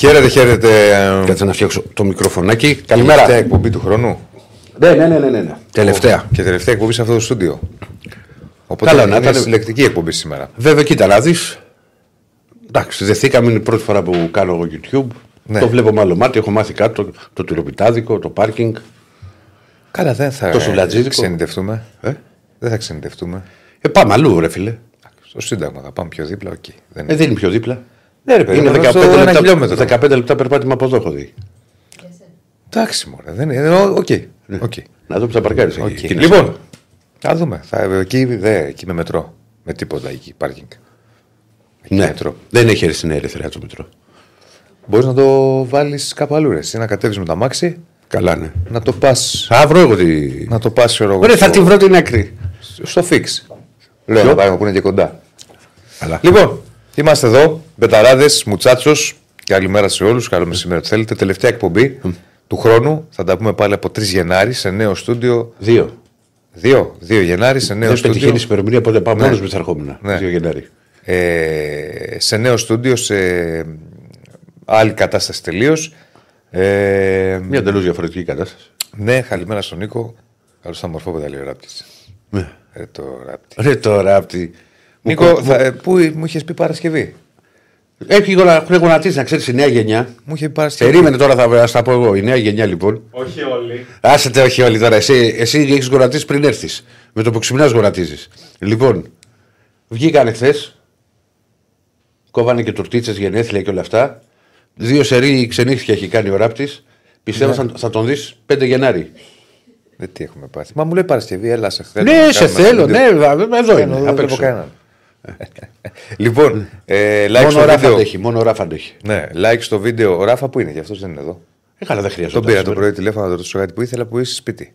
Χαίρετε, χαίρετε. ε, Κάτσε να φτιάξω το μικροφωνάκι. Καλημέρα. Τελευταία εκπομπή του χρόνου. Ναι, ναι, ναι, ναι, ναι. Τελευταία. Και τελευταία εκπομπή σε αυτό το στούντιο. Οπότε Καλά, είναι να ήταν- συλλεκτική εκπομπή σήμερα. Βέβαια, κοίτα να δεις. Εντάξει, δεθήκαμε, είναι η πρώτη φορά που κάνω εγώ YouTube. Ναι. Το βλέπω με άλλο μάτι, έχω μάθει κάτι, το, το τυροπιτάδικο, το πάρκινγκ. Καλά, δεν θα Το σουλατζίδικο. ξενιτευτούμε. Ε; Δεν θα ξενιτευτούμε. ε, πάμε αλλού, ρε φίλε. Στο Σύνταγμα θα πάμε πιο δίπλα, οκ. Δεν Ε, δεν είναι πιο δίπλα. Ναι, ρε παιδί, είναι μου, 15 στο ένα λεπτά, χιλιόμετρο. 15 λεπτά περπάτημα από εδώ έχω δει. Εντάξει, μωρέ. Δεν είναι. ο- Οκ. οκ. Να δω που θα παρκάρεις. Οκ. Λοιπόν, θα δούμε. Θα, εκεί, δε, εκεί με μετρό. Με τίποτα εκεί, πάρκινγκ. Εκεί ναι. μετρό. δεν έχει έρθει στην Ερυθραία το μετρό. Μπορείς να το βάλεις κάπου αλλού. Ρε. Εσύ να κατέβεις με τ' αμάξι, Καλά, ναι. να το πας. Θα βρω εγώ τη. Να το πας, ξέρω εγώ. Ωραία, θα στο- τη βρω την άκρη. Στο fix. Λέω να πάμε που είναι και κοντά. Καλά. Λοιπόν, είμαστε εδώ, μπεταράδες, μουτσάτσος. Καλημέρα σε όλους. Καλό μεσημέρι, ό,τι θέλετε. Τελευταία εκπομπή του χρόνου. Θα τα πούμε πάλι από 3 Γενάρη σε νέο στούντιο. Δύο. 2, 2 Γενάρη σε νέο Δεν στούντιο. πετυχαίνει η ημερομηνία, οπότε πάω Ναι. μόνο με τα ερχόμενα. Ναι. 2 Γενάρη. Ε, σε νέο στούντιο, σε άλλη κατάσταση τελείως. Ε, Μια εντελώς διαφορετική κατάσταση. ναι, καλημέρα στον Νίκο. Καλώς θα μορφό πεταλεί ο ράπτης. Ναι. Ε, το ράπτη. Ρε τώρα απ' τη. Νίκο, θα, ε, πού μου είχες πει Παρασκευή; Έχει γονα- έχουν γονατίσει να ξέρεις η νέα γενιά. Μου είχε πει Παρασκευή. Περίμενε τώρα, θα ας τα πω εγώ. Η νέα γενιά λοιπόν. Όχι όλοι. Άσετε, όχι όλοι τώρα. Εσύ, εσύ έχεις γονατίσει πριν έρθεις. Με το που ξυπνάς γονατίζεις. Λοιπόν, βγήκαν χθες. Κόβανε και τουρτίτσες, γενέθλια και όλα αυτά. Δύο σερή ξενύχτια έχει κάνει ο ράπτης. Πιστεύω θα, θα τον δεις 5 Γενάρη. Δεν τι έχουμε πάθει. Μα μου λέει Παρασκευή, έλα σε θέλω. Ναι, να σε κάνουμε θέλω. βίντεο. Ναι, βα- εδώ Ε, είναι. δεν απ' βλέπω έξω. Κανέναν. λοιπόν, ε, like Μόνο στο ράφα βίντεο. αντέχει. Μόνο ράφα αντέχει. Ναι, like στο βίντεο. Ο Ράφα που είναι, γι' αυτό δεν είναι εδώ. Ε, καλά, δεν χρειάζεται. Τον πήρα το πρωί τηλέφωνο να το ρωτήσω κάτι που ήθελα που είσαι σπίτι.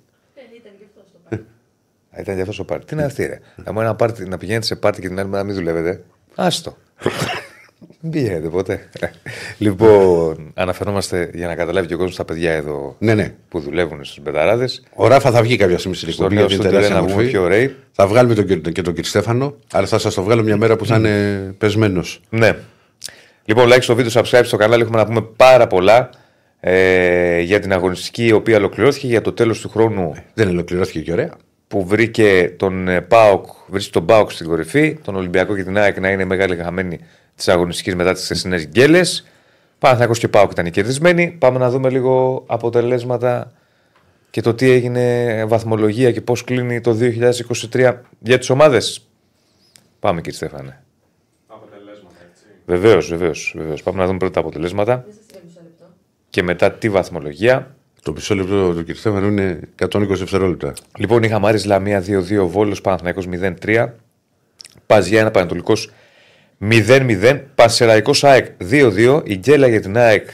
Α, Ήταν για αυτός το πάρτι. Τι είναι αυτή, ρε. Να, ένα πάρτι, να πηγαίνετε σε πάρτι και την άλλη μέρα να μην δουλεύετε. Άστο. Δεν πηγαίνετε ποτέ. λοιπόν, αναφερόμαστε για να καταλάβει και ο κόσμος τα παιδιά εδώ Ναι, ναι. που δουλεύουν στου μπεταράδες. Ο Ράφα θα βγει κάποια στιγμή στην Στο εκπομπή. νέο γιατί είναι στούντιο τεράστια να βγούμε μορφή. πιο ωραίοι. Θα βγάλουμε τον, κύριο- και τον κύριο Στέφανο, αλλά θα σας το βγάλω μια μέρα που θα είναι πεσμένος. Ναι. Λοιπόν, like στο βίντεο, subscribe στο κανάλι. Έχουμε να πούμε πάρα πολλά ε, για την αγωνιστική η οποία ολοκληρώθηκε για το τέλος του χρόνου Δεν ολοκληρώθηκε και ωραία. που βρήκε τον ε, ΠΑΟΚ, βρίσκει τον ΠΑΟΚ στην κορυφή, τον Ολυμπιακό και την ΑΕΚ να είναι μεγάλη χαμένη της αγωνιστικής μετά τις χθεσινές γκέλες. Παναθηναϊκός και ΠΑΟΚ ήταν οι κερδισμένοι. Πάμε να δούμε λίγο αποτελέσματα και το τι έγινε βαθμολογία και πώς κλείνει το 2023 για τις ομάδες. Πάμε κύριε Στέφανε. Αποτελέσματα, έτσι. Βεβαίως, βεβαίως. Βεβαίως. Πάμε να δούμε πρώτα τα αποτελέσματα και μετά τη βαθμολογία. Το μισό λεπτό του κ. Στέφανου είναι 120 δευτερόλεπτα. Λοιπόν, είχαμε Άρης Λαμία 2-2, Βόλος Παναθηναϊκός 0-3, Παζιάννα Πανατολικός 0-0, Πανσεραϊκός ΑΕΚ 2-2, η γκέλα για την ΑΕΚ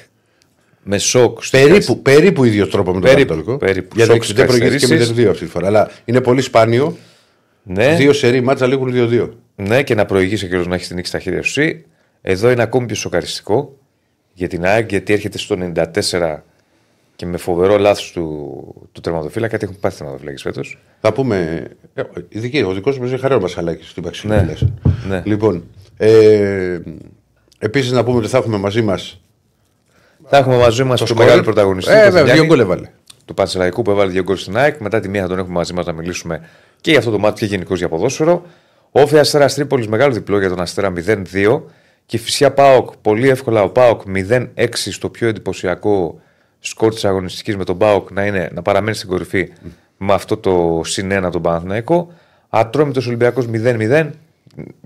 με σοκ. στο Περίπου, περίπου ίδιο τρόπο με τον Περίπου, Πανατολικό. περίπου. Για το Σοκ 60 στις προηγήθηκε καθυστερήσεις. 0-2 αυτή τη φορά. Αλλά είναι πολύ σπάνιο. Ναι, Δύο σερή μάτσα λήγουν 2-2. ναι, και να προηγήσει ο κ. να έχει την νίκη στα χέρια σου. εσύ. Εδώ είναι ακόμη πιο σοκαριστικό για την ΑΕΚ γιατί έρχεται στο 94 και με φοβερό λάθος του, του τερματοφύλακα. Κάτι έχουν πάθει τερματοφύλακες φέτος. Θα πούμε. ε, η δική, ο δικός μας είναι χαρά Μασαλάκη στην Παξιλή. Ναι, ναι. Λοιπόν, ε, επίσης να πούμε ότι θα έχουμε μαζί μας. Θα έχουμε μαζί μας το, σκορ. μεγάλο πρωταγωνιστή. Ε, τον βέβαια, Γιάννη. δύο γκολ έβαλε. του Πανσεραϊκού που έβαλε δύο γκολ στην ΑΕΚ. Μετά τη μία θα τον έχουμε μαζί μας να μιλήσουμε και για αυτό το μάτι και γενικώς για ποδόσφαιρο. Όφη Αστέρας Τρίπολης μεγάλο διπλό για τον Αστέρα 0-2. Και φυσικά Πάοκ πολύ εύκολα ο Πάοκ 0-6 στο πιο εντυπωσιακό σκορ της αγωνιστικής με τον Πάοκ να, είναι, να παραμένει στην κορυφή με αυτό το συν 1 τον Παναθηναϊκό. Ατρόμητος Ολυμπιακός 0-0.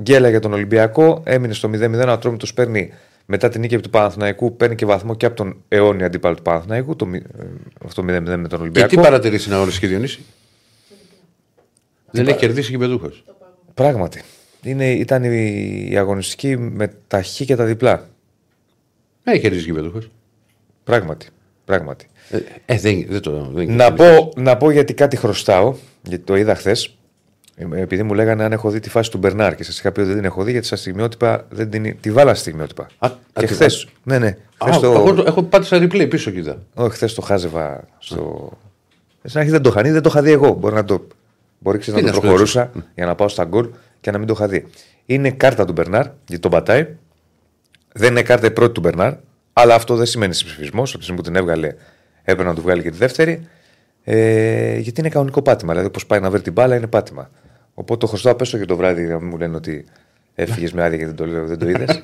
Γκέλα για τον Ολυμπιακό. Έμεινε στο 0-0. Ο Ατρόμητος παίρνει μετά την νίκη του Παναθηναϊκού παίρνει και βαθμό και από τον αιώνιο αντίπαλο του Παναθηναϊκού. Το, μη- ε, αυτό 0-0 με τον Και Ολυμπιακό. τι παρατηρήσει στην αγωνιστική Διονύση. Δεν έχει κερδίσει και πεδούχο. Πράγματι. Είναι, ήταν η, η αγωνιστική με τα χ και τα διπλά. Δεν έχει κερδίσει και πεδούχο. Πράγματι. Πράγματι. Ε, ε, δεν, δεν το. Δεν Να πω, να πω γιατί κάτι χρωστάω, γιατί το είδα χθες. Επειδή μου λέγανε αν έχω δει τη φάση του Μπερνάρ και σας είχα πει ότι δεν την έχω δει, γιατί στα στιγμιότυπα δεν την. Τη βάλα στα στιγμιότυπα. Α, α, και τη χθε. βάζεις. Ναι, ναι. Α, Χθες το, εγώ το- έχω πάτησα replay πίσω κοίτα. όχι, χθες το χάζευα στο. Στην αρχή δεν το είχα δει, δεν το είχα δει εγώ. Μπορεί να το, μπορεί ξέρεις, Τι να το να σου προχωρούσα για να πάω στα γκολ και να μην το είχα δει. Είναι κάρτα του Μπερνάρ, γιατί τον πατάει. Δεν είναι κάρτα η πρώτη του Μπερνάρ. Αλλά αυτό δεν σημαίνει συμψηφισμός. Από τη στιγμή που την έβγαλε, έπρεπε να του βγάλει και τη δεύτερη. Ε, γιατί είναι κανονικό πάτημα. Δηλαδή, όπω πάει να βρει την μπάλα, είναι πάτημα. Οπότε το χρωστάω πέσω και το βράδυ να μην μου λένε ότι έφυγες με άδεια και δεν το, λέω- δεν το είδες.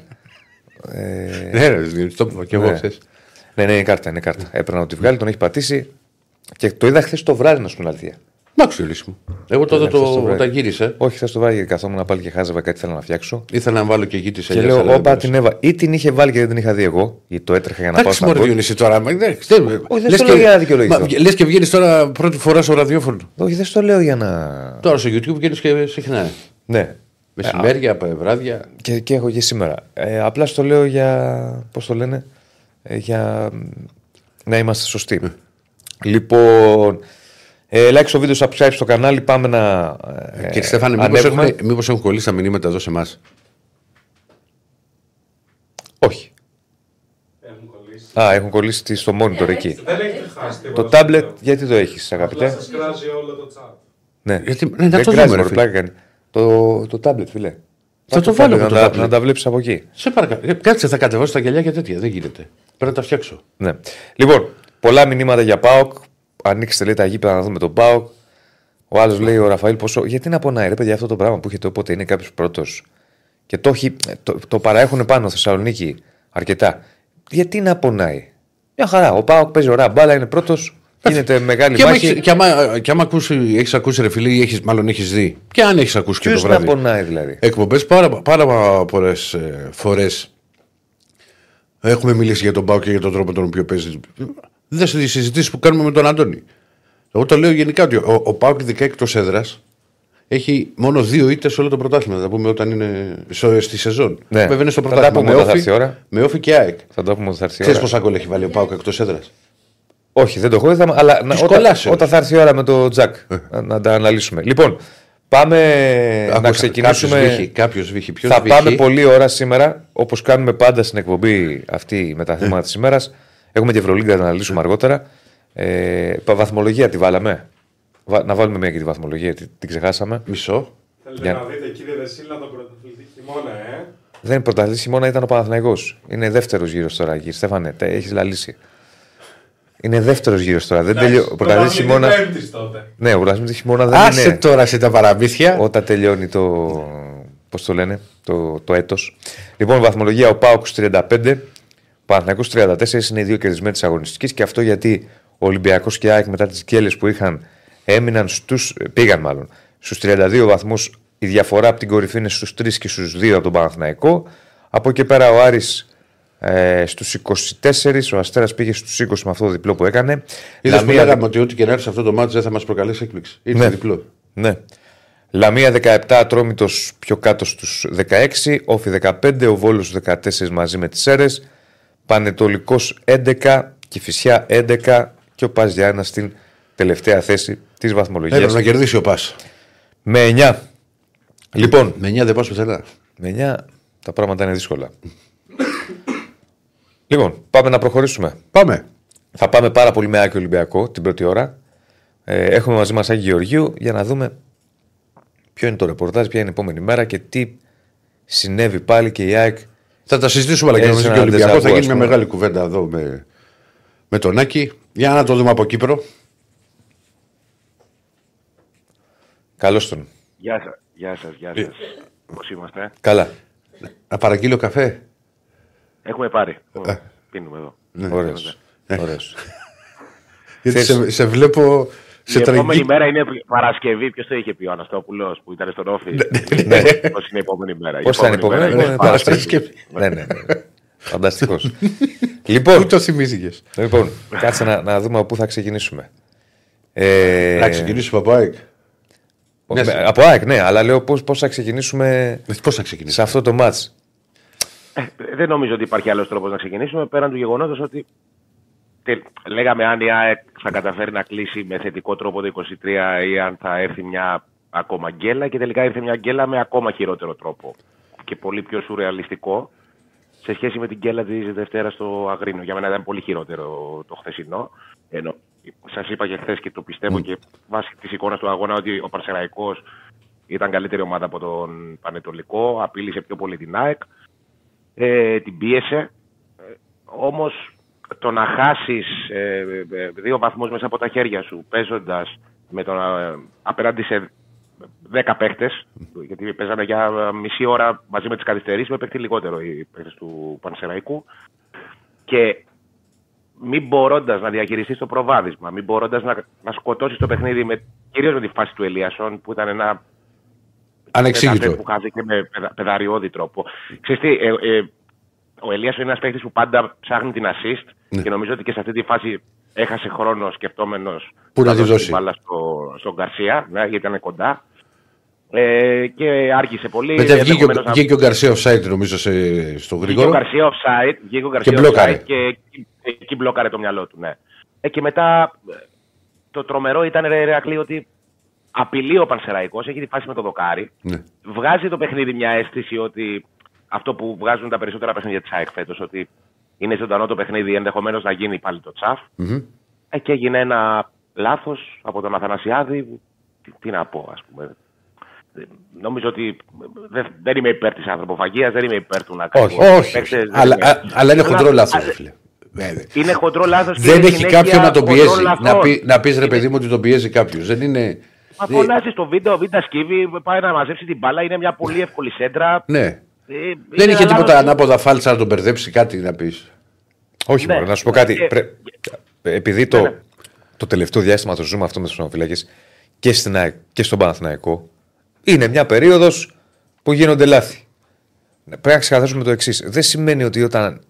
ε, Ναι, ρε, Διονύση, το είπα και εγώ Ναι. χθε. ναι, ναι, είναι κάρτα, είναι κάρτα. Έπρεπε να τη βγάλει, τον έχει πατήσει. Και το είδα χθες το βράδυ να σου πει την αλήθεια. Μάξου Διονύση μου. Εγώ τότε χθες το το, βράδυ. όταν γύρισε, Όχι, χθε το βράδυ γιατί καθόμουν πάλι και χάζευα κάτι θέλω να φτιάξω. ήθελα να βάλω και εκεί της Και λέω, Όπα την έβα. Ή την είχε βάλει και δεν την είχα δει εγώ, ή το έτρεχα για να πάω Εντάξει, στα μωρέ γκολ. Διονύση τώρα. μα, δεν- δεν- Όχι, δεν λες στο και- λέω για να δικαιολογηθώ. μα, Λες και βγαίνεις τώρα πρώτη φορά στο ραδιόφωνο. Όχι, δεν στο λέω για να. Τώρα στο YouTube βγαίνεις και συχνά. Ναι. Μεσημέρια, βράδια. Και, και έχω και σήμερα. Ε, απλά στο λέω για. Πώς το λένε, ε, για μ, να είμαστε σωστοί. Λοιπόν, ε, like στο βίντεο, subscribe στο κανάλι. Πάμε να. Ε, Κύριε Στέφανε, μήπως ανέβουμε. έχουν, μήπως έχουν κολλήσει τα μηνύματα εδώ σε εμάς; Όχι. Έχουν κολλήσει. Α, έχουν κολλήσει τη- στο monitor εκεί. Δεν έχετε χάσει Το τίποτα. tablet, γιατί το έχεις, Απλά αγαπητέ. σας κράζει όλο το chat. Ναι, Γιατί- ναι, να Δεν το κράζει, δούμε, ρε μωρέ, φίλε. πλάκα κάνει. Το, το tablet, φίλε. Θα το Πάρ' βάλω tablet, από το να, τα- tablet. να τα βλέπεις από εκεί. Σε παρακαλώ. Ε, Κάτσε, θα κατεβάσω τα γυαλιά και τέτοια. Δεν γίνεται. Πρέπει να τα φτιάξω. Ναι. Λοιπόν, πολλά μηνύματα για ΠΑΟΚ. Ανοίξτε λέει τα γήπεδα να δούμε τον ΠΑΟΚ. Ο άλλος λέει ο Ραφαήλ πόσο. Γιατί να πονάει, ρε παιδιά, αυτό το πράγμα που έχετε όποτε είναι κάποιος πρώτος. Και το, έχει, το, το παραέχουν πάνω Θεσσαλονίκη αρκετά. Γιατί να πονάει; Μια χαρά. Ο ΠΑΟΚ παίζει ωραία μπάλα, είναι πρώτος. Γίνεται μεγάλη Και άμα, μάχη. έχεις, και άμα, και άμα ακούσει, έχεις ακούσει ρε φίλε ή έχεις, μάλλον έχεις δει. Και αν έχεις ακούσει και Ποιος το να βράδυ. πονάει δηλαδή; Εκπομπές πάρα, πάρα πολλές ε, φορές έχουμε μιλήσει για τον Πάο και για τον τρόπο τον οποίο παίζει. Δεν στι συζητήσεις που κάνουμε με τον Αντώνη. Εγώ το λέω γενικά ότι ο, ο Πάο ειδικά εκτός έδρας έχει μόνο δύο ήττες σε όλο το πρωτάθλημα. Θα πούμε όταν είναι στο- στη σεζόν. Ναι. Βέβαια είναι στο Θα τα πρωτάθλημα. πούμε Με όταν θα όφη, έρθει η ώρα. με όφη και ΑΕΚ. Θα το πούμε ότι θα έρθει η Ξέρεις ώρα. πόσα γκολ έχει βάλει ο Πάο εκτός έδρας; Όχι, δεν το έχω δει, θα- αλλά να, Τους όταν, κολλάς, ε. όταν θα έρθει η ώρα με το Τζακ να, να τα αναλύσουμε. Λοιπόν, πάμε να ξεκινήσουμε. Κάποιος βύχει. Ποιος θα πάμε πολλή ώρα σήμερα, όπως κάνουμε πάντα στην εκπομπή αυτή με τα θέματα της ημέρας. Έχουμε και Ευρωλίγκα να αναλύσουμε αργότερα. Ε, πα- βαθμολογία τη βάλαμε. Βα- να βάλουμε μια και τη βαθμολογία, την, την ξεχάσαμε. Μισό. Θέλετε Για- να δείτε κύριε Δεσίλα τον πρωταθλητή χειμώνα, ε; Δεν είναι πρωταθλητής χειμώνα, ήταν ο Παναθηναϊκός. Είναι δεύτερος γύρος τώρα, κύριε Στέφανε. Έχεις λαλήσει. Είναι δεύτερος γύρος τώρα. Δεν τελειώ... Ο πρωταθλητής χειμώνα. Πέμπτης τότε. Ναι, ο πρωταθλητής χειμώνα δεν Άσε είναι. τώρα σε τα παραμύθια. Όταν τελειώνει το. Πώς το λένε, το, το έτος. Λοιπόν, βαθμολογία ο Πάουκ 35, ο Παναθηναϊκός 34 είναι οι δύο κερδισμένοι της αγωνιστικής και αυτό γιατί ο Ολυμπιακός και η ΑΕΚ μετά τις γκέλε που είχαν έμειναν στους, πήγαν μάλλον στους 32 βαθμούς. Η διαφορά από την κορυφή είναι στους 3 και στους 2 από τον Παναθηναϊκό. Από εκεί πέρα ο Άρης ε, στους 24, ο Αστέρας πήγε στους 20 με αυτό το διπλό που έκανε. Είδες που Λαμία- λέγαμε ότι ό,τι και να έρθει σε αυτό το μάτι δεν θα μας προκαλέσει έκπληξη. Ήρθε Ναι. διπλό. Ναι. Λαμία 17, Ατρόμητος πιο κάτω στους 16, Όφη 15, ο Βόλος 14 μαζί με τις Σέρες, Πανετολικός 11, Κυφυσιά 11 και ο Πας Γιάννα στην τελευταία θέση της Έπρεπε βαθμολογία. να κερδίσει ο Πας. Με 9. Λοιπόν, Με 9 δεν πα πουθενά. με 9 τα πράγματα είναι δύσκολα. λοιπόν, πάμε να προχωρήσουμε. Πάμε. Θα πάμε πάρα πολύ με Άκη Ολυμπιακό την πρώτη ώρα. Ε, έχουμε μαζί μας Άκη Γεωργίου για να δούμε ποιο είναι το ρεπορτάζ, ποια είναι η επόμενη μέρα και τι συνέβη πάλι και η ΑΕΚ. Θα τα συζητήσουμε αλλά και Έτσι, νομίζω ένα και ο Ολυμπιακός. ντεζαβού, Θα ας γίνει μια πούμε. μεγάλη κουβέντα εδώ με, με τον Άκη. Για να το δούμε από Κύπρο. Καλώς τον. Γεια σας, γεια σας, γεια σας. Πώς είμαστε; Καλά. Να παραγγείλω καφέ. Έχουμε πάρει. Πίνουμε εδώ. Ωραίος. Ωραίος. Γιατί Θες- σε, σε βλέπω σε Η επόμενη τραγική. μέρα είναι Παρασκευή. Ποιος το είχε πει ο Αναστόπουλος που ήταν στον Όφη; Ναι. Πώς είναι η επόμενη μέρα; Πώς θα είναι η επόμενη μέρα μέρα, είναι Παρασκευή. ναι, ναι. ναι. Φανταστικός. λοιπόν, Πού το θυμήθηκε. λοιπόν, κάτσε να, να δούμε από πού θα ξεκινήσουμε. Ε, Να ξεκινήσουμε από ΑΕΚ. με- Ναι. από ΑΕΚ, ναι, αλλά λέω πώς πώς θα ξεκινήσουμε Πώς θα ξεκινήσουμε; σε αυτό το μάτς. Ε, Δεν νομίζω ότι υπάρχει άλλος τρόπος να ξεκινήσουμε πέραν του γεγονότος ότι τε- λέγαμε αν η ΑΕΚ θα καταφέρει να κλείσει με θετικό τρόπο το 23 ή αν θα έρθει μια ακόμα γκέλα και τελικά ήρθε μια γκέλα με ακόμα χειρότερο τρόπο και πολύ πιο σουρεαλιστικό σε σχέση με την γκέλα της Δευτέρας στο Αγρίνο. Για μένα ήταν πολύ χειρότερο το χθεσινό. Ενώ σας είπα και χθες και το πιστεύω και βάσει της εικόνας του αγώνα ότι ο Παρσεραϊκός ήταν καλύτερη ομάδα από τον Πανετολικό, απείλησε πιο πολύ την ΑΕΚ, ε, την πίεσε. Ε, όμως το να χάσεις ε, ε, δύο βαθμούς μέσα από τα χέρια σου παίζοντας με τον, ε, απέναντι σε 10 παίχτες, γιατί παίζανε για μισή ώρα μαζί με τις καθυστερήσεις, με παίχτη λιγότερο οι παίχτες του Πανσεραϊκού και μην μπορώντας να διαχειριστείς το προβάδισμα, μην μπορώντας να, να σκοτώσεις το παιχνίδι, με, κυρίως με τη φάση του Ελίασον, που ήταν ένα. Ανεξήγητο. Που χάθηκε με παιδα, παιδαριώδη τρόπο. Ξέρεις τι, ε, ε, ο Ελίασον είναι ένας παίκτη που πάντα ψάχνει την assist Ναι. και νομίζω ότι και σε αυτή τη φάση έχασε χρόνο σκεφτόμενος Πού να τη δώσει. την μπάλα στο, στον Γκαρσία, ναι, γιατί ήταν κοντά. Ε, και άργησε πολύ. Μετά βγήκε, ο- ενδεχομένως να- βγήκε ο Γκαρσία offside νομίζω σε, στο Βγήκε ο γρήγορο. Γκαρσία offside, βγήκε ο Γκαρσία μπλόκαρε. offside και εκεί, εκεί μπλόκαρε το μυαλό του, ναι. Ε, και μετά ε, το τρομερό ήταν ρε, ρε Ακλή, ότι απειλεί ο Πανσεραϊκός, έχει τη φάση με το δοκάρι. Ναι. Βγάζει το παιχνίδι μια αίσθηση ότι αυτό που βγάζουν τα περισσότερα παιχνίδια της ΑΕΚ φέτος, ότι είναι ζωντανό το παιχνίδι, ενδεχομένως να γίνει πάλι το τσαφ. Μμμ. Ε, και έγινε ένα λάθος από τον Αθανασιάδη. Τι, τι να πω, ας πούμε. Ε, Νομίζω ότι δεν, δεν είμαι υπέρ της ανθρωποφαγίας, δεν είμαι υπέρ του να Όχι, κάνει όχι. παίκτες, δεν Αλλά, είμαι- α- αλλά είναι Αλλά- χοντρό λάθος, α- φίλε. Βέβαια. Είναι χοντρό λάθος και Δεν είναι έχει συνέχεια κάποιον να τον χοντρό πιέζει. λαθών. Να, πει, να πεις ρε Είναι- παιδί μου ότι τον πιέζει κάποιος. Δεν είναι. Μα φωνάζει στο βίντεο, ο Βίντα Σκύβη πάει να μαζέψει την μπάλα, είναι μια πολύ εύκολη σέντρα. Ναι. Ε, Δεν είναι είχε ένα τίποτα λάθος. ανάποδα φάλτσα να τον μπερδέψει κάτι να πεις. Όχι, Ναι. μωρέ, να σου πω κάτι. Και- Πρέ- Επειδή Ναι, ναι. το, το τελευταίο διάστημα το ζούμε αυτό με του ονοφυλάκε και, στην ΑΕΚ και στον Παναθηναϊκό, είναι μια περίοδος που γίνονται λάθη. Πρέπει να ξεκαθαρίσουμε το εξής. Δεν σημαίνει ότι όταν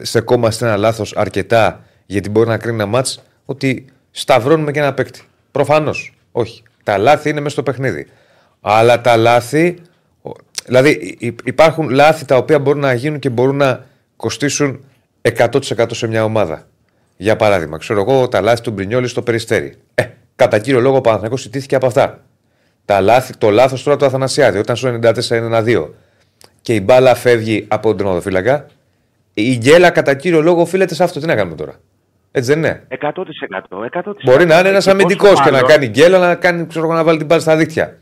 στεκόμαστε ένα λάθος αρκετά γιατί μπορεί να κρίνει ένα μάτς, ότι σταυρώνουμε και ένα παίκτη. Προφανώς. Όχι. Τα λάθη είναι μέσα στο παιχνίδι. Αλλά τα λάθη. Ο- Δηλαδή υ- υπάρχουν λάθη τα οποία μπορούν να γίνουν και μπορούν να κοστίσουν 100% σε μια ομάδα. Για παράδειγμα, ξέρω εγώ τα λάθη του Μπρινιόλη στο περιστέρι. Ε, κατά κύριο λόγο ο Παναθηναϊκός ιτήθηκε από αυτά. Τα λάθη, το λάθος τώρα του Αθανασιάδη, όταν στο 94-1-2 και η μπάλα φεύγει από τον τερματοφύλακα, η γκέλα κατά κύριο λόγο οφείλεται σε αυτό. Τι να κάνουμε τώρα; Έτσι δεν είναι; 100%. 100%. Μπορεί να είναι ένας Και αμυντικός πόσο και να μάλλον- κάνει γκέλα, να, κάνει, ξέρω, εγώ, να βάλει την μπάλα στα δίκτυα.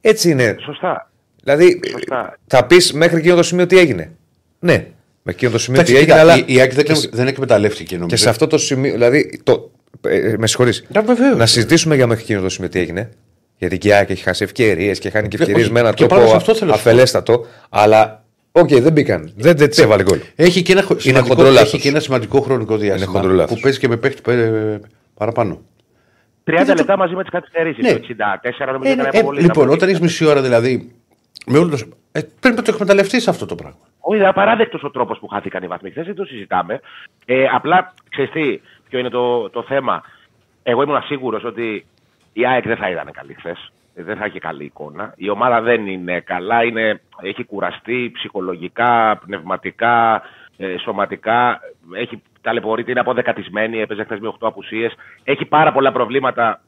Έτσι είναι. Σωστά. Δηλαδή, Σωστά. θα πεις μέχρι εκείνο το σημείο τι έγινε. Ναι, μέχρι εκείνο το σημείο τι Εντάξει, έγινε, κοίτα, αλλά. η, η Άκη δεν, και, σε- δεν εκμεταλλεύτηκε νομίζω. και σε αυτό το σημείο. Δηλαδή, το, ε, με συγχωρείς. Να, βεβαίως. Να συζητήσουμε για μέχρι εκείνο το σημείο τι έγινε. Γιατί και η ΑΕΚ έχει χάσει ευκαιρίες και χάνει και Ε, ευκαιρίες όχι, με έναν και τρόπο πάνω σε αυτό θέλω να σου πω. αφελέστατο. Αλλά, οκ, δεν μπήκαν. Δεν, δεν τι έβαλε γκολ. Έχει και, ένα, χο- σημαντικό, χοντρό λάθος. έχει και ένα σημαντικό χρονικό διάστημα χοντρό λάθος. που παίζει και με παίχτη ε, παραπάνω. 30 λεπτά μαζί με τις καθυστερήσεις. Ναι. Το 64 νομίζω Ε, ήταν ε, αποβολή. λοιπόν, όταν έχει μισή ώρα δηλαδή. Με όλο το... ε, πρέπει να το εκμεταλλευτείς αυτό το πράγμα. Όχι, είναι απαράδεκτος ο τρόπος που χάθηκαν οι βαθμοί χθες, δεν το συζητάμε. Ε, απλά ξέρεις τι, ποιο είναι το, το θέμα. Εγώ ήμουν σίγουρος ότι η ΑΕΚ δεν θα ήταν καλή χθες. Δεν θα είχε καλή εικόνα. Η ομάδα δεν είναι καλά, είναι, έχει κουραστεί ψυχολογικά, πνευματικά, ε, σωματικά. Έχει ταλαιπωρείται, είναι αποδεκατισμένη, έπαιζε χθες με 8 απουσίες. Έχει πάρα πολλά προβλήματα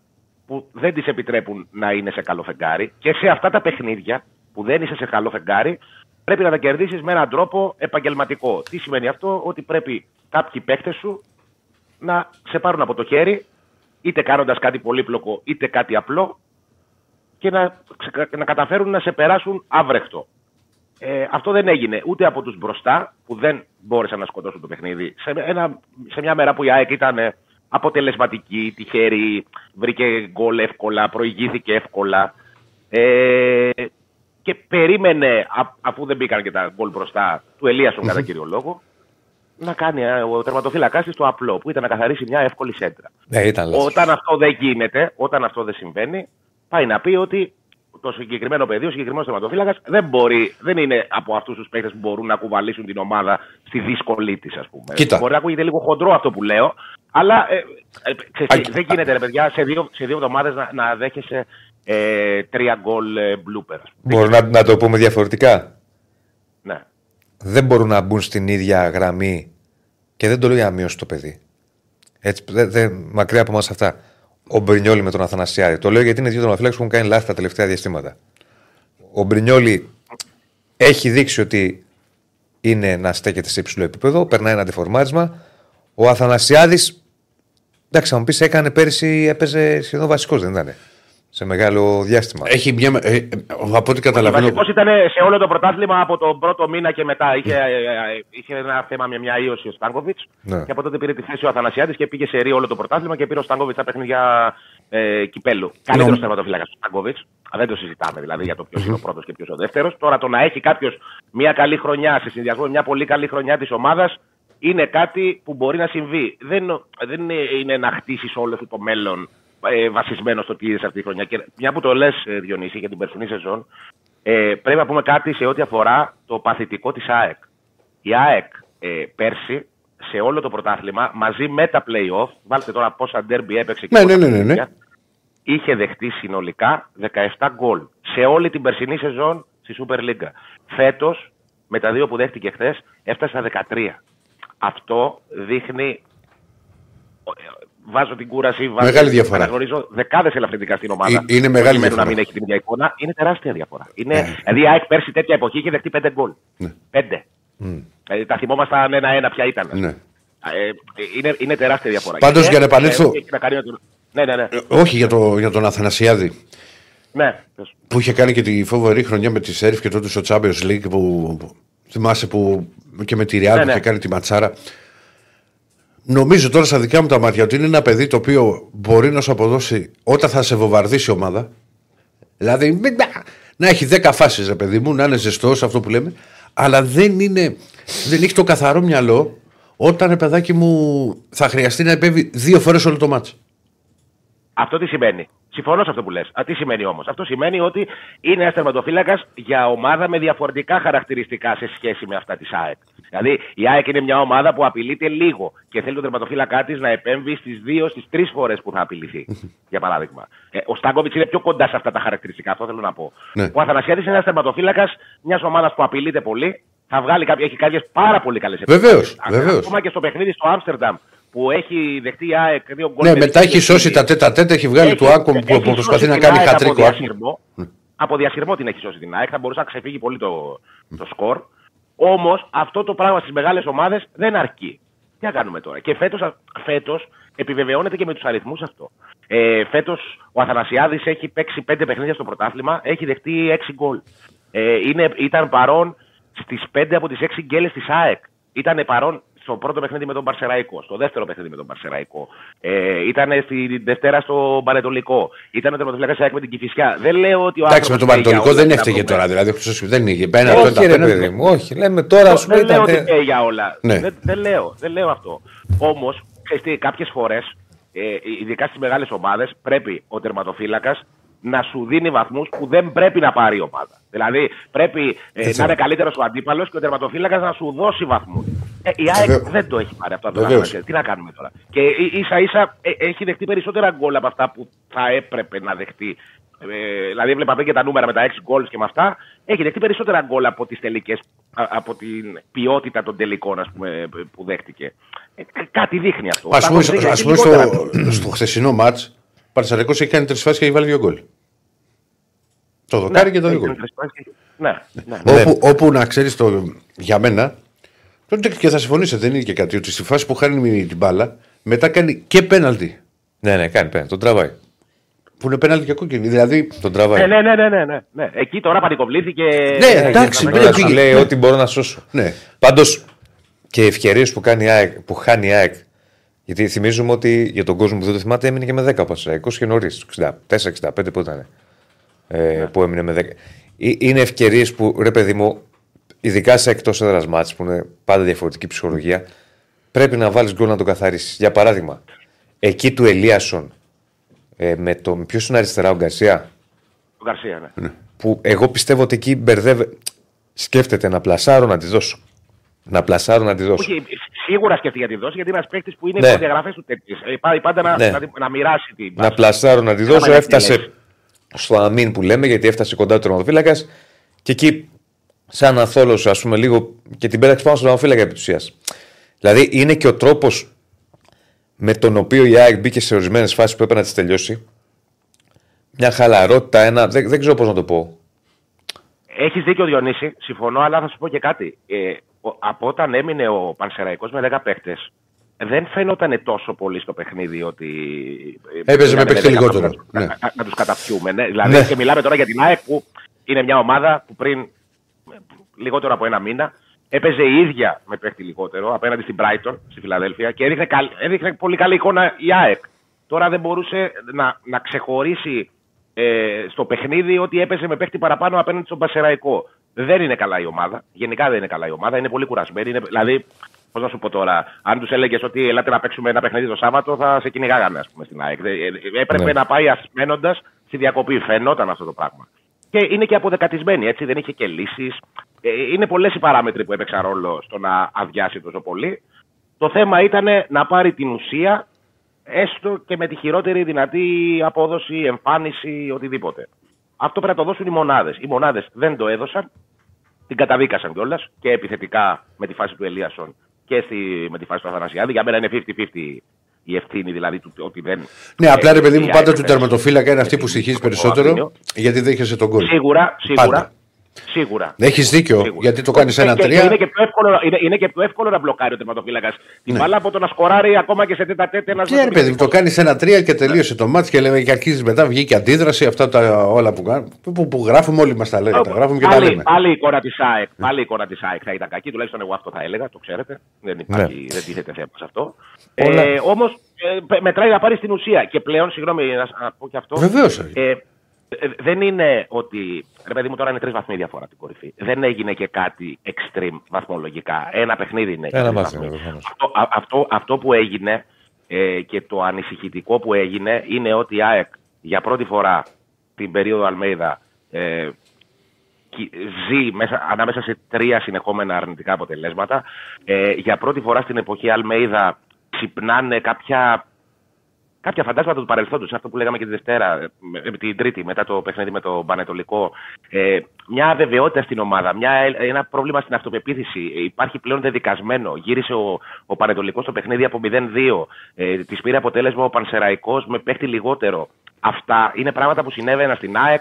που δεν της επιτρέπουν να είναι σε καλό φεγγάρι. Και σε αυτά τα παιχνίδια που δεν είσαι σε καλό φεγγάρι, πρέπει να τα κερδίσεις με έναν τρόπο επαγγελματικό. Τι σημαίνει αυτό, ότι πρέπει κάποιοι παίκτες σου να σε πάρουν από το χέρι, είτε κάνοντας κάτι πολύπλοκο, είτε κάτι απλό, και να, ξε- να καταφέρουν να σε περάσουν άβρεχτο. Ε, αυτό δεν έγινε ούτε από τους μπροστά που δεν μπόρεσαν να σκοτώσουν το παιχνίδι. Σε, ένα, σε μια μέρα που η ΑΕΚ ήταν ε, αποτελεσματική, τυχερή, βρήκε γκολ εύκολα, προηγήθηκε εύκολα ε, και περίμενε, α- αφού δεν μπήκαν και τα γκολ μπροστά του Ελίασον κατά κύριο λόγο, να κάνει ε, ο τερματοφύλακάς της το απλό, που ήταν να καθαρίσει μια εύκολη σέντρα. Ναι, ήταν λάθος. Όταν αυτό δεν γίνεται, όταν αυτό δεν συμβαίνει, πάει να πει ότι το συγκεκριμένο παιδί, ο συγκεκριμένος θεματοφύλακα δεν μπορεί, δεν είναι από αυτούς τους παίκτες που μπορούν να κουβαλήσουν την ομάδα στη δύσκολη της, ας πούμε. Κοίτα. Μπορεί να ακούγεται λίγο χοντρό αυτό που λέω, αλλά ε, ε, ξέρεις τι, Α, δεν γίνεται, ρε παιδιά, σε δύο, σε δύο εβδομάδες να, να δέχεσαι ε, τρία γκολ ε, blooper. ας πούμε. Μπορούμε να, να το πούμε διαφορετικά; Ναι. δεν μπορούν να μπουν στην ίδια γραμμή και δεν το λέω για να μειώσει το παιδί. Έτσι, δε, δε, μακριά από εμά αυτά. Ο Μπρινιόλη με τον Αθανασιάδη. Το λέω γιατί είναι δύο τερματοφύλακες που έχουν κάνει λάθη τα τελευταία διαστήματα. Ο Μπρινιόλη έχει δείξει ότι είναι να στέκεται σε υψηλό επίπεδο, περνάει ένα αντιφορμάρισμα. Ο Αθανασιάδης, εντάξει, θα μου πεις, έκανε πέρυσι, έπαιζε σχεδόν βασικός, δεν ήταν. Σε μεγάλο διάστημα. Έχει μια. Ε, ε, από ό,τι καταλαβαίνω. Βασικό ήταν σε όλο το πρωτάθλημα από τον πρώτο μήνα και μετά. Είχε, ε, ε, είχε ένα θέμα με μια ίωση ο Στάνκοβιτς. Ναι. Και από τότε πήρε τη θέση ο Αθανασιάδη και πήγε σε ρί όλο το πρωτάθλημα και πήρε ο Στάνκοβιτς τα παιχνίδια ε, κυπέλου. Καλύτερος Νομ- τερματοφύλακα ο Στάνκοβιτς. Δεν το συζητάμε δηλαδή για το ποιος είναι ο πρώτος και ποιος ο δεύτερος. Τώρα το να έχει κάποιος μια καλή χρονιά σε συνδυασμό με μια πολύ καλή χρονιά της ομάδας είναι κάτι που μπορεί να συμβεί. Δεν, δεν είναι, είναι να χτίσεις όλο σου το μέλλον ε, βασισμένο στο τι είδες αυτή τη χρονιά. Και μια που το λες, Διονύση, για την περσινή σεζόν, ε, πρέπει να πούμε κάτι σε ό,τι αφορά το παθητικό της ΑΕΚ. Η ΑΕΚ ε, πέρσι, σε όλο το πρωτάθλημα, μαζί με τα play-off, βάλτε τώρα πόσα ντέρμπι έπαιξε και Ναι, πόσα ναι, ναι, ναι, ναι. παιχνίδια, είχε δεχτεί συνολικά 17 γκολ σε όλη την περσινή σεζόν στη Super League. Φέτος, με τα δύο που δέχτηκε χθες, έφτασε στα 13. Αυτό δείχνει. Ε, Βάζω την κούραση, βάζω, Μεγάλη διαφορά. Αναγνωρίζω δεκάδες ελαφρυντικά στην ομάδα. Ε, είναι μεγάλη προκειμένου διαφορά. να μην έχει την ίδια εικόνα. Είναι τεράστια διαφορά. Είναι, Ναι. Δηλαδή, η ΑΕΚ πέρσι τέτοια εποχή είχε δεχτεί 5 γκολ. Ναι. 5. Δηλαδή, τα θυμόμασταν ένα-ένα ποια ήταν. Ναι. Ε, είναι, είναι τεράστια διαφορά. Πάντως, Και, για να επανέλθω- ε, έχει να κάνει με τον- Ναι, ναι, ναι. Ε, Όχι για, το, για τον Αθανασιάδη. ναι. πες. που είχε κάνει και τη φοβερή χρονιά με τη Σέριφ και τότε στο Champions League που που- θυμάσαι που και με τη Real Ναι, που ναι. είχε κάνει τη ματσάρα. Νομίζω τώρα στα δικά μου τα μάτια ότι είναι ένα παιδί το οποίο μπορεί να σου αποδώσει όταν θα σε βομβαρδίσει η ομάδα. Δηλαδή μην- να, να έχει 10 φάσεις, ρε παιδί μου, να είναι ζεστός αυτό που λέμε, αλλά δεν είναι. Δεν έχει το καθαρό μυαλό όταν ρε παιδάκι μου θα χρειαστεί να επέμβει δύο φορές όλο το μάτσο. Αυτό τι σημαίνει; Συμφωνώ σε αυτό που λες. Τι σημαίνει όμως. Αυτό σημαίνει ότι είναι ένας τερματοφύλακας για ομάδα με διαφορετικά χαρακτηριστικά σε σχέση με αυτά της ΑΕΚ. Δηλαδή η ΑΕΚ είναι μια ομάδα που απειλείται λίγο και θέλει τον τερματοφύλακά της να επέμβει στις δύο, στις τρεις φορές που θα απειληθεί. για παράδειγμα. Ε, ο Στάγκοβιτ είναι πιο κοντά σε αυτά τα χαρακτηριστικά. Αυτό θέλω να πω. Ναι. Ο Αθανασιάδης είναι ένας τερματοφύλακας μιας ομάδας που απειλείται πολύ. Θα βγάλει κάποια, έχει κάποιες πάρα πολύ καλές Βεβαίως, βεβαίως. Ακόμα και στο παιχνίδι στο Άμστερνταμ που έχει δεχτεί η ΑΕΚ δύο γκολ. Ναι, με μετά έχει δυσκολίες σώσει τα τέτα τέτα, έχει βγάλει του Άκομ που, έχει που προσπαθεί σώσει να την κάνει ΑΕΚ χατρίκο. Από Άκομ. διασυρμό, από διασυρμό την έχει σώσει την ΑΕΚ. Θα μπορούσε να ξεφύγει πολύ το, το σκορ. Όμως αυτό το πράγμα στις μεγάλες ομάδες δεν αρκεί. Τι να κάνουμε τώρα; Και φέτος φέτος επιβεβαιώνεται και με τους αριθμούς αυτό. Ε, φέτος ο Αθανασιάδης έχει παίξει πέντε παιχνίδια στο πρωτάθλημα, έχει δεχτεί έξι γκολ. Ε, είναι, ήταν παρόν στις πέντε από τις έξι γκέλες της ΑΕΚ. Ήταν παρόν στο πρώτο παιχνίδι με τον Παρσεραϊκό, στο δεύτερο παιχνίδι με τον Παρσεραϊκό. Ε, ήταν στη Δευτέρα στο Πανετολικό. Ήταν ο τερματοφυλακά ΑΕΚ με την Κυφυσιά. Δεν λέω ότι ο Εντάξει, με τον άνθρωπος φταίει για Πανετολικό όλα δεν αυτά έφταιγε που τώρα. Δηλαδή, ο δεν είχε. Πένα, όχι, τότε, ρε απέναντι. παιδί μου, όχι. Λέμε τώρα, ας πούμε, δεν λέω ήταν. ότι φταίει για όλα. Ναι. Δεν, δεν, λέω, δεν λέω αυτό. Όμως, κάποιες φορές, ε, ειδικά στις μεγάλες ομάδες, πρέπει ο τερματοφύλακας να σου δίνει βαθμούς που δεν πρέπει να πάρει η ομάδα. Δηλαδή, πρέπει ε, Έτσι. να είναι καλύτερος ο αντίπαλος και ο τερματοφύλακας να σου δώσει βαθμούς. Ε, η ΑΕΚ Βεβαίως. δεν το έχει πάρει αυτό. από τον Βεβαίως. Αθανασιάδη. Τι να κάνουμε τώρα. Και ίσα ίσα ε, έχει δεχτεί περισσότερα γκολ από αυτά που θα έπρεπε να δεχτεί. Ε, δηλαδή, έβλεπα πριν και τα νούμερα με τα 6 γκολ και με αυτά. Έχει δεχτεί περισσότερα γκολ από τις τελικές, από την ποιότητα των τελικών ας πούμε, που δέχτηκε. Ε, κάτι δείχνει αυτό. Α πούμε, Στάνκοβιτς έχει ας πούμε λιγότερα στο, γκολ. στο χθεσινό μάτς, ο Πανεσσαρικό έχει κάνει τρεις φάσεις και έχει βάλει δύο γκολ. Το δοκάρι και το δύο έχει γκολ. κάνει Ναι, ναι. ναι. Όπου, όπου να ξέρεις το για μένα, τότε και θα συμφωνήσετε, δεν είναι και κάτι, ότι στη φάση που χάνει την μπάλα, μετά κάνει και πέναλτι. Ναι, ναι, κάνει πέναλτι. Τον τραβάει. Που είναι πέναλτι και κόκκινη. Δηλαδή, Τον τραβάει. Ε, ναι, ναι, ναι, ναι, ναι, ναι. Εκεί τώρα πανικοβλήθηκε. Ναι, Ε, εντάξει, να- ναι, Τώρα πήγε. σου λέει ότι μπορώ να σώσω. ναι. Πάντως και οι ευκαιρίες που, κάνει η ΑΕΚ- που χάνει η ΑΕΚ. Γιατί θυμίζουμε ότι για τον κόσμο που δεν το θυμάται έμεινε και με 10 πασαραϊκό και νωρίς. 64-65 που ήταν. Ε, Που έμεινε με 10. Ε, Είναι ευκαιρίες που ρε παιδί μου, ειδικά σε εκτός έδρας μάτς που είναι πάντα διαφορετική ψυχολογία, πρέπει να βάλεις γκολ να τον καθαρίσεις. Για παράδειγμα, εκεί του Ελίασον ε, με τον. Ποιος είναι αριστερά, ο Γκαρσία; Ο Γκαρσία, ναι. Που εγώ πιστεύω ότι εκεί μπερδεύει. Σκέφτεται να πλασάρω να τη δώσω. Να πλασάρω να τη δώσω. Όχι, σίγουρα σκέφτηκε για τη δόση γιατί είναι ένας παίκτης που είναι Ναι. ναι. προδιαγραφέ του τέτοιες. Πάει πάντα να, Ναι. να, να μοιράσει την. να πλασάρω να τη δώσω. Άμα Έφτασε είναι στο αμήν που λέμε, γιατί έφτασε κοντά του τερματοφύλακας. Και εκεί, σαν αθόλο, ας πούμε, λίγο και την πέταξε πάνω στον τερματοφύλακα επί της ουσίας. Δηλαδή, είναι και ο τρόπος με τον οποίο η ΑΕΚ μπήκε σε ορισμένες φάσεις που έπρεπε να τις τελειώσει. Μια χαλαρότητα, ένα. Δεν, δεν ξέρω πώς να το πω. Έχεις δίκιο, Διονύση, συμφωνώ, αλλά θα σου πω και κάτι. Ε, ο- από όταν έμεινε ο Πανσεραϊκός με 10 παίκτε, δεν φαίνονταν τόσο πολύ στο παιχνίδι ότι. Έπαιζε με πήγανε παίκτη δέκα λιγότερο, Να, ναι. να, να, να τους καταφιούμε. Ναι. Δηλαδή, Ναι. και μιλάμε τώρα για την ΑΕΚ που είναι μια ομάδα που πριν ε, λιγότερο από ένα μήνα έπαιζε η ίδια με παίκτη λιγότερο απέναντι στην Brighton στη Φιλαδέλφια και έδειχνε, καλ- έδειχνε πολύ καλή εικόνα η ΑΕΚ. Τώρα δεν μπορούσε να, να ξεχωρίσει ε, στο παιχνίδι ότι έπαιζε με παίκτη παραπάνω απέναντι στον Πασεραϊκό. Δεν είναι καλά η ομάδα. Γενικά δεν είναι καλά η ομάδα. Είναι πολύ κουρασμένη. Είναι, δηλαδή, πώς να σου πω τώρα, αν τους έλεγες ότι ελάτε να παίξουμε ένα παιχνίδι το Σάββατο, θα σε κυνηγάγανε, ας πούμε, στην ΑΕΚ. Ε, ε, Έπρεπε Ναι. να πάει ασμένοντα στη διακοπή. Φαινόταν αυτό το πράγμα. Και είναι και αποδεκατισμένη, έτσι, δεν είχε και λύσεις. είναι πολλές οι παράμετροι που έπαιξαν ρόλο στο να αδειάσει τόσο πολύ. Το θέμα ήταν να πάρει την ουσία, έστω και με τη χειρότερη δυνατή απόδοση, εμφάνιση, οτιδήποτε. Αυτό πρέπει να το δώσουν οι μονάδες. Οι μονάδες δεν το έδωσαν, την καταδίκασαν κιόλας και επιθετικά με τη φάση του Ελίασον και στη, με τη φάση του Αθανασιάδη. Για μένα είναι 50-50 η ευθύνη δηλαδή του ότι δεν. Ναι, απλά ρε παιδί μου, η πάντα ΑΕΚ του δεν- τερματοφύλακα είναι αυτή που στοιχίζει Ο περισσότερο Αβίνιο. γιατί δέχεσαι τον κόλ. Σίγουρα, σίγουρα. Πάντα. Σίγουρα. Έχεις δίκιο, Σίγουρα. γιατί το κάνεις Και- ένα και- και τρία. Είναι και, πιο εύκολο, είναι, είναι και πιο εύκολο να μπλοκάρει ο τερματοφύλακας την μπάλα από το να σκοράρει ακόμα και σε τέτα τέτα ένας Και ρε παιδί μου, το κάνεις ένα τρία και τελείωσε το μάτι και λέμε και αρχίζεις μετά βγήκε αντίδραση. Αυτά τα όλα που, κάνουμε, που, που γράφουμε όλοι μας τα λέμε. Τα γράφουμε και τα πάλι, λέμε. πάλι η εικόνα της ΑΕΚ, πάλι η εικόνα της ΑΕΚ θα ήταν κακή, τουλάχιστον εγώ αυτό θα έλεγα, το ξέρετε. Δεν, υπάρχει, Ναι. δεν τίθεται θέμα σε αυτό. Όλα. Ε, Όμως μετράει να πάρει την ουσία. Και πλέον, συγγνώμη να, να πω και αυτό. Βεβαίως. Ε, ε, δεν είναι ότι. Ρε παιδί μου, τώρα είναι τρεις βαθμοί διαφορά από την κορυφή. Δεν έγινε και κάτι extreme βαθμολογικά. Ένα παιχνίδι είναι. Ένα τρεις μάτι βαθμοί. είναι, προφανώς. Αυτό, α- αυτό, αυτό που έγινε ε, και το ανησυχητικό που έγινε είναι ότι η ΑΕΚ για πρώτη φορά την περίοδο Αλμέιδα ε, κι- ζει μέσα, ανάμεσα σε τρία συνεχόμενα αρνητικά αποτελέσματα. Ε, για πρώτη φορά στην εποχή Αλμέιδα ξυπνάνε κάποια, κάποια φαντάσματα του παρελθόντος. Αυτό που λέγαμε και τη Δευτέρα, ε, με- την Τρίτη, μετά το παιχνίδι με το Πανετολικό. Ε, μια αβεβαιότητα στην ομάδα, μια, ένα πρόβλημα στην αυτοπεποίθηση. Ε, Υπάρχει πλέον δεδικασμένο. Γύρισε ο, ο Πανετολικός στο παιχνίδι από 0-2. Ε, της πήρε αποτέλεσμα ο Πανσεραϊκός με παίχτη λιγότερο. Αυτά είναι πράγματα που συνέβαιναν στην ΑΕΚ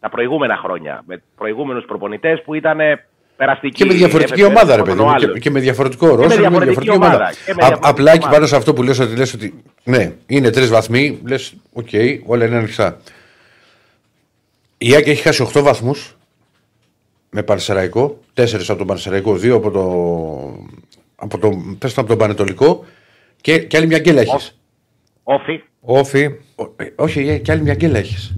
τα προηγούμενα χρόνια. Με προηγούμενους προπονητές που ήταν περαστικοί. Και με διαφορετική έπαιζε ομάδα, ρε ο παιδί μου. άλλος. Και, και με διαφορετικό ρόλο. με διαφορετική ομάδα. Και με Α- διαφορετική απλά εκεί ομάδα. πάνω σε αυτό που λες ότι λες ότι ναι, είναι τρεις βαθμοί, λες, οκ, όλα είναι ανοιχτά. Η ΑΕΚ έχει χάσει 8 βαθμούς με Πανσερραϊκό, 4 από τον Πανσερραϊκό, 2 από το. Από τον, πες το, από τον Πανετολικό και, και άλλη μια γκέλα έχεις. ΟΦΗ. ΟΦΗ. όχι, ε, και άλλη μια γκέλα έχεις.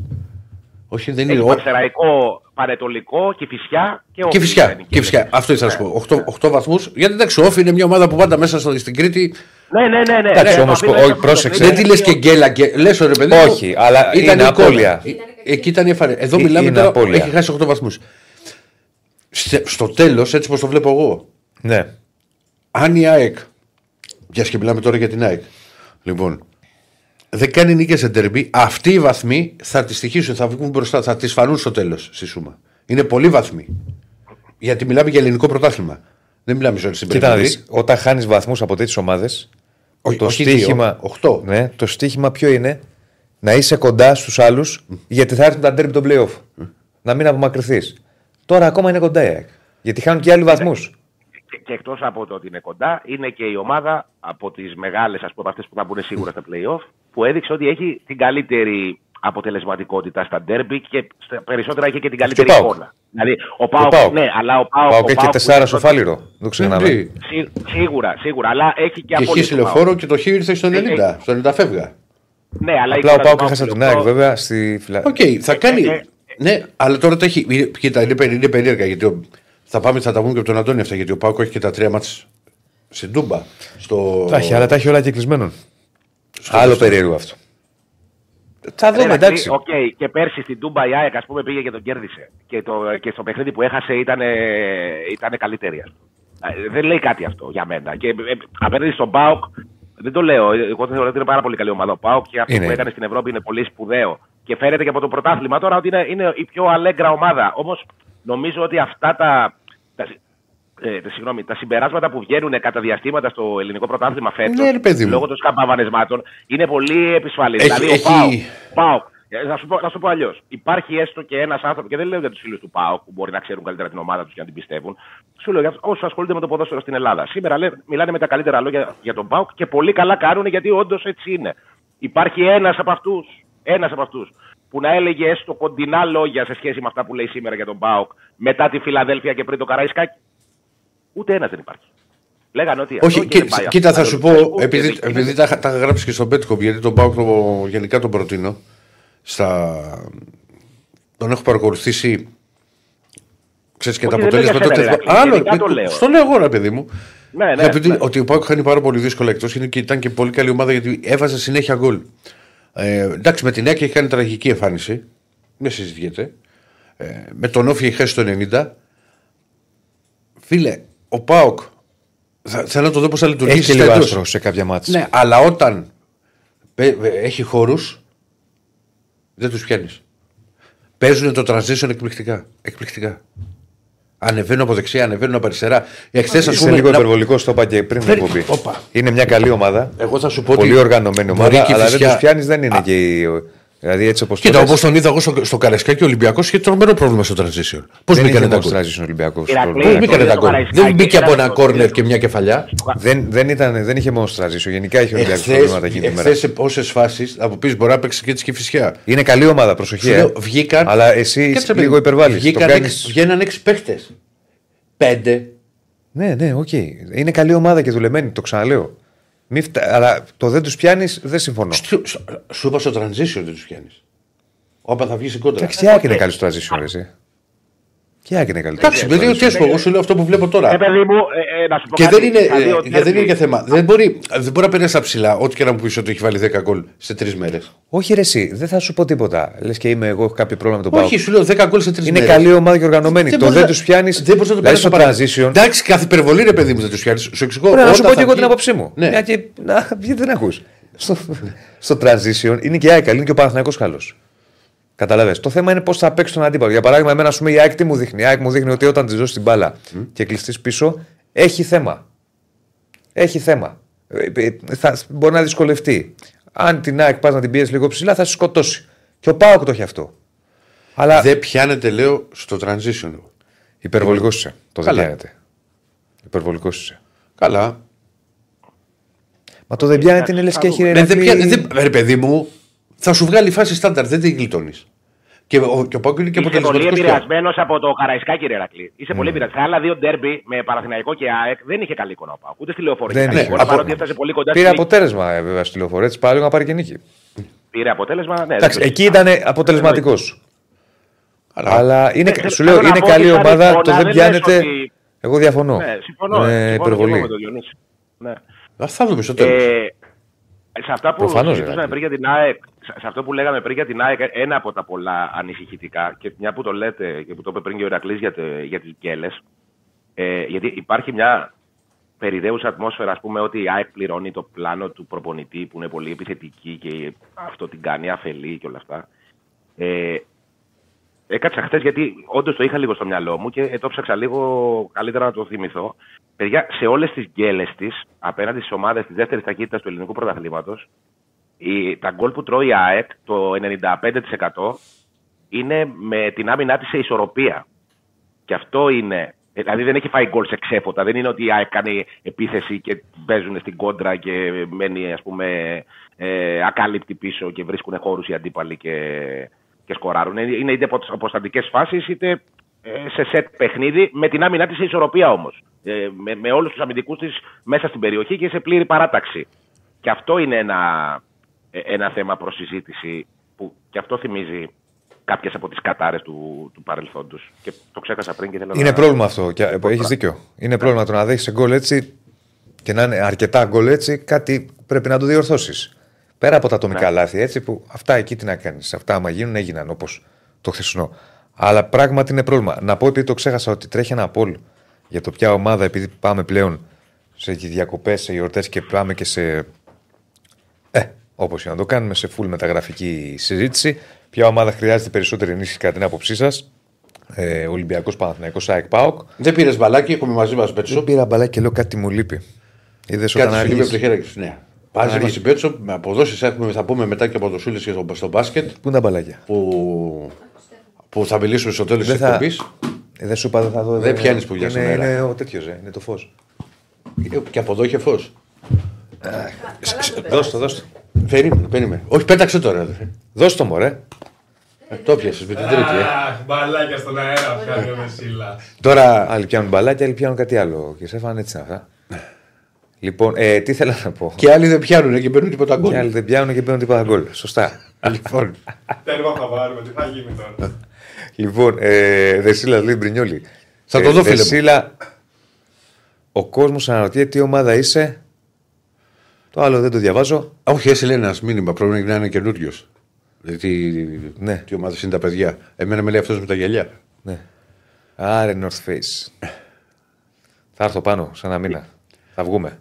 Όχι, δεν Έχει είναι. ο- Πανσεραϊκό, Πανετολικό, Κηφισιά και Όφη. Και φυσικά, Δεν είναι. και φυσικά. Αυτό ήθελα να σου πω. 8, 8 βαθμούς. Γιατί εντάξει, ο Όφη είναι μια ομάδα που πάντα μέσα στο, στην Κρήτη. Ναι, ναι, ναι. ναι. Εντάξει, Ναι, όμως, το αφήνω όχι, στο πρόσεξε. Δεν παιχνίδι. τη λες και γκέλα. Και... Λες, ρε παιδί. μου, Όχι, αλλά είναι εικόνα. απώλεια. Ε, Εκεί ήταν η εμφάνιση. Εδώ Ε, μιλάμε είναι τώρα. απώλεια. Έχει χάσει 8 βαθμούς. Στο τέλος, έτσι όπως το βλέπω εγώ, Ναι. αν η ΑΕΚ. Για και μιλάμε τώρα για την ΑΕΚ. Λοιπόν, δεν κάνει νίκες σε τερμπή, αυτοί οι βαθμοί θα τη στοιχήσουν, θα βγουν μπροστά, θα τη φανούν στο τέλος στη σούμα. Είναι πολύ βαθμοί. Γιατί μιλάμε για ελληνικό πρωτάθλημα. Δεν μιλάμε σε όλη την Κοίτα να Premier League. δεις, όταν χάνεις βαθμούς από τέτοιες ομάδες, Όχι, το όχι δύο, στίχημα. οχτώ. Ναι, το στίχημα ποιο είναι; Να είσαι κοντά στους άλλους γιατί θα έρθουν τα ντέρμπι των playoff. Να μην απομακρυνθείς. Τώρα ακόμα είναι κοντά η ΑΕΚ. Γιατί χάνουν και άλλοι βαθμούς. Και, και εκτός από το ότι είναι κοντά, είναι και η ομάδα από τις μεγάλες, ας πούμε, αυτές που θα μπουν σίγουρα στα playoff, που έδειξε ότι έχει την καλύτερη αποτελεσματικότητα στα ντέρμπι και στα περισσότερα έχει και την καλύτερη Πάοκ. εικόνα. Δηλαδή, ο Πάοκ, Πάοκ. ναι, αλλά ο Πάοκ. Πάω ο και έχει Πάοκ τεσσάρα που στο είναι φάληρο. Δεν το ξεχνάμε. Ναι, Σί- Σίγουρα, σίγουρα, αλλά έχει και Και χ απόλυτο στη Πάοκ. λεωφόρο και το χ ήρθε στον Ε, 90. Στον 90 φεύγα. Ναι, αλλά η Απλά ο εικόνα του Πάοκ έχασε και την ο ΑΕΚ Πάοκ- βέβαια στη φυλακή. Οκ, θα κάνει. ε, ε, Ναι, αλλά τώρα τα έχει. είναι- Κοίτα, είναι, περί- είναι περίεργα γιατί ο- θα πάμε, θα τα πούμε και από τον Αντώνη αυτά. Γιατί ο Πάοκ έχει και τα τρία ματς στην Τούμπα. Στο... Τα έχει, αλλά τα έχει όλα και κεκλεισμένων. Άλλο περίεργο αυτό. Θα δούμε, Εντάξει, εντάξει. Οκ, και πέρσι στην Τούμπα η ΑΕΚ ας πούμε, πήγε και τον κέρδισε. Και, το, και στο παιχνίδι που έχασε ήταν, ήταν καλύτερη. ας πούμε. Ε, Δεν λέει κάτι αυτό για μένα. Και ε, απέναντι στον Πάοκ, δεν το λέω. Εγώ θεωρώ ότι είναι πάρα πολύ καλή ομάδα ο Πάοκ και αυτό Είναι. που έκανε στην Ευρώπη είναι πολύ σπουδαίο. Και φαίνεται και από το πρωτάθλημα τώρα ότι είναι, είναι η πιο αλέγκρα ομάδα. Όμως νομίζω ότι αυτά τα. τα ε, συγγνώμη, τα συμπεράσματα που βγαίνουν κατά διαστήματα στο ελληνικό πρωτάθλημα φέτος, Ναι, ρε παιδί μου. λόγω των σκαμπαβανεσμάτων, είναι πολύ επισφαλή. Έχει- δηλαδή, έχει- ο Πάοκ, Πάοκ Ε, Να σου πω, να σου πω αλλιώς. Υπάρχει έστω και ένας άνθρωπος, και δεν λέω για τους φίλους του ΠΑΟΚ που μπορεί να ξέρουν καλύτερα την ομάδα τους και να την πιστεύουν. Σου λέω για όσους ασχολούνται με το ποδόσφαιρο στην Ελλάδα. Σήμερα λέ, μιλάνε με τα καλύτερα λόγια για τον ΠΑΟΚ και πολύ καλά κάνουν γιατί όντως έτσι είναι. Υπάρχει ένας από αυτούς, ένας από αυτούς, που να έλεγε έστω κοντινά λόγια σε σχέση με αυτά που λέει σήμερα για τον ΠΑΟΚ μετά τη Φιλαδέλφια και πριν το Καραϊσκάκι. Ούτε ένα δεν υπάρχει. Λέγανε ότι. αυτό Όχι, και κοί- δεν πάει κοίτα, αυτό. θα σου πω, Ούτε επειδή, δεν- επειδή τα, είχα- τα είχα γράψει και στον Πέτκομ, γιατί τον Πάουκ το, γενικά τον προτείνω. Στα... Τον έχω παρακολουθήσει. Ξέρεις και Όχι, τα δεν λέω για αποτέλεσματα. σένα, τέτοια- ρε, Άλλο, γενικά το με- λέω. στο λέω εγώ, ρε παιδί μου. Ναι, ναι, Επειδή ναι. ότι ο Πάουκ χάνει πάρα πολύ δύσκολα εκτός και ήταν και πολύ καλή ομάδα γιατί έβαζε συνέχεια γκολ. Ε, εντάξει, με την Νέα έχει κάνει τραγική εμφάνιση. Δεν συζητιέται. Ε, με τον Όφη έχει χάσει το 90. Φίλε, ο Πάοκ. Θα, θέλω να το δω πώς θα λειτουργήσει. Έχει και στα λίγο εντός. άστρο σε κάποια μάτια. Ναι, αλλά όταν πε- ε, έχει χώρους, δεν τους πιάνεις. Παίζουν το transition εκπληκτικά. εκπληκτικά. Ανεβαίνουν από δεξιά, ανεβαίνουν από αριστερά. Εχθές, ας Είσαι πούμε. λίγο να- υπερβολικός, το είπα και πριν την Φέρει- εκπομπή. Όπα. Είναι μια καλή ομάδα. Εγώ θα σου πω Πολύ ότι οργανωμένη μπορεί ομάδα, και η αλλά δεν Φυσιά- τους πιάνεις, δεν είναι και. η- Δηλαδή έτσι όπως Κοίτα, όπως τον είδα εγώ στο, στο Καραϊσκάκη, ο Ολυμπιακός είχε τρομερό πρόβλημα στο transition. Πώς δεν μπήκανε είχε τα μόνο γκολ; transition Ολυμπιακός. Ηρακλή, Πώς Ναι, μπήκανε το τα το γκολ; Καραϊσκάκη Δεν μπήκε era από ένα το- κόρνερ και μια κεφαλιά; Δεν, δεν, ήταν, δεν είχε μόνο transition. Γενικά είχε Ολυμπιακός προβλήματα εκείνη τη μέρα. Εχθές σε πόσες φάσεις θα μου πει μπορεί να παίξει και τη Κηφισιά. Είναι καλή ομάδα, προσοχή. Σου ε. λέω, βγήκαν. Αλλά εσύ Κάτσε, λίγο παιδί, υπερβάλλεις. Βγήκαν έξι- Βγαίναν έξι παίχτες. Πέντε. Ναι, ναι, οκ. Είναι καλή ομάδα και δουλεμένη, το ξαναλέω. Μη φτα... Αλλά το δεν τους πιάνεις, δεν συμφωνώ. Σου- σου- Σου είπα στο transition δεν τους πιάνεις. Όπα θα βγεις η κόντρα. Εντάξει, και Άκη είναι καλή στο transition, ρε, εσύ. Και Άκη είναι καλή. στο Εντάξει, παιδί, transition. τι έσπω, εγώ σου λέω αυτό που βλέπω Ε, τώρα. παιδί μου, ε, ε, να σου πω Και κάτι, δεν είναι, τα δύο ε, δεν είναι derby- και θέμα. Δεν μπορεί, δεν μπορεί να περάσει στα ψηλά, ό,τι και να μου πεις ότι έχει βάλει 10 γκολ σε τρεις μέρες. Όχι, ρε, εσύ, δεν θα σου πω τίποτα. Λες και είμαι εγώ, έχω κάποιο πρόβλημα με τον Όχι, Πάο. σου λέω 10 γκολ σε τρεις μέρες. Είναι καλή ομάδα και οργανωμένη. Το μπορείς δεν να- τους πιάνεις. Δεν μπορείς να το Δηλαδή πάρει στο transition. Εντάξει, κάθε υπερβολή ρε παιδί μου δεν τους πιάνεις. Σου εξηγώ. Πρέπει να σου όταν πω θα και εγώ βγει- την άποψή μου. Ναι. Μια και, να, γιατί δεν ακούς. Στο, στο transition είναι και η ΑΕΚ καλή, είναι και ο Παναθηναϊκός καλός. Καταλαβες. Το θέμα είναι πώς θα παίξει τον αντίπαλο. Για παράδειγμα, εμένα, ας πούμε, η ΑΕΚ τι μου δείχνει; Η ΑΕΚ μου δείχνει ότι όταν τη δώσει την μπάλα και κλειστείς πίσω, έχει θέμα. Έχει θέμα. Ε, ε, Θα, μπορεί να δυσκολευτεί. Αν την ΑΕΚ πας να την πιέσεις λίγο ψηλά, θα σε σκοτώσει. Και ο Πάοκ το έχει αυτό. Αλλά Δεν πιάνεται, λέω, στο transition. υπερβολικός είσαι. Το δεν Καλά. πιάνεται. Υπερβολικός είσαι. Καλά. Μα το δεν πιάνεται είναι λες και έχει Ε, δεν Ηρακλή- πιάνει- δεν- Ρε παιδί μου, θα σου βγάλει φάση στάνταρ, δεν την γλιτώνεις. Και ο, και ο Πάουκ είναι και Είσαι πολύ αποτελεσματικό. επηρεασμένος από το Καραϊσκάκι, ρε Ερακλή. Είσαι πολύ επηρεασμένος. Άλλα δύο ντέρμπι με Παναθηναϊκό και ΑΕΚ δεν είχε καλή εικόνα ο Πάουκ. Ούτε στη λεωφορεία. Δεν είχε καλή είχε. εικόνα, Από- Παρότι έφτασε πολύ κοντά Πήρε στη νίκη. αποτέλεσμα ε, βέβαια στη λεωφορεία τη πάλι να πάρει και νίκη. Πήρε αποτέλεσμα. Ναι, Εντάξει, δεν το εκεί συζητάμε. ήταν αποτελεσματικό. Αλλά, Αλλά είναι, Ε, σου θέλω λέω να είναι πω καλή ότι σαν ομάδα, εικόνα το δεν δεν πιάνεται. λες ότι- Εγώ διαφωνώ. Ναι, συμφωνώ. Είναι συμφωνώ και εγώ υπερβολή. με τον Διονύση. Ναι. Α, θα δούμε στο τέλος. Ε, σε αυτά που Προφανώς, συζητούσαμε δηλαδή. πριν για την ΑΕΚ, σε σε αυτό που λέγαμε πριν για την ΑΕΚ, ένα από τα πολλά ανησυχητικά και μια που το λέτε και που το είπε πριν και ο Ηρακλής για, τε- για τις γκέλες, ε, γιατί υπάρχει μια περιδέουσα ατμόσφαιρα, ας πούμε, ότι η ΑΕΚ πληρώνει το πλάνο του προπονητή που είναι πολύ επιθετική και αυτό την κάνει αφελή και όλα αυτά. Ε, Έκατσα χθες γιατί όντως το είχα λίγο στο μυαλό μου και το ψάξα λίγο καλύτερα να το θυμηθώ. Παιδιά, σε όλες τις γκέλες της, απέναντι στις ομάδες της δεύτερης ταχύτητας του ελληνικού πρωταθλήματος, τα γκολ που τρώει η ΑΕΚ, το 95% είναι με την άμυνά της σε ισορροπία. Και αυτό είναι. Δηλαδή δεν έχει φάει γκολ σε ξέφωτα. Δεν είναι ότι η ΑΕΚ κάνει επίθεση και παίζουν στην κόντρα και μένει ας πούμε ε, ακάλυπτη πίσω και βρίσκουν χώρους οι αντίπαλοι και, και σκοράρουν. Είναι είναι είτε από αποστατικές φάσεις είτε ε, σε σετ παιχνίδι με την άμυνά της σε ισορροπία όμως. Ε, με, με όλους τους αμυντικούς της μέσα στην περιοχή και σε πλήρη παράταξη. Και αυτό είναι ένα, ε, ένα θέμα προς συζήτηση που και αυτό θυμίζει κάποιες από τις κατάρες του, του παρελθόντος. Και το ξέχασα πριν και θέλω Είναι να. πρόβλημα αυτό. Και έχεις δίκιο. Είναι πρόβλημα το να δέχεις γκολ έτσι και να είναι αρκετά γκολ έτσι, κάτι πρέπει να το διορθώσεις. Πέρα από τα ατομικά Ναι. λάθη, έτσι που αυτά εκεί τι να κάνεις. Αυτά, άμα γίνουν, έγιναν όπως το χθεσινό. Αλλά πράγματι είναι πρόβλημα. Να πω επειδή το ξέχασα ότι τρέχει ένα πόλ για το ποια ομάδα, επειδή πάμε πλέον σε διακοπές, σε γιορτές και πάμε και σε. Ε, όπως και να το κάνουμε, σε full μεταγραφική συζήτηση. Ποια ομάδα χρειάζεται περισσότερη ενίσχυση κατά την άποψή σας; Ε, Ολυμπιακός Παναθηναϊκός ΑΕΚ ΠΑΟΚ. Δεν πήρες μπαλάκι, έχουμε μαζί μας Δεν πέτσο. πήρα μπαλάκι και λέω κάτι μου λείπει. Είδες Κάτι όταν σου λείπει από το αργείς. χέρι σου. Ναι. Πάζει μας την Πέτσο, με αποδόσεις έχουμε, θα πούμε μετά και από το Σούλης και στο, στο μπάσκετ. Πού είναι τα μπαλάκια; Που, που θα μιλήσουμε στο τέλος της Δεν θα- εκπομπής. Ε, δεν σου είπα, δεν θα δω. Δεν πιάνεις που είναι, βγαίνει στον αέρα. είναι ο τέτοιος, ε, είναι το φως. Και από εδώ είχε φως. Δώσ' το, δώσ' το. Περίμενε, περίμενε. Όχι, πέταξε τώρα. αδερφέ. Δώσ' το μωρέ. Ε, το πιασε με την τρίτη. Ε. Αχ, μπαλάκια στον αέρα πιάνει ο Μεσίλα. Τώρα Άλλοι πιάνουν μπαλάκια, άλλοι πιάνουν κάτι άλλο. Και Σέφαν έτσι είναι αυτά. Λοιπόν, ε, τι θέλω να πω. και άλλοι δεν πιάνουν και παίρνουν τίποτα Και γκολ. άλλοι δεν πιάνουν και παίρνουν τίποτα γκολ. Σωστά. Λοιπόν, Τέρμα θα βάλουμε, τι θα γίνει τώρα. λοιπόν, ε, Δεσίλα λέει Μπρινιόλη. Θα το δω, φίλε μου. Δεσίλα, ο κόσμος αναρωτιέται τι ομάδα είσαι. Το άλλο δεν το διαβάζω. όχι, έτσι λέει ένας μήνυμα. Πρέπει να είναι καινούριος. Δηλαδή, Ναι. τι ομάδες είναι τα παιδιά. Εμένα με λέει αυτός με τα γυαλιά. Ναι. Άρε North Face. Θα έρθω πάνω σε ένα μήνα. Θα βγούμε.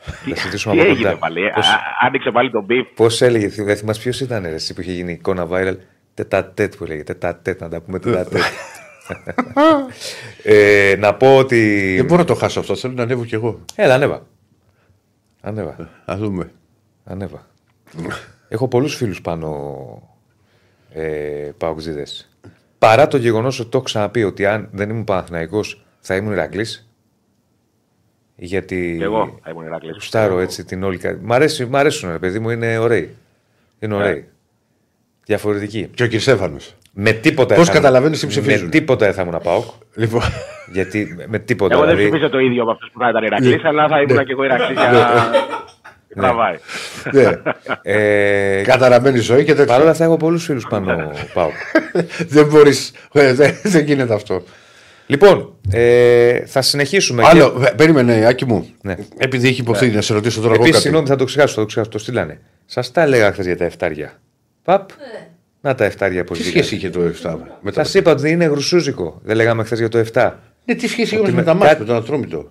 Θα συζητήσουμε Τι από έγινε κοντά. πάλι, ε; Πώς- Α- Άνοιξε πάλι τον beef. Πώς έλεγε, θυ- δεν θυμάσαι ποιος ήταν ρε, εσύ που είχε γίνει εικόνα viral; Τετατέτ που έλεγε. Τετατέτ, να τα πούμε τετατέτ. ε, να πω ότι. Δεν μπορώ να το χάσω αυτό. Θέλω να ανέβω κι εγώ. Έλα, ανέβα. Ανέβα. Α δούμε. Ανέβα. Έχω πολλούς φίλους πάνω ε, παοξίδες. Παρά το γεγονός ότι το έχω ξαναπεί ότι αν δεν ήμουν Παναθηναϊκός θα ήμουν Ηρακλής. Γιατί. Και εγώ θα ήμουν Ηρακλής. Γουστάρω έτσι την όλη. κα- Μ' αρέσει, μ' αρέσουν, ρε παιδί μου, είναι ωραίοι. Είναι Ναι. ωραίοι. Διαφορετικοί. Και ο Κυρσέφανο. Με τίποτα Πώς θα ήμουν- καταλαβαίνεις τι ψηφίζουν; Με τίποτα δεν θα ήμουν ΠΑΟΚ. Λοιπόν. Γιατί με τίποτα. Εγώ δεν δηλαδή, ψηφίζω το ίδιο με αυτούς που θα ήταν Ηρακλή, αλλά θα ήμουν και εγώ Ηρακλή για να τραβάει. ναι. ε, Καταραμένη ζωή και Παρ' όλα τέτοια. αυτά έχω πολλούς φίλους πάνω ΠΑΟΚ. δεν μπορείς. Δεν, δεν γίνεται αυτό. Λοιπόν, ε, θα συνεχίσουμε. Άλλο, βε- περίμενε, Άκη μου. Ναι. Επειδή έχει υποθεί να σε ρωτήσω τώρα εγώ Επίσης, κάτι. συγγνώμη, θα το ξεχάσω, θα το ξεχάσω. Το στείλανε. Σας τα έλεγα χθες για τα εφτάρια. Παπ. Να τα εφτάρια πώς Τι σχέση είχε το 7 με τα. Σας είπα ότι είναι γρουσούζικο. Δεν λέγαμε χθες για το 7. Ναι, τι σχέση Ότι είχε με με- τα μάτια, κάτι- με τον Ατρόμητο.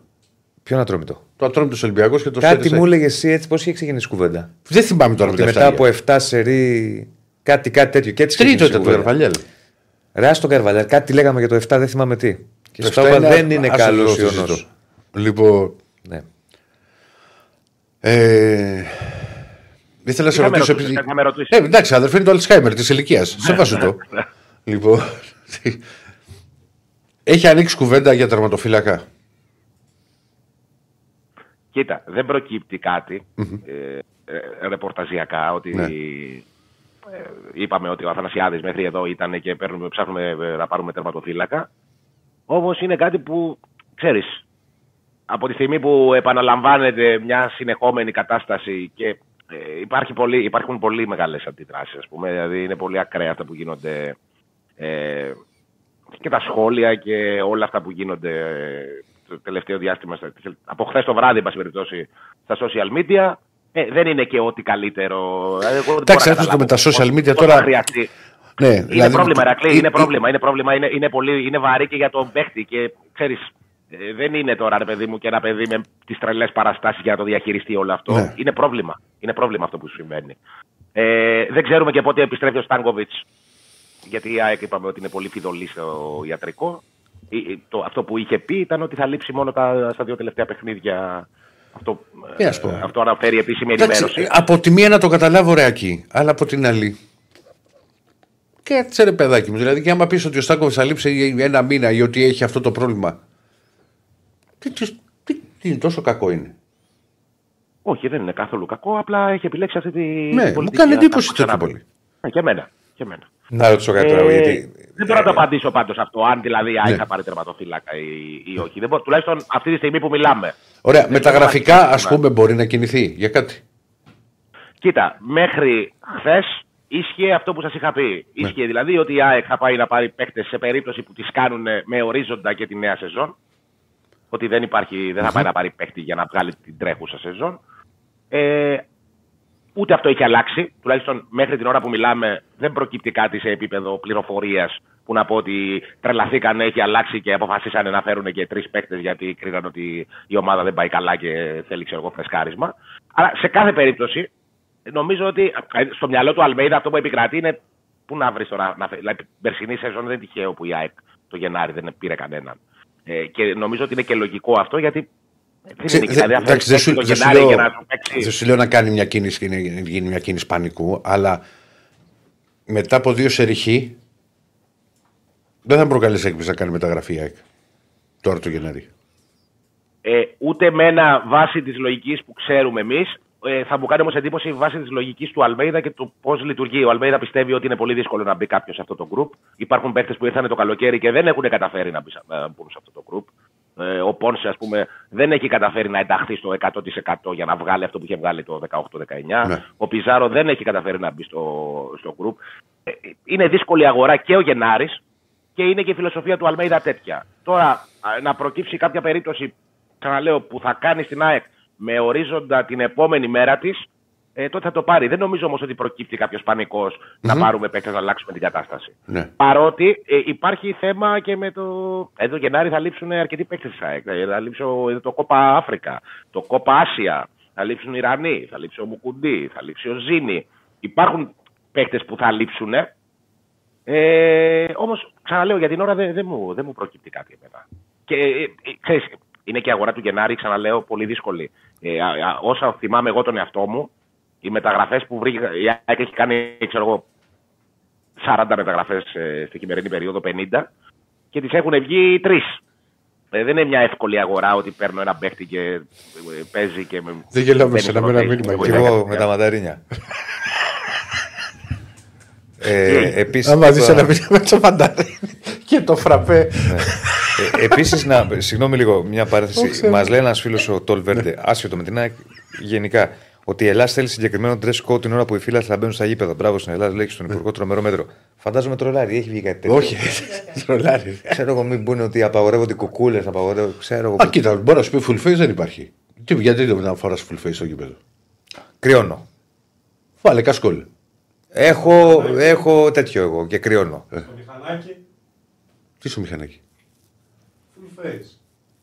Ποιο να τρώμε το. Το Ατρόμητο Ολυμπιακό και το Κάτι ΣΕΡΕΣΕ. μου έλεγε εσύ έτσι, πώς είχε ξεκινήσει η κουβέντα; Δεν θυμάμαι τώρα με Ότι τα μετά εφτάρια. από 7 σερή. Κάτι, κάτι τέτοιο. Και έτσι Τρίτο ξεκίνησε η ήταν το κουβέντα. Καρβαλιέλ. Ρε, ας τον Καρβαλιάρ, κάτι λέγαμε για το 7, δεν θυμάμαι τι. Και Το στο εφτά είπα δεν είναι άσο καλός το ιονό. συζητώ. Λοιπόν. Ναι. Ε, ήθελα να σε Είχαμε ρωτήσω. ρωτήσει, επειδή- είχαμε ρωτήσει. Ε, εντάξει, αδερφέ είναι το Αλτσχάιμερ της ηλικίας. Σε βάζω το. λοιπόν. Έχει ανοίξει κουβέντα για τερματοφύλακα; Κοίτα, δεν προκύπτει κάτι ε, ε, ρεπορταζιακά ότι Ναι. ε, είπαμε ότι ο Αθανασιάδης μέχρι εδώ ήταν και παίρνουμε, ψάχνουμε ε, να πάρουμε τερματοφύλακα. Όμως είναι κάτι που, ξέρεις, από τη στιγμή που επαναλαμβάνεται μια συνεχόμενη κατάσταση και ε, υπάρχει πολύ, υπάρχουν πολύ μεγάλες αντιδράσεις, ας πούμε, δηλαδή είναι πολύ ακραία αυτά που γίνονται ε, και τα σχόλια και όλα αυτά που γίνονται ε, το τελευταίο διάστημα, στα- από χθες το βράδυ, εν πάση περιπτώσει, στα social media, ε, δεν είναι και ό,τι καλύτερο. Δηλαδή, εγώ δεν μπορώ Εντάξει, να αυτό το καταλάβω με τα πώς- social media πώς θα τώρα- χρειαστεί. Ναι, Είναι πρόβλημα, Ερακλή, ε, είναι ε, πρόβλημα. Είναι, πρόβλημα είναι, είναι, πολύ, είναι βαρύ και για τον παίχτη. Και ξέρεις, ε, δεν είναι τώρα, ρε παιδί μου, και ένα παιδί με τις τρελές παραστάσεις για να το διαχειριστεί όλο αυτό. Ναι. Είναι πρόβλημα. Είναι πρόβλημα αυτό που συμβαίνει. Ε, δεν ξέρουμε και πότε επιστρέφει ο Στάνκοβιτς. Γιατί η ΑΕΚ είπαμε ότι είναι πολύ φιδωλή στο ιατρικό. Ε, ε, Το, αυτό που είχε πει ήταν ότι θα λείψει μόνο τα, στα δύο τελευταία παιχνίδια. Αυτό, Τι να σου πω. ε, αυτό αναφέρει επίσημη Εντάξει, ενημέρωση. από τη μία να το καταλάβω ρεάκι, αλλά από την άλλη. Και έτσι ρε παιδάκι μου. Δηλαδή, και άμα πεις ότι ο Στάκοβιτ θα λείψει ένα μήνα ή ότι έχει αυτό το πρόβλημα. Τι, τι, τι, τι είναι, τόσο κακό είναι. Όχι, δεν είναι καθόλου κακό. Απλά έχει επιλέξει αυτή τη. Ναι, την μου πολιτική. κάνει Να- εντύπωση να το τέτοιο ξαναπώ. πολύ. Ε, Και εμένα. Και εμένα. Να ρωτήσω κάτι τώρα, Ε, γιατί. Δεν μπορώ να το απαντήσω πάντως αυτό, αν δηλαδή η ΑΕΚ Ναι. θα πάρει τερματοφύλακα ή, ή όχι. Δεν μπορώ, τουλάχιστον αυτή τη στιγμή που μιλάμε. Ωραία, Δεν με τα υπάρχει γραφικά, ας πρόβλημα. πούμε, μπορεί να κινηθεί για κάτι; Κοίτα, μέχρι χθες ίσχυε αυτό που σας είχα πει. Ναι. Ίσχυε δηλαδή ότι η ΑΕΚ θα πάει να πάρει παίκτες σε περίπτωση που τις κάνουν με ορίζοντα και τη νέα σεζόν. Ότι δεν, υπάρχει, δεν θα πάει να πάρει παίκτη για να βγάλει την τρέχουσα σεζόν. Ε, ούτε αυτό έχει αλλάξει. Τουλάχιστον μέχρι την ώρα που μιλάμε δεν προκύπτει κάτι σε επίπεδο πληροφορίας που να πω ότι τρελαθήκαν, έχει αλλάξει και αποφασίσανε να φέρουν και τρεις παίκτες γιατί κρίναν ότι η ομάδα δεν πάει καλά και θέλει ξέρω εγώ φρεσκάρισμα. Αλλά σε κάθε περίπτωση νομίζω ότι ε, στο μυαλό του Αλμέιδα αυτό που επικρατεί είναι πού να βρεις τώρα. Να, φε- δηλαδή, περσινή σεζόν δεν είναι τυχαίο που η ΑΕΚ το Γενάρη δεν πήρε κανέναν. Ε, και νομίζω ότι είναι και λογικό αυτό γιατί Δεν είναι δηλαδή, αν εντάξει, θέλεις δεν παίξει σου, το δεν σου Γενάρη λέω, για να σου παίξει. δεν σου λέω να κάνει μια κίνηση, να γίνει μια κίνηση πανικού, αλλά μετά από δύο σεριχή δεν θα προκαλέσει έκπληξη να κάνει μεταγραφή η ΑΕΚ. Τώρα το Γενάρη. Ε, ούτε με ένα βάση της λογικής που ξέρουμε εμείς. Ε, θα μου κάνει όμως εντύπωση βάση της λογικής του Αλμέιδα και του πώς λειτουργεί. Ο Αλμέιδα πιστεύει ότι είναι πολύ δύσκολο να μπει κάποιος σε αυτό το group. Υπάρχουν παίχτε που ήρθαν το καλοκαίρι και δεν έχουν καταφέρει να, μπει, σε- να μπουν σε αυτό το group. Ε, ο Πόνσε, ας πούμε, δεν έχει καταφέρει να ενταχθεί στο 100% για να βγάλει αυτό που είχε βγάλει το 18-19. Ναι. Ο Πιζάρο δεν έχει καταφέρει να μπει στο, στο group. Ε, είναι δύσκολη αγορά και ο Γενάρης και είναι και η φιλοσοφία του Αλμέιδα τέτοια. Τώρα, α, να προκύψει κάποια περίπτωση, ξαναλέω, που θα κάνει στην ΑΕΚ με ορίζοντα την επόμενη μέρα της, ε, τότε θα το πάρει. Δεν νομίζω όμως ότι προκύπτει κάποιος να πάρουμε παίκτες να αλλάξουμε την κατάσταση. Ναι. Παρότι ε, υπάρχει θέμα και με το. Εδώ Γενάρη θα λείψουν αρκετοί παίκτες της ΑΕΚ. Ε, Θα λείψει ο- το Κόπα Αφρικα, το Κόπα Άσια, θα λείψουν οι Ιρανοί, θα λείψει ο Μουκουντή, θα λείψει ο Ζήνη. Υπάρχουν παίκτες που θα λείψουν. Ε, Όμως, ξαναλέω, για την ώρα δεν, δεν, μου, δεν μου προκύπτει κάτι εμένα. Και ε, ε, ξέρεις, είναι και η αγορά του Γενάρη, ξαναλέω, πολύ δύσκολη. Ε, α, α, όσα θυμάμαι εγώ τον εαυτό μου, οι μεταγραφές που βρήκα, η ΑΕΚ έχει κάνει, ξέρω εγώ, 40 μεταγραφές στη χειμερινή περίοδο, 50, και τις έχουν βγει τρεις. Ε, δεν είναι μια εύκολη αγορά ότι παίρνω ένα παίχτη και ε, παίζει και με. Δεν γελάω με μπαίνει σένα, στο με ένα rotation, μήνυμα. με Και βοηθάει εγώ κάτι με τα μανταρίνια. ε, επίσης, Άμα δεις τώρα- ένα μήνυμα με το φαντάρι και το φραπέ. Ε, Επίσης, να. Συγγνώμη λίγο, μια Το παρένθεση. ξέρω. Μας λέει ένας φίλος ο Τόλ Βέρντε, άσχετο με την ΑΕΚ, γενικά, ότι η Ελλάδα θέλει συγκεκριμένο dress code την ώρα που οι φίλοι θα μπαίνουν στα γήπεδα. Μπράβο στην Ελλάδα, λέει και στον Υπουργό τρομερό μέτρο. Φαντάζομαι τρολάρι, έχει βγει κάτι τέτοιο. Όχι, τρολάρι. Ξέρω εγώ, μην πούνε ότι απαγορεύονται οι κουκούλες, απαγορεύονται. Ξέρω εγώ. Α, κοίτα, μπορεί να σου πει full face δεν υπάρχει. Τι, γιατί δεν να φοράς full face στο γήπεδο; Κρυώνω. Βάλε κασκόλ. Έχω, έχω τέτοιο εγώ και κρυώνω. Στο μηχανάκι, Τι σου μηχανάκι; full face.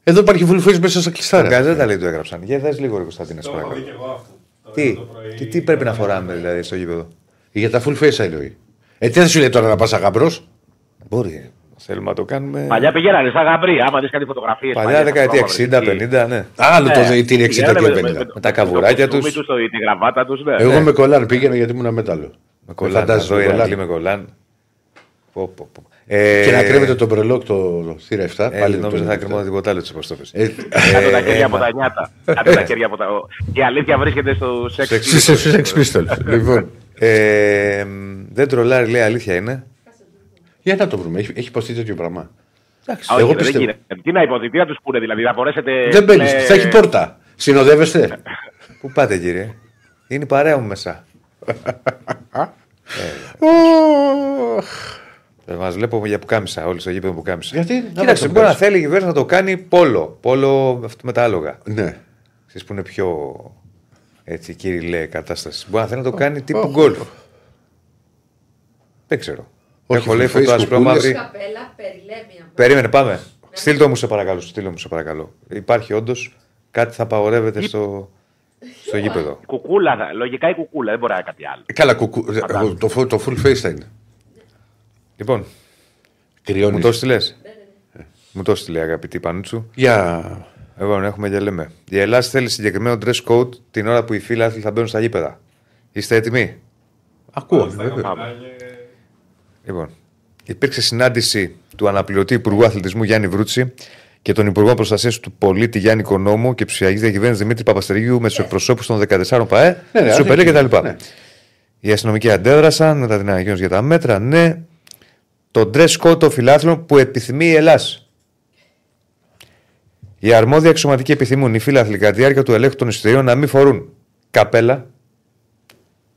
Εδώ υπάρχει full face μέσα στα Στην κλειστάρα. καζέτα λέει το έγραψαν. Για δες λίγο, ρε Κωνσταντίνε, Το έχω δει παρακαλώ. και εγώ αυτό. Το Τι, είδα το πρωί. τι, τι πρέπει να φοράμε δηλαδή στο γήπεδο; Για τα full face εννοεί. Ε, τι θα σου λέει τώρα να πας αγαμπρό. Μπορεί. Θέλουμε να το κάνουμε. Παλιά πηγαίνανε στα γαμπρί, άμα δεις κάτι φωτογραφίες. Παλιά δεκαετία 60-50, ναι. Άλλο το δεητήρι 60 και 50. Με τα καβουράκια τους. τους. Τη γραβάτα τους, ναι. Εγώ με κολάν πήγαινα γιατί ήμουν μέταλλο. Με κολλάν. φαντάζεσαι, Εδώ με κολλάν. Ηρακλή με κολλάν. Πω, πω, πω. Ε, Και να κρύβεται το μπρελόκ το θύρα 7. Ε, πάλι νόμιζα το- θα κρυμώ τίποτα άλλο τη αποστόπη. Ε, Κάτω τα χέρια από ε, τα νιάτα. Κάτω τα χέρια από τα. Η αλήθεια βρίσκεται στο σεξ. Στους στους Sex Pistols. Λοιπόν, Ε, μ, δεν τρολάρει, λέει αλήθεια είναι. για να το βρούμε. Έχει, έχει υποστεί τέτοιο πράγμα. Εντάξει. Α, όχι, Εγώ δεν πιστεύω. γίνεται. Τι να υποθεί, τι να τους πούνε, δηλαδή, να μπορέσετε. Δεν μπαίνει. με- Θα έχει πόρτα. Συνοδεύεστε. Πού πάτε, κύριε; Είναι η παρέα μου μέσα. Ε, Μας βλέπω για πουκάμισα, όλοι στο γήπεδο πουκάμισα. Γιατί; Να Κοίταξε, βάλεις το μπορεί να πέρας. θέλει η κυβέρνηση να το κάνει πόλο. Πόλο αυτό με τα άλογα. Ναι. Εσείς που είναι πιο έτσι κύριε κατάσταση. Μπορεί να θέλει να το κάνει τύπου γκολφ. Δεν ξέρω. Όχι, Έχω λέει full face, φωτό άσπρο κουκούλες. μαύρη. Καπέλα, περιλέμια. Περίμενε, πάμε. Στείλ το μου σε παρακαλώ. Στείλ μου σε παρακαλώ. Υπάρχει όντως κάτι θα απαγορεύεται στο, στο γήπεδο. Κουκούλα, θα- λογικά η κουκούλα, δεν μπορεί να είναι κάτι άλλο. Ε, Καλά, κουκού, εγώ, το, φο- το full face θα είναι. Λοιπόν, μου Κρυώνει. το στείλε. Μου το στείλε αγαπητή Πανούτσου. Για. Λοιπόν, έχουμε και λέμε. Η Ελλάδα θέλει συγκεκριμένο dress code την ώρα που οι φίλοι άθλοι θα μπαίνουν στα γήπεδα. Είστε έτοιμοι; Ακούω, Στα βέβαια. καπελάγια, Λοιπόν, υπήρξε συνάντηση του αναπληρωτή Υπουργού Αθλητισμού Γιάννη Βρούτση και των Υπουργών Προστασίας του Πολίτη Γιάννη Κονόμου και ψηφιακής διακυβέρνησης Δημήτρη Παπαστεργίου με τους εκπροσώπους των 14 ΠαΕ, Ναι, ναι, Super League ναι, κτλ. ναι. Οι αστυνομικοί αντέδρασαν μετά την ανακοίνωση για τα μέτρα. Ναι, το dress code των φιλάθλων που επιθυμεί η Ελλάδα. Οι αρμόδια εξωματικοί επιθυμούν οι φίλαθλοι κατά τη διάρκεια του ελέγχου των εισιτηρίων να μην φορούν καπέλα.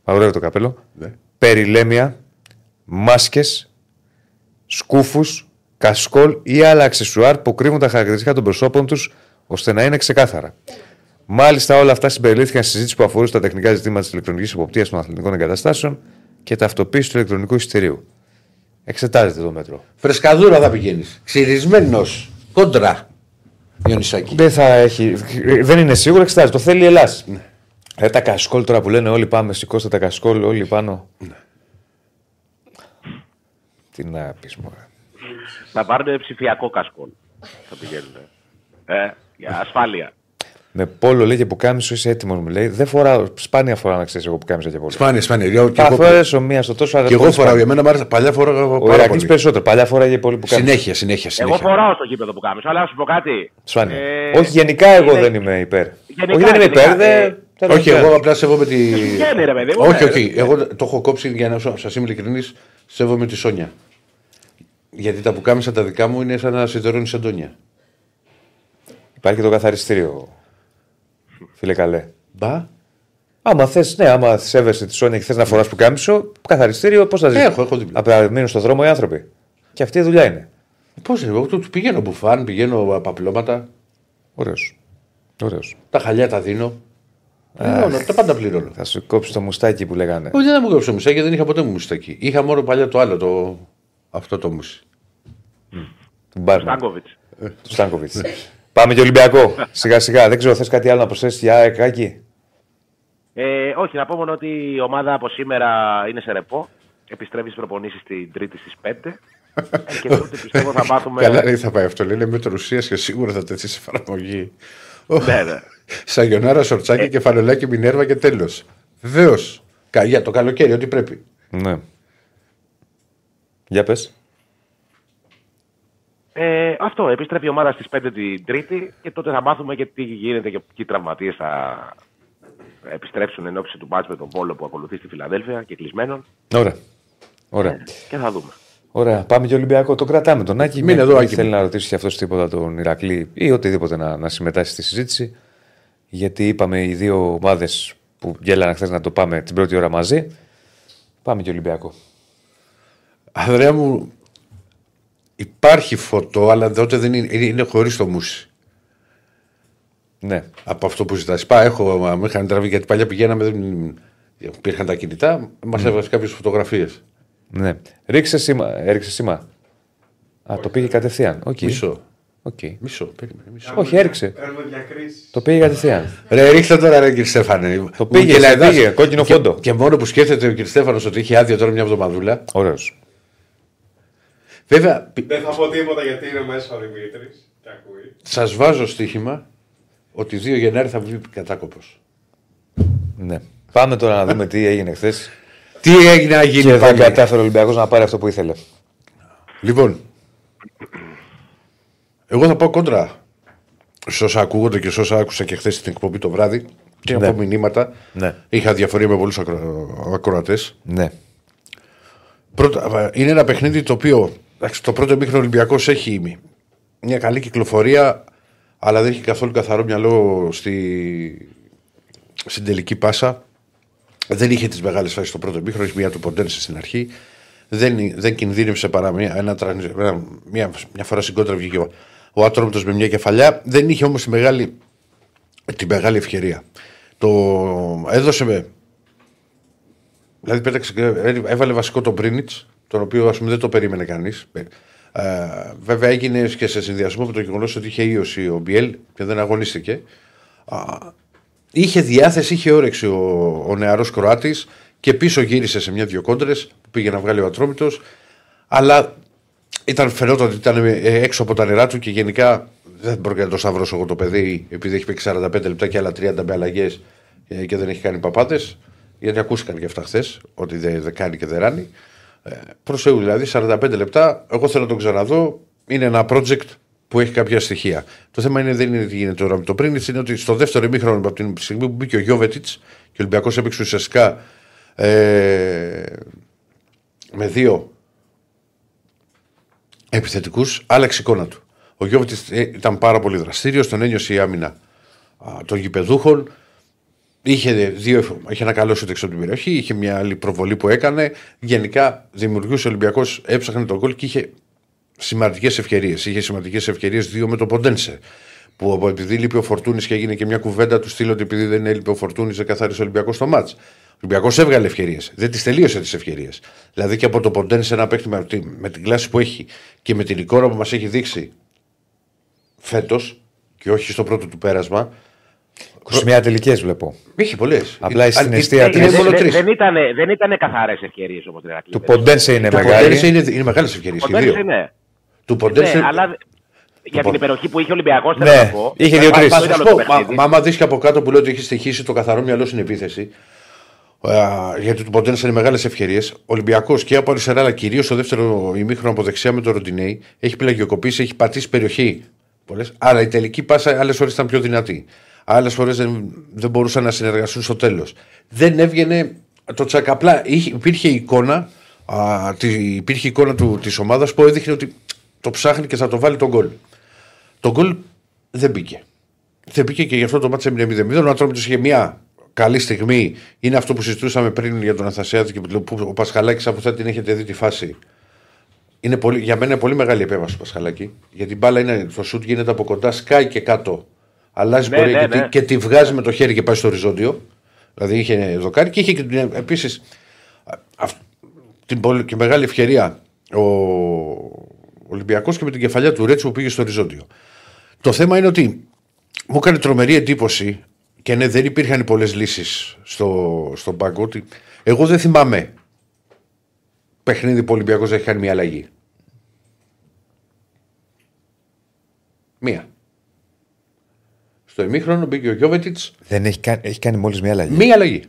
Μαγορεύει το καπέλο. Ναι. Περιλέμια, μάσκες, σκούφους, κασκόλ ή άλλα αξεσουάρ που κρύβουν τα χαρακτηριστικά των προσώπων τους ώστε να είναι ξεκάθαρα. Μάλιστα, όλα αυτά συμπεριλήφθηκαν στη συζήτηση που αφορούσε τα τεχνικά ζητήματα της ηλεκτρονικής υποπτία των αθλητικών εγκαταστάσεων και ταυτοποίηση του ηλεκτρονικού εισιτηρίου. Εξετάζεται το μέτρο. Φρεσκαδούρα θα πηγαίνεις. Ξυρισμένος. Κόντρα. Ιωνισάκη. Δεν θα έχει. Δεν είναι σίγουρο, εξετάζεται. Το θέλει η Ελλάδα. Ε, τα κασκόλ τώρα που λένε όλοι πάμε, σηκώστε τα κασκόλ, όλοι πάνω. Τι να πεις, μωρέ. Θα πάρουν ψηφιακό κασκόλ. Θα πηγαίνουν. Ε, για ασφάλεια. Με πόλο λέει και που κάμισο είσαι έτοιμος, μου λέει. Δεν φοράω, σπάνια φοράω να ξέρεις εγώ που κάμισα και πόλο. Σπάνια, σπάνια. Και Θα εγώ, φορέσω μία στο τόσο, αλλά και εγώ πολύ φοράω. σπάνια. Για μένα μου άρεσε. Παλιά φοράγα Ο πάρα Ηρακλή πολύ. περισσότερο. Παλιά φοράγε πολύ που κάμισο. Συνέχεια, συνέχεια, Εγώ συνέχεια. φοράω στο γήπεδο που κάμισο, αλλά να σου πω κάτι. Σπάνια. Ε, Όχι, γενικά εγώ είναι- δεν είμαι υπέρ. Γενικά, όχι, δεν είμαι γενικά, υπέρ. δεν- ε, δεν Όχι, είμαι εγώ υπέρ. απλά σέβομαι τη. Βγαίνει, ρε παιδί μου, όχι, ναι, όχι. Εγώ το έχω κόψει για να σας είμαι ειλικρινής. Σέβομαι τη Σόνια. Γιατί τα πουκάμισα τα δικά μου είναι σαν να σιδερώνει εντόνια. Υπάρχει και το καθαριστήριο. Φίλε καλέ. Μπα. Άμα θες, ναι, άμα σέβεσαι τη Σόνια και θες να φοράς που κάμισο, καθαριστήριο, πώς θα ζήσει. Έχω, έχω δίπλα. Απ' να μείνουν στον δρόμο οι άνθρωποι. Και αυτή η δουλειά είναι. Πώς εγώ του πηγαίνω μπουφάν, πηγαίνω παπλώματα. Ωραίος. Ωραίος. Τα χαλιά τα δίνω. Πληρώνω, τα πάντα πληρώνω. Θα σου κόψει το μουστάκι που λέγανε. Όχι, δεν μου κόψω μουσάκι, δεν είχα ποτέ μου μουστάκι. Είχα μόνο παλιά το άλλο, το... αυτό το μουσι. Του Μπάρμαν. Στάνκοβιτς. Του Στάνκοβιτ. Πάμε και Ολυμπιακό. Σιγά σιγά. Δεν ξέρω, θες κάτι άλλο να προσθέσεις για εκάκι. Ε, όχι, να πω μόνο ότι η ομάδα από σήμερα είναι σε ρεπό. Επιστρέφει στις προπονήσεις την Τρίτη στις 5. Ε, και τότε πιστεύω θα μάθουμε. Καλά, δεν θα πάει αυτό. Λένε μέτρο ουσία και σίγουρα θα τεθεί σε εφαρμογή. Ναι, ναι. Σαγιονάρα, σορτσάκι, Ε. κεφαλαιολάκι, μινέρβα και τέλος. Βεβαίως. Για το καλοκαίρι, ό,τι πρέπει. Ναι. Για πες. Ε, αυτό, επιστρέφει η ομάδα στις 5 την Τρίτη και τότε θα μάθουμε και τι γίνεται και ποιοι τραυματίες θα επιστρέψουν εν ώψη του μάτς με τον Πόλο που ακολουθεί στη Φιλαδέλφια και κλεισμένων Ωραία. Ωραία. και θα δούμε. Ωραία. Πάμε και Ολυμπιακό. Το κρατάμε τον Άκη. Μείνε Με- εδώ, δεν Άκη θέλει μου. να ρωτήσει και αυτός τίποτα τον Ηρακλή ή οτιδήποτε να, να συμμετάσχει στη συζήτηση. Γιατί είπαμε οι δύο ομάδες που γέλαναν χθες να το πάμε την πρώτη ώρα μαζί. Πάμε και Ολυμπιακό. Ανδρέα μου, υπάρχει φωτό, αλλά τότε δεν είναι, είναι, είναι χωρίς το μούσι. Ναι. Από αυτό που ζητάς. Πά, έχω, μα, με είχαν τραβήξει γιατί παλιά πηγαίναμε, δεν υπήρχαν τα κινητά, μας έβαζε κάποιες φωτογραφίες. ναι. Ρίξε σήμα. Έριξε σήμα. Α, το πήγε κατευθείαν. Οκ. Μισό. Οκ. Μισό, περίμενε. Μισό. Όχι, έριξε. Παίρνουμε διακρίσεις. Το πήγε κατευθείαν. Ρε, ρίχτε τώρα, ρε, κύριε Στέφανε. Το πήγε, Ο Κελαϊδάς- πήγε, κόκκινο και- φόντο. Και, μόνο που σκέφτεται ο κύριος Στέφανος ότι είχε άδεια τώρα μια εβδομαδούλα. Ωραίος. Βέβαια, πι- Δεν θα πω τίποτα γιατί είναι μέσα ο Δημήτρης και ακούει. σας βάζω στοίχημα ότι 2 Γενάρη θα βγει κατάκοπος. Ναι. Πάμε τώρα να δούμε τι έγινε χθες. Τι έγινε να Και γίνει δεν πάλι; κατάφερε ο Ολυμπιακός να πάρει αυτό που ήθελε. Λοιπόν, εγώ θα πω κόντρα σε όσα ακούγονται και σε όσα άκουσα και χθες στην εκπομπή το βράδυ και Ναι. από μηνύματα. Ναι. Είχα διαφορία με πολλούς ακροατές. Ναι. Πρώτα, είναι ένα παιχνίδι το οποίο εντάξει, το πρώτο μήχρονο Ολυμπιακός έχει μια καλή κυκλοφορία, αλλά δεν έχει καθόλου καθαρό μυαλό στη, στην τελική πάσα. Δεν είχε τις μεγάλες φάσεις στο πρώτο μήχρονο, έχει μία του ποντένσε στην αρχή. Δεν, δεν κινδύνευσε παρά μια, ένα, τραν- ένα- μια, μια φορά στην κόντρα βγήκε ο, ο Άτρομητος με μια κεφαλιά. Δεν είχε όμως τη μεγάλη, τη μεγάλη ευκαιρία. Το έδωσε με, Δηλαδή πέταξε, και έβαλε βασικό τον Πρίνιτς, τον οποίο ας πούμε, δεν το περίμενε κανείς. Ε, βέβαια έγινε και σε συνδυασμό με το γεγονός ότι είχε ίωση ο Μπιέλ και δεν αγωνίστηκε. Α, είχε διάθεση, είχε όρεξη ο, ο νεαρός Κροάτης και πίσω γύρισε σε μια-δυο κόντρες που πήγε να βγάλει ο Ατρόμητος. Αλλά ήταν φαινόταν ότι ήταν ε, έξω από τα νερά του και γενικά δεν μπορώ να το σταυρώσω εγώ το παιδί επειδή έχει παίξει 45 λεπτά και άλλα 30 με αλλαγές και δεν έχει κάνει παπάτε. Γιατί ακούστηκαν και αυτά χθες, ότι δεν δεν κάνει και δεν ράνει. Ε, προς Θεού δηλαδή, 45 λεπτά. Εγώ θέλω να τον ξαναδώ. Είναι ένα project που έχει κάποια στοιχεία. Το θέμα είναι, δεν είναι τι γίνεται τώρα με το πριν, είναι ότι στο δεύτερο ημίχρονο από την στιγμή που μπήκε ο Γιώβετιτς και ο Ολυμπιακός έπαιξε ουσιαστικά ε, με δύο επιθετικούς, άλλαξε η εικόνα του. Ο Γιώβετιτς ήταν πάρα πολύ δραστήριος, τον ένιωσε η άμυνα α, των γηπεδούχων. Είχε, δύο, είχε ένα καλό σούτ έξω από την περιοχή, είχε μια άλλη προβολή που έκανε. Γενικά δημιουργούσε ο Ολυμπιακός, έψαχνε τον γκολ και είχε σημαντικές ευκαιρίες. Είχε σημαντικές ευκαιρίες δύο με το Ποντένσε. Που από- επειδή λείπει ο Φορτούνης και έγινε και μια κουβέντα του στείλω ότι επειδή δεν έλειπε ο Φορτούνης, δεν καθάρισε ο Ολυμπιακός στο μάτς. Ο Ολυμπιακός έβγαλε ευκαιρίες. Δεν τις τελείωσε τις ευκαιρίες. Δηλαδή και από το Ποντένσε ένα παίχτη με, τη- με την κλάση που έχει και με την εικόνα που μας έχει δείξει φέτος και όχι στο πρώτο του πέρασμα. 21 τελικές βλέπω. Είχε πολλές. Απλά στην αιστεία είναι, τρεις. μόνο δεν, τρεις. δεν ήταν, δεν ήταν καθαρές ευκαιρίες όμω την Ηρακλή. Του Ποντένσε είναι Του μεγάλη. Ποντένσε είναι, είναι μεγάλες ευκαιρίες. Ποντένσε, ναι. Του Ποντένσε Ναι, αλλά Για την υπεροχή που είχε ο Ολυμπιακό, Ναι, θέλω να πω. είχε Μα- δύο-τρεις. μα- Θα το σου ήταν πω, το μα, παιχνίδι. μα άμα δεις και από κάτω που λέω ότι έχει στοιχήσει το καθαρό μυαλό στην επίθεση, α, γιατί του ποντένασαν μεγάλες ευκαιρίες. Ο Ολυμπιακός και από αριστερά, αλλά κυρίως στο δεύτερο ημίχρονο από δεξιά με τον Ροντινέη, έχει πλαγιοκοπήσει, έχει πατήσει περιοχή. Πολλές. Αλλά η τελική πάσα άλλες φορέ ήταν πιο δυνατή. Άλλες φορέ δεν, δεν μπορούσαν να συνεργαστούν στο τέλος. Δεν έβγαινε το τσακαπλά. Είχε, υπήρχε εικόνα, α, τη, υπήρχε εικόνα του, της ομάδας που έδειχνε ότι το ψάχνει και θα το βάλει τον γκολ. Το γκολ δεν μπήκε. Δεν μπήκε και γι' αυτό το μάτι έμεινε 0-0. Ο Ατρόμητο είχε μια καλή στιγμή. Είναι αυτό που συζητούσαμε πριν για τον Αθασιάδη και που ο Πασχαλάκης, από θα την έχετε δει τη φάση. Είναι πολύ, για μένα είναι πολύ μεγάλη επέμβαση του Πασχαλάκη. Γιατί η μπάλα είναι, το σουτ γίνεται από κοντά, σκάει και κάτω. Αλλάζει Ναι, πορεία ναι, και, τη- ναι. και τη βγάζει με το χέρι και πάει στο οριζόντιο. Δηλαδή είχε δοκάρι και είχε και επίσης την πολύ, και μεγάλη ευκαιρία ο Ολυμπιακός και με την κεφαλιά του Ρέτσου που πήγε στο οριζόντιο. Το θέμα είναι ότι μου έκανε τρομερή εντύπωση και ναι, δεν υπήρχαν πολλές λύσεις στο, στον πάγκο. Ότι εγώ δεν θυμάμαι παιχνίδι που ο Ολυμπιακός έχει κάνει μια αλλαγή. Μία. Στο ημίχρονο μπήκε ο Γιώβετιτς. Δεν έχει κάνει, έχει κάνει μόλις μια αλλαγή. Μία αλλαγή.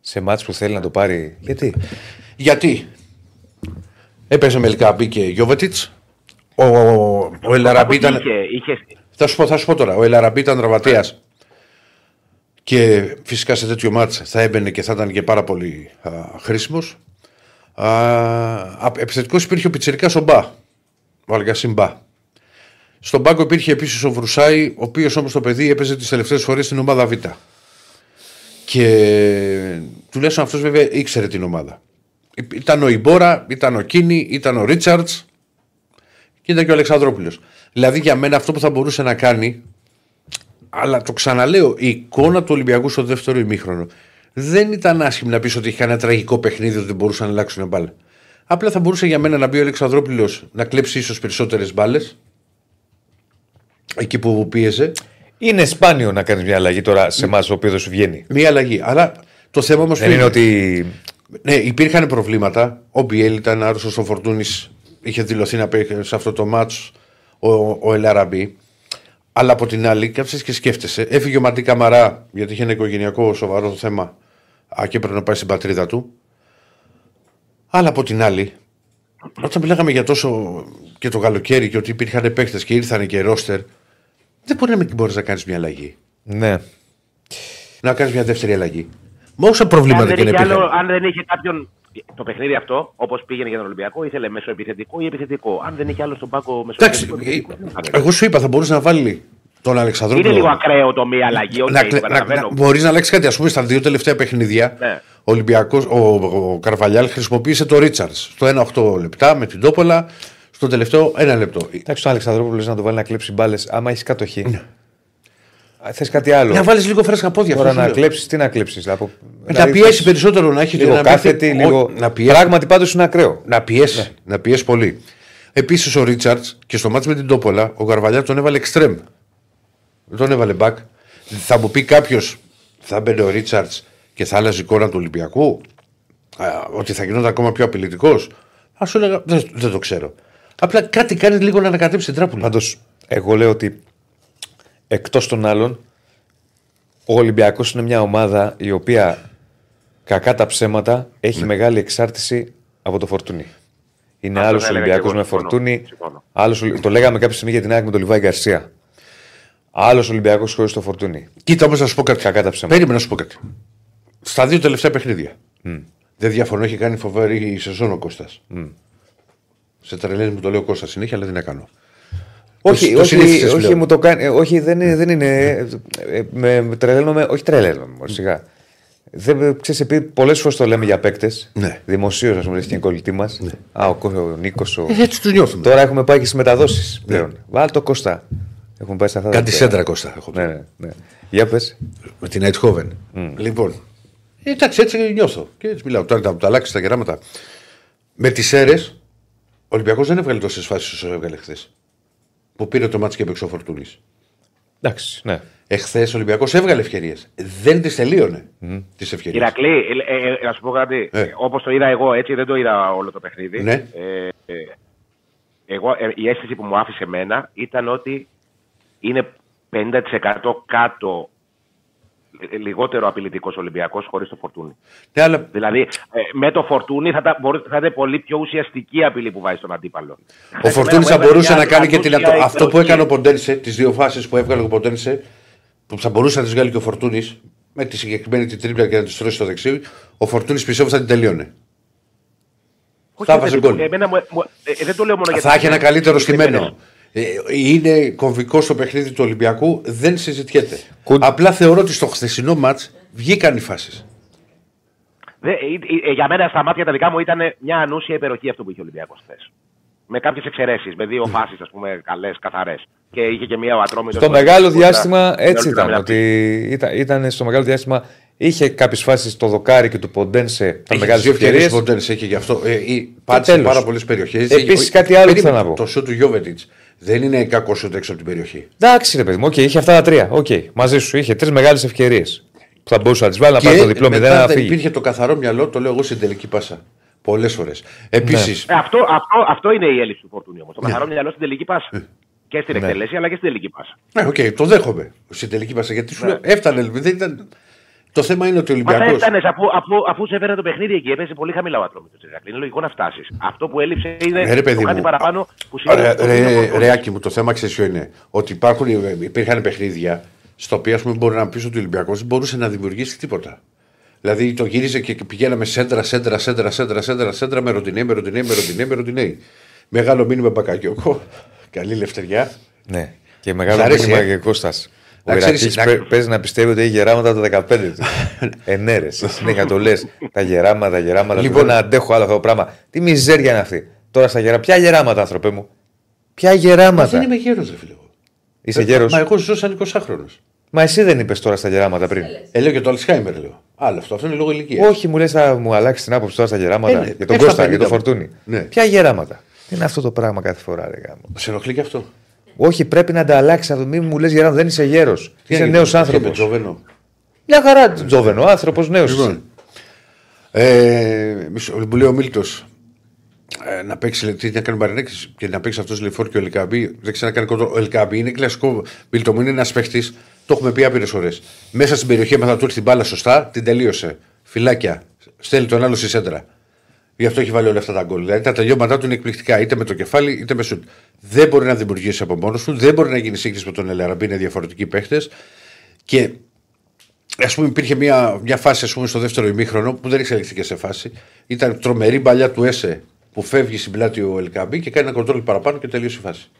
Σε μάτς που θέλει να το πάρει. Γιατί; Γιατί; Έπαιζε μελικά, μπήκε Γιώβετιτς. Ο, ο Ελαραμπή ήταν. Είχε, είχε, Θα σου πω, θα σου πω τώρα. Ο Ελαραμπή ήταν δραματία. Και φυσικά σε τέτοιο μάτς θα έμπαινε και θα ήταν και πάρα πολύ χρήσιμος. Επιθετικός υπήρχε ο Πιτσερικά ο Μπα. Ο Αλγκασίν Μπα. Στον πάγκο υπήρχε επίσης ο Βρουσάη, ο οποίος όμως το παιδί έπαιζε τις τελευταίες φορές στην ομάδα Β. Και τουλάχιστον αυτός βέβαια ήξερε την ομάδα. Ήταν ο Ιμπόρα, ήταν ο Κίνη, ήταν ο Ρίτσαρτς και ήταν και ο Αλεξανδρόπουλος. Δηλαδή για μένα αυτό που θα μπορούσε να κάνει, αλλά το ξαναλέω, η εικόνα του Ολυμπιακού στο δεύτερο ημίχρονο δεν ήταν άσχημη να πεις ότι είχε ένα τραγικό παιχνίδι ότι δεν μπορούσαν να αλλάξουν μπάλα. Απλά θα μπορούσε για μένα να μπει ο Αλεξανδρόπουλος να κλέψει ίσως περισσότερες μπάλες. Εκεί που πίεζε. Είναι σπάνιο να κάνεις μια αλλαγή τώρα σε εμάς το οποίος δεν σου βγαίνει. Μία αλλαγή. Αλλά το θέμα όμως Δεν είναι ότι. Ναι, υπήρχαν προβλήματα. Ο Μπιέλ ήταν άρρωστος, ο Φορτούνης είχε δηλωθεί να παίξει σε αυτό το μάτσο ο, ο Ελαραμπή. Αλλά από την άλλη, κάθεσαι και σκέφτεσαι. Έφυγε ο Μαντί Καμαρά γιατί είχε ένα οικογενειακό σοβαρό θέμα α, και έπρεπε να πάει στην πατρίδα του. Αλλά από την άλλη, όταν μιλάγαμε για τόσο και το καλοκαίρι και ότι υπήρχαν παίχτε και ήρθαν και ρόστερ, δεν μπορεί να μην μπορείς να κάνεις μια αλλαγή. Ναι. Να κάνεις μια δεύτερη αλλαγή. Με όσα αν, προβλήματα δεν και να είχε υπήρχαν. άλλο, αν δεν είχε κάποιον. Το παιχνίδι αυτό, όπως πήγαινε για τον Ολυμπιακό, ήθελε μεσοεπιθετικό ή επιθετικό. Αν δεν είχε άλλο στον πάγκο Εντάξει, μεσοεπιθετικό. ε, επιθετικό, τι να κάνει. εγώ σου είπα, θα μπορούσε να βάλει τον Αλεξανδρόπουλο. Είναι λίγο ακραίο το μία αλλαγή. οκ, να, το κλε- να, καταλαβαίνω. να, μπορείς να αλλάξεις κάτι. Α πούμε, στα δύο τελευταία παιχνίδια, Ναι. ο, Ολυμπιακός, ο, ο Καρβαλιάλ χρησιμοποίησε το Ρίτσαρτ στο 1-8 λεπτά με την Τόπολα, στο τελευταίο ένα λεπτό. Εντάξει, τον Αλεξανδρόπουλο λες να το βάλει να κλέψει μπάλες. Άμα έχεις κατοχή. Θες κάτι άλλο; Να βάλεις λίγο φρέσκα πόδια. Τώρα αυτό να σου λέω. κλέψεις, τι να κλέψεις. Από... Να πιέσει περισσότερο να έχει Λίγο να μην- κάθετη, ό, λίγο. Να πιέσει, Πράγματι πάντως είναι ακραίο. να πιέσει, να πιέσει πολύ. Επίσης ο Ρίτσαρτ και στο μάτι με την Τόπολα, ο Καρβαλιάλ τον έβαλε εξτρέμ. Δεν τον έβαλε back. Θα μου πει κάποιος, θα μπαίνει ο Ρίτσαρτς και θα άλλαζε η εικόνα του Ολυμπιακού; Α, ότι θα γινόταν ακόμα πιο απειλητικός; Α σου έλεγα, δεν, δεν το ξέρω. Απλά κάτι κάνει λίγο να ανακατέψει την τράπουλα. Πάντως, εγώ λέω ότι εκτός των άλλων, ο Ολυμπιακός είναι μια ομάδα η οποία κακά τα ψέματα έχει Ναι. μεγάλη εξάρτηση από το φορτούνι. Είναι Αυτό άλλος θα έλεγα Ολυμπιακός και εγώ, με συμφωνώ. φορτούνι. Συμφωνώ. Άλλος, το λέγαμε κάποια στιγμή για την ΑΕΚ με τον Λιβάη Γκαρσία. Άλλος Ολυμπιακός χωρίς το φορτούνι. Κοίτα όμως να σου πω κάτι. Κακά τα ψέματα. Περίμενα να σου πω κάτι. Στα δύο τελευταία παιχνίδια. Δεν διαφωνώ, έχει κάνει φοβερή σεζόν ο Κώστας. Σε τρελαίνει μου το λέω Κώστα συνέχεια, αλλά δεν έκανα. Όχι, το όχι, συνήθισες όχι, πλέον. μου το κάνει, ε, όχι, δεν είναι. Δεν είναι ε, ε, με, με τρελαίνομαι, όχι τρελαίνομαι, μωρέ, σιγά. Δεν ξέρεις, επειδή πολλές φορές το λέμε για παίκτες. Ναι. Δημοσίως, ας πούμε, λες και είναι κολλητή μας. Α, ο, Κω- ο Νίκος. Ο... Ε, έτσι τους νιώθουμε. Τώρα έχουμε πάει και στις μεταδόσεις πλέον. Βάλ το Κώστα. Έχουμε πάει σε αυτά τα Κάτι τελευταία. σέντρα Κώστα έχω πει. Ναι, ναι, ναι. Για πες. Με την Αιτχόβεν. Λοιπόν. ε, Εντάξει, έτσι νιώθω. Και έτσι μιλάω. Τώρα θα τα αλλάξεις τα γεράματα. Με τις αίρες, ο Ολυμπιακός δεν έβγαλε τόσες φάσεις όσο έβγαλε χθες. Που πήρε το μάτι και έπαιξε ο Φορτούνης. Εντάξει, ναι. Εχθές ο Ολυμπιακός έβγαλε ευκαιρίες. Δεν τις τελείωνε τις ευκαιρίες. Ηρακλή, ε, ε, ε, να σου πω κάτι. Ε. Όπως το είδα εγώ, έτσι δεν το είδα όλο το παιχνίδι. Ναι. Ε, ε, εγώ εγώ, ε, η αίσθηση που μου άφησε εμένα ήταν ότι είναι 50% κάτω ε, λιγότερο απειλητικός Ολυμπιακός χωρίς το φορτούνι. Ναι, αλλά Δηλαδή ε, με το φορτούνι θα, τα, μπορεί- θα είναι πολύ πιο ουσιαστική απειλή που βάζει στον αντίπαλο. ο Φορτούνη θα Εμένα μου μπορούσε έβαλε να κάνει και μια την, ανούσια αυτό που υπεροχή. έκανε ο Ποντένσε, τις δύο φάσεις που έβγαλε ο Ποντένσε, που θα μπορούσε να τις βγάλει και ο Φορτούνης, με τη συγκεκριμένη την τρίπλα και να τη τρώσει στο δεξί, ο Φορτούνης πιστεύω θα την τελείωνε. Όχι, θα ρε βάζει παιδί μου, γκολ. εμένα μου- μου- ε, δεν το λέω μόνο για Θα τις έχει ένα τιμές. καλύτερο τις τιμές. στημένο. Ε, Είναι κομβικό στο παιχνίδι του Ολυμπιακού, δεν συζητιέται. Κου- Απλά θεωρώ ότι στο χθεσινό ματ βγήκαν οι φάσεις. Δε- ε, ε, ε, για μένα στα μάτια τα δικά μου ήταν μια ανούσια υπεροχή αυτό που είχε ο Ολυμπιακός χθες. Με κάποιες εξαιρέσεις, με δύο φάσεις, ας πούμε, καλές, καθαρές. Και είχε και μία ο Ατρόμητος. Στο μεγάλο διάστημα έτσι ήταν. Ότι ήταν, ήταν στο μεγάλο διάστημα είχε κάποιες φάσεις στο δοκάρι και του Ποντένσε τα μεγάλες δύο ευκαιρίες ευκαιρίες. που Ποντένσε έχει γι' αυτό. Ε, ή- πάτησε τέλος. πάρα πολλές περιοχές. Επίσης, κάτι άλλο που θέλω να πω. Το σουτ του Γιώβετιτς δεν είναι κακός σουτ έξω από την περιοχή. Εντάξει, ρε παιδί μου, οκ, είχε αυτά τα τρία. Οκ, μαζί σου είχε τρεις μεγάλες ευκαιρίες. Που θα μπορούσε να τις βάλει να πάρει το διπλό μετά μηδέν να δεν φύγει. υπήρχε το καθαρό μυαλό, το λέω εγώ στην τελική πάσα. Πολλές φορές. Ναι. Επίση, Ε, αυτό, αυτό, αυτό είναι η έλλειψη του φορτούνι όμως. Το Ναι. καθαρό μυαλό στην τελική πάσα. Και στην Ναι. εκτέλεση αλλά και στην τελική πάσα. ναι, οκ, το δέχομαι στην τελική πάσα. Γιατί σου Ναι. λέω, έφτανε. Δεν ήταν... Το θέμα είναι ότι ο Μα θα Ολυμπιακό. έφτανε αφού, αφού, αφού σε έφερε το παιχνίδι εκεί. Έπεσε πολύ χαμηλά ο Ατρόμητο. Είναι λογικό να φτάσεις. Αυτό που έλειψε είναι Ναι, ρε, παιδί το κάτι μου. παραπάνω που Ρε, σημαίνει. ότι είναι ο ρε, Φορτούνης. ρεάκι μου, το θέμα ξέρεις ποιο είναι; Ότι υπάρχουν, υπήρχαν παιχνίδια στα οποία ας πούμε, μπορεί να πεις ότι ο Ολυμπιακός δεν μπορούσε να δημιουργήσει τίποτα. Δηλαδή το γύριζε και πηγαίναμε σέντρα, σέντρα, σέντρα, σέντρα, σέντρα, σέντρα με ροντινέ, με ροντινέ, με ροντινέ, με ροντινέ. Μεγάλο μήνυμα Μπακακιόκο. Καλή λευτεριά. Ναι. Και Σ' μεγάλο αρέσει, μήνυμα ε; και Κώστας. Ο Να ξέρεις, Ηρακλής να- παι- παίζει να πιστεύει ότι έχει γεράματα από τα 15 του. ε, ναι, ρε, εσύ συνέχεια το λες. Τα γεράματα, τα γεράματα. Λοιπόν- Λοιπόν, δεν αντέχω άλλο αυτό το πράγμα. Τι μιζέρια είναι αυτή. Τώρα στα γεράματα. Ποια γεράματα, άνθρωπε μου; Ποια Μα γεράματα. δεν είμαι γέρος, ρε φίλε. εγώ. Είσαι Ε, γέρος; Μα εγώ ζω σαν 20χρονο. Μα εσύ δεν είπες τώρα στα γεράματα πριν. Ε, λέω και το Αλσχάιμερ, λέω. Άλλο αυτό, αυτό είναι λόγω ηλικίας. Όχι, μου λες, θα μου αλλάξει την άποψη τώρα στα γεράματα. Ε, ναι. Για τον Έφτα Κώστα, για 50 τον μου. Φορτούνη. Ναι. Ποια γεράματα; Τι είναι αυτό το πράγμα κάθε φορά, ρε γάμο; Σε ενοχλεί και αυτό. Όχι, πρέπει να τα αλλάξει. Αυτό μην μου λες γεράματα, δεν είσαι γέρος. Είσαι έγινε, νέος τι με άνθρωπο. Τζοβένο. Μια χαρά τζόβενο, άνθρωπος νέος. Λοιπόν, ε, μισό- μου λέει ο Μίλτος ε, να παίξει λέει, τι να κάνει Μαρινέκη και να παίξει αυτός λεφόρ και ο Ελκαμπή. Δεν ξέρει να κάνει κοντρόλ. Ο Ελκαμπή είναι κλασικό. Μίλτο μου είναι ένας παίχτης. Το έχουμε πει άπειρες φορές. Μέσα στην περιοχή έμαθα του έρθει την μπάλα σωστά, την τελείωσε. Φυλάκια. Στέλνει τον άλλο στη σέντρα. Γι' αυτό έχει βάλει όλα αυτά τα γκολ. Δηλαδή τα τελειώματά του είναι εκπληκτικά, είτε με το κεφάλι είτε με σουτ. Δεν μπορεί να δημιουργήσει από μόνος του, δεν μπορεί να γίνει σύγκριση με τον Ελαραμπή, είναι διαφορετικοί παίχτες. Και Α πούμε, υπήρχε μια, μια φάση ας πούμε, στο δεύτερο ημίχρονο που δεν εξελιχθήκε σε φάση. Ήταν τρομερή παλιά του Έσε που φεύγει στην πλάτη ο Ελκαμπή και κάνει ένα κοντρόλ παραπάνω και τελείωσε η φάση.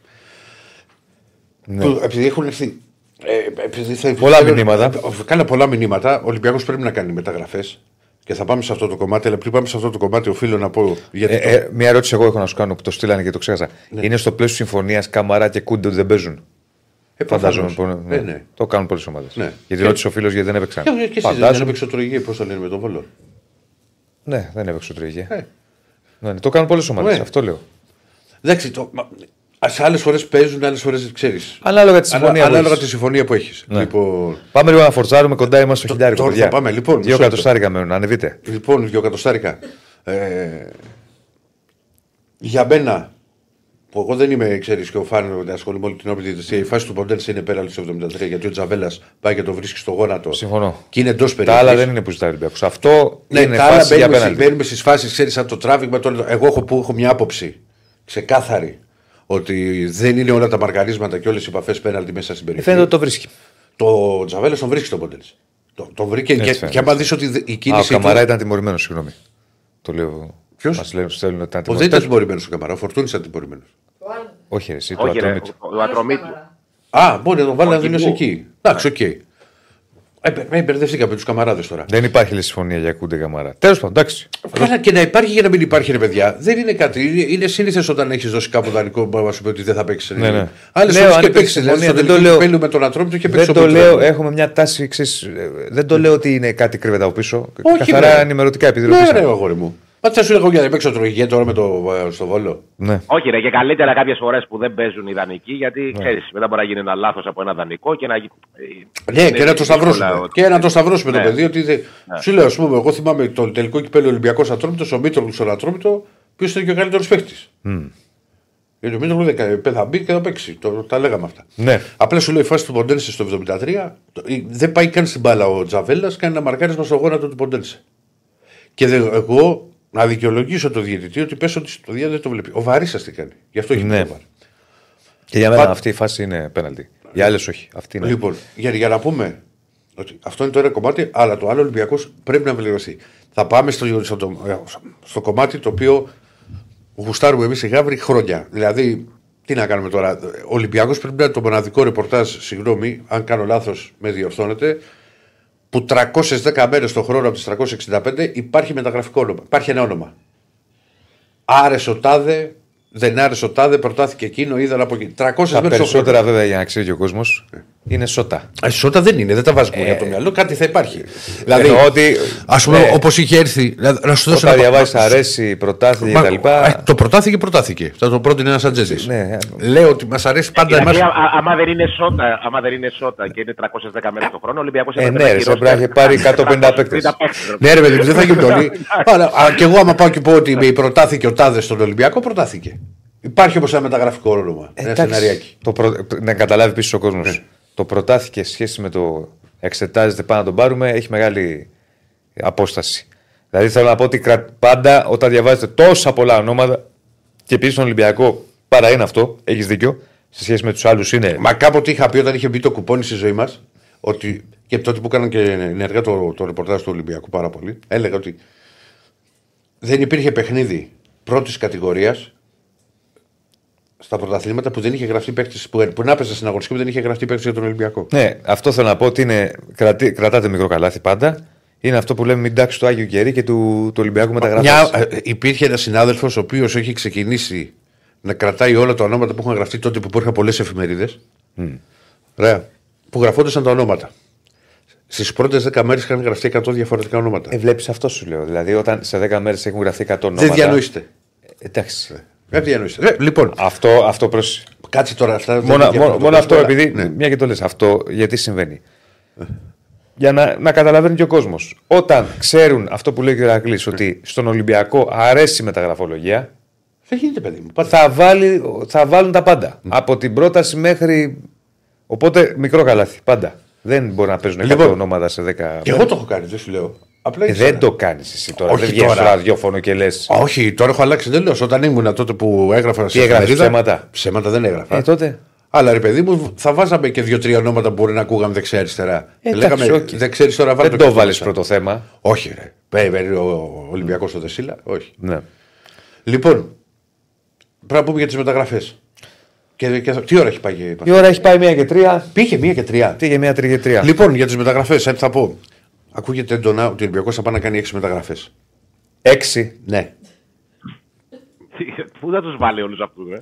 Που, επειδή έχουν έρθει. Ε, επειδή θα, Πολλά μηνύματα. Κάνα πολλά μηνύματα. Ο Ολυμπιακός πρέπει να κάνει μεταγραφές. Και θα πάμε σε αυτό το κομμάτι. Αλλά πριν πάμε σε αυτό το κομμάτι, οφείλω να πω. Γιατί Ε, το- ε, μια ερώτηση εγώ έχω να σου κάνω που το στείλανε και το ξέχασα. Είναι στο πλαίσιο συμφωνίας Καμαρά και Κούντε ότι δεν παίζουν; ε, Φαντάζομαι. προφανώς. που- ναι. Ε, ναι. Το κάνουν πολλές ομάδες. Ναι. Γιατί Και- ρώτησε ο φίλος γιατί δεν έπαιξαν. Και, και εσείς δεν Φαντάζομαι. έπαιξε ο Τρογγί, πώς το λένε με τον Βόλο. Ναι, δεν έπαιξε ο Τρίγε. Ε. Ναι, ναι, το κάνουν πολλές ομάδες. Ναι. Αυτό λέω. Εντάξει, το, μα, σε άλλες φορές παίζουν, άλλες φορές ξέρεις. Ανάλογα τη συμφωνία. που Ανάλογα έχεις. τη συμφωνία που έχεις. Ναι. Λοιπόν, Πάμε λίγο να φορτσάρουμε κοντά είμαστε στο Το- χιλιάρικο. τώρα παιδιά. θα πάμε, λοιπόν, Δύο μισό λεπτό. κατοστάρικα μένουν, ανεβείτε. λοιπόν, δύο κατοστάρικα. Ε, για μένα, που εγώ δεν είμαι, ξέρεις, και ο Φάνο δεν ασχολούμαι όλη την ώρα με τη διαιτησία, η φάση του Ποντένσε είναι πέρα στο 73 γιατί ο Τζαβέλας πάει και το βρίσκει στο γόνατο. Συμφωνώ. Και είναι εντός περιοχή. Τα άλλα δεν είναι που ζητάει ο Ολυμπιακός. Αυτό Ναι, είναι τα άλλα φάση για μπαίνουμε, στι- πέναντι. μπαίνουμε στις φάσεις, ξέρεις, σαν το τράβηγμα. Το, εγώ έχω, που έχω μια άποψη ξεκάθαρη ότι δεν είναι όλα τα μαρκαρίσματα και όλες οι επαφές πέναλτι μέσα στην περιοχή. Φαίνεται ότι το βρίσκει. Το Τζαβέλα τον βρίσκει τον Ποντένσε. Το, τον βρήκε Έτσι και, φαίνεται. και άμα δεις ότι δε- η Α, ο κίνηση. Καμαρά του, ήταν τιμωρημένος, συγγνώμη. Το λέω. Ποιος; Μας λένε στέλνουν ότι ήταν ο, δεν ήταν τιμωρημένος. τιμωρημένο ο Καμαρά. Ο Φορτούνης ήταν τιμωρημένος. Όχι, ρε, εσύ, το Όχι, ρε, ατρόμητο. ο- ο Ατρομήτου. Α, μπορεί να τον βάλει να Όχι, δηλώσει πού; εκεί. Εντάξει, οκ. Ε, μπε- μπερδευτήκαμε με τους καμαράδες τώρα. Δεν υπάρχει λέει, συμφωνία για κούντε καμαρά. Τέλος πάντων, εντάξει. Καλά και να υπάρχει και να μην υπάρχει, ρε παιδιά. Δεν είναι κάτι. Είναι, είναι σύνηθες όταν έχεις δώσει κάπου δανεικό που να σου πει ότι δεν θα παίξεις. Ναι, ναι. Άλλες Λέω, φορές αν και υπήρχε παίξεις. Δηλαδή, συμφωνία, στο δεν το τελικό λέω- κυπέλου με τον Ατρόμητο και παίξεις Δεν το λέω, έχουμε μια τάση. Ξέρεις, ε, δεν το λέω ότι είναι κάτι κρύβεται από πίσω. Όχι, Καθαρά βρε. ενημερωτικά επειδή Ναι, ρωτήσαμε. ρε, αγόρι μου. Μα τι θα σου λέγω για να παίξω τρογικέ τώρα με το, ε, στο βόλο. Ναι. Όχι, ρε, και καλύτερα κάποιες φορές που δεν παίζουν οι δανεικοί, γιατί Ναι. ξέρεις, μετά μπορεί να γίνει ένα λάθος από ένα δανεικό και να. γι- ε, Ναι, είναι και να το δύσκολα σταυρώσουμε. ότι- Και να το σταυρώσουμε Ναι. το παιδί. Ότι δεν... Σου λέω, ας πούμε, εγώ θυμάμαι το τελικό κυπέλο Ολυμπιακός Ατρόμητος, ο Μήτρογλου στον Ατρόμητο, ποιος ήταν και ο καλύτερος παίχτη. Γιατί ο Μίτογλου δεν- θα μπει και θα παίξει. Το, τα λέγαμε αυτά. Ναι. Απλά σου λέει η φάση του Ποντένσε στο 73, το- δεν πάει καν στην μπάλα ο Τζαβέλας, κάνει ένα μαρκάρισμα στο γόνατο του Ποντένσε. Και δε, εγώ να δικαιολογήσω το διαιτητή ότι πέσω ότι στο διά δεν το βλέπει. Ο Βαρίστα τι κάνει. Γι' αυτό έχει Ναι. το βάρ. Και για μένα Πα- αυτή η φάση είναι πέναλτι. Οι άλλες όχι. Αυτή είναι. Λοιπόν, για, για να πούμε ότι αυτό είναι το ένα κομμάτι, αλλά το άλλο Ολυμπιακός πρέπει να βελτιωθεί. Θα πάμε στο, στο, το- στο κομμάτι το οποίο γουστάρουμε εμείς οι Γάβροι χρόνια. Δηλαδή, τι να κάνουμε τώρα. Ο Ολυμπιακός πρέπει να είναι το μοναδικό ρεπορτάζ, συγγνώμη, αν κάνω λάθος, με διορθώνετε, που 310 μέρες το χρόνο από τις 365 υπάρχει μεταγραφικό όνομα. Υπάρχει ένα όνομα. Άρεσε ο τάδε, δεν άρεσε ο τάδε, προτάθηκε εκείνο, είδαν από εκεί. 300 Τα μέρες το χρόνο. περισσότερα βέβαια για να ξέρει και ο κόσμος είναι σώτα. Ε, Σώτα δεν είναι, δεν τα βάζουμε για το μυαλό, κάτι θα υπάρχει. Δηλαδή, Εννοώ ότι, ας πούμε, ναι. όπως είχε έρθει. Δηλαδή, να σου δώσω Όταν ένα διαβάζει, αρέσει, προτάθηκε Μα- κτλ. ε, Το προτάθηκε, προτάθηκε. Θα το πρότεινε ένας ατζέντη. Ναι. Λέω ότι μας αρέσει πάντα Δηλαδή, εμάς. α- α- άμα, δεν είναι σώτα, άμα δεν είναι σώτα και είναι 310 μέρες το χρόνο, ο Ολυμπιακός Ε, ναι, ρε, πρέπει να έχει πάρει 150 παίκτες. Ναι, ρε παιδί, μου, δεν θα γίνουν όλοι. Αλλά α, και εγώ, άμα πάω και πω ότι με προτάθηκε ο Τάδες στον Ολυμπιακό, προτάθηκε. Υπάρχει όμως ένα μεταγραφικό όνομα. Ένα Εντάξει, σεναριάκι. το προ... Να καταλάβει πίσω ο κόσμος. Το προτάθηκε σε σχέση με το εξετάζεται πάνω να τον πάρουμε έχει μεγάλη απόσταση. Δηλαδή θέλω να πω ότι κρα- πάντα όταν διαβάζετε τόσα πολλά ονόματα και επίση στον Ολυμπιακό παρά είναι αυτό, έχεις δίκιο. Σε σχέση με τους άλλους είναι. Μα κάποτε είχα πει όταν είχε μπει το κουπόνι στη ζωή μας, ότι και τότε που έκαναν και ενεργά το, το ρεπορτάζ του Ολυμπιακού πάρα πολύ, έλεγα ότι δεν υπήρχε παιχνίδι πρώτης κατηγορίας στα πρωταθλήματα που δεν είχε γραφτεί παίκτης, που, που να παίζε στην αγωνιστική που δεν είχε γραφτεί παίκτης για τον Ολυμπιακό. Ναι, αυτό θέλω να πω ότι είναι. Κρατή, κρατάτε μικρό καλάθι πάντα. Είναι αυτό που λέμε μην τάξει του Άγιου Κερί και του, του Ολυμπιακού μεταγραφή. Μια, ε, υπήρχε ένας συνάδελφος ο οποίος έχει ξεκινήσει να κρατάει όλα τα ονόματα που έχουν γραφτεί τότε που υπήρχαν πολλές εφημερίδες. Ωραία. Που γραφόντουσαν τα ονόματα. Στις πρώτες 10 μέρες είχαν γραφτεί 100 διαφορετικά ονόματα. Ε, Βλέπεις αυτό σου λέω. Δηλαδή, όταν σε 10 μέρες έχουν γραφτεί 100 ονόματα. δεν διανοείστε. Ε, Εντάξει. Δεν διανοείστε. Ε, λοιπόν, Αυτό, αυτό προς... κάτσε τώρα αυτά. δεν μόνο, είναι μόνο, για μόνο αυτό, τώρα. επειδή. Ναι. Μια και το λες, αυτό γιατί συμβαίνει. Για να, να καταλαβαίνει και ο κόσμος. Όταν ξέρουν αυτό που λέει ο Ηρακλής, ότι στον Ολυμπιακό αρέσει η μεταγραφολογία, Δεν γίνεται, παιδί μου. Πάτε. θα, βάλει, θα βάλουν τα πάντα. Από την πρόταση μέχρι. Οπότε μικρό καλάθι. Πάντα. Δεν μπορεί να παίζουν 100 Λοιπόν, ονόματα σε 10. Και εγώ το έχω κάνει, δεν σου λέω. Απλά Ε, είναι δεν σαν- το κάνεις εσύ τώρα. Όχι δεν βγαίνεις στο τώρα. ραδιόφωνο και λες. Όχι, τώρα έχω αλλάξει τελείως. Όταν ήμουν τότε που έγραφα σε έγραφες, εφημερίδα, ψέματα; Ψέματα δεν έγραφα. Ε, τότε. Αλλά ρε παιδί μου, θα βάζαμε και δύο-τρία ονόματα που μπορεί να ακούγαμε δεξιά-αριστερά. Ε, Λέγαμε, εντάξει, οκ. δεν ξέρει τώρα, βάλε Δεν και το αυτό βάλει μέσα. πρώτο θέμα. Όχι, ρε. Βέβαια, ο Ολυμπιακός στο Δεσίλα. Όχι. Ναι. Λοιπόν, πρέπει να πούμε για τις μεταγραφές. Και, και, τι ώρα έχει πάει και Η ώρα έχει πάει μία και τρία. Πήγε μία και τρία. Τι για μία τρία και τρία. Λοιπόν, για τις μεταγραφές, θα πω. Ακούγεται έντονα ότι ο Ολυμπιακός θα πάει να κάνει έξι μεταγραφές. Έξι. Ναι. Πού θα τους βάλει όλους αυτούς, ε;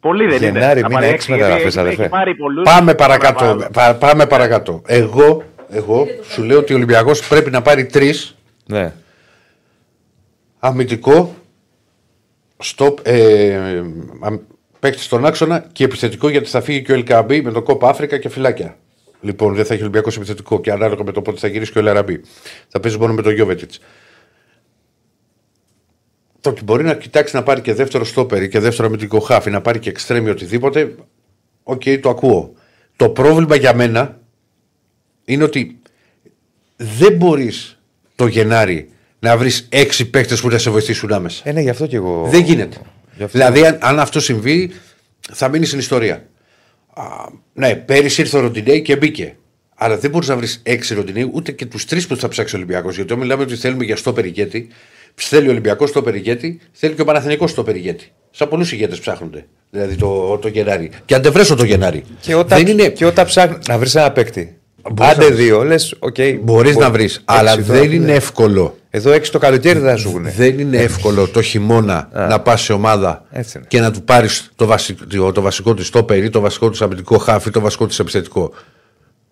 Πολύ δεν Γενάρη, είναι. Θα μήνα, πάρει έξι γιατί μεταγραφές, έχει- αδερφέ. έχει πάρει πολλούς. Πάμε Τώρα παρακάτω. βάλω. πα- πάμε παρακάτω. Εγώ, εγώ σου λέω ότι ο Ολυμπιακός πρέπει να πάρει τρεις Ναι. αμυντικό, stop, ε, αμ- παίκτης στον άξονα και επιθετικό γιατί θα φύγει και ο Ελκαμπή με το κόπα Αφρικα και φυλάκια. Λοιπόν, δεν θα έχει Ολυμπιακό επιθετικό και ανάλογα με το πότε θα γυρίσει και ο Ελαραμπή. Θα παίζει μόνο με τον Γιώβετιτς. Το ότι μπορεί να κοιτάξει να πάρει και δεύτερο στόπερ και δεύτερο αμυντικό χάφι, να πάρει και εξτρέμι οτιδήποτε, οκ, το ακούω. Το πρόβλημα για μένα είναι ότι δεν μπορείς το Γενάρη να βρεις έξι παίκτες που να σε βοηθήσουν άμεσα. Ε, ναι, γι' αυτό και εγώ. Δεν γίνεται. Γι' αυτό- Δηλαδή, αν, αν αυτό συμβεί, θα μείνει στην ιστορία. Α, ναι, πέρυσι ήρθε ο Ροντινέη και μπήκε. Αλλά δεν μπορείς να βρεις έξι Ροντινέη ούτε και τους τρεις που θα ψάξει ο Ολυμπιακός. Γιατί όταν μιλάμε ότι θέλουμε για στο περικέτη, θέλει ο Ολυμπιακός στο περικέτη, θέλει και ο Παναθηνικό στο περικέτη. Σαν πολλούς ηγέτες ψάχνονται. Δηλαδή το, το Γενάρη. Και αντεβρέσω το Γενάρη. Και όταν, δεν είναι. και όταν ψάχνει να βρεις ένα παίκτη. Μπορείς Άντε να βρεις. δύο, λες, οκ. Μπορείς να βρεις. Αλλά δεν είναι εύκολο. Εδώ έξι το καλοκαίρι δεν θα σου βγουν. Δεν είναι εύκολο το χειμώνα να πας σε ομάδα Έτσι είναι. και να του πάρεις το, βασικό, το βασικό της στόπερ ή το βασικό της αμυντικό χάφι ή το βασικό της επιθετικό.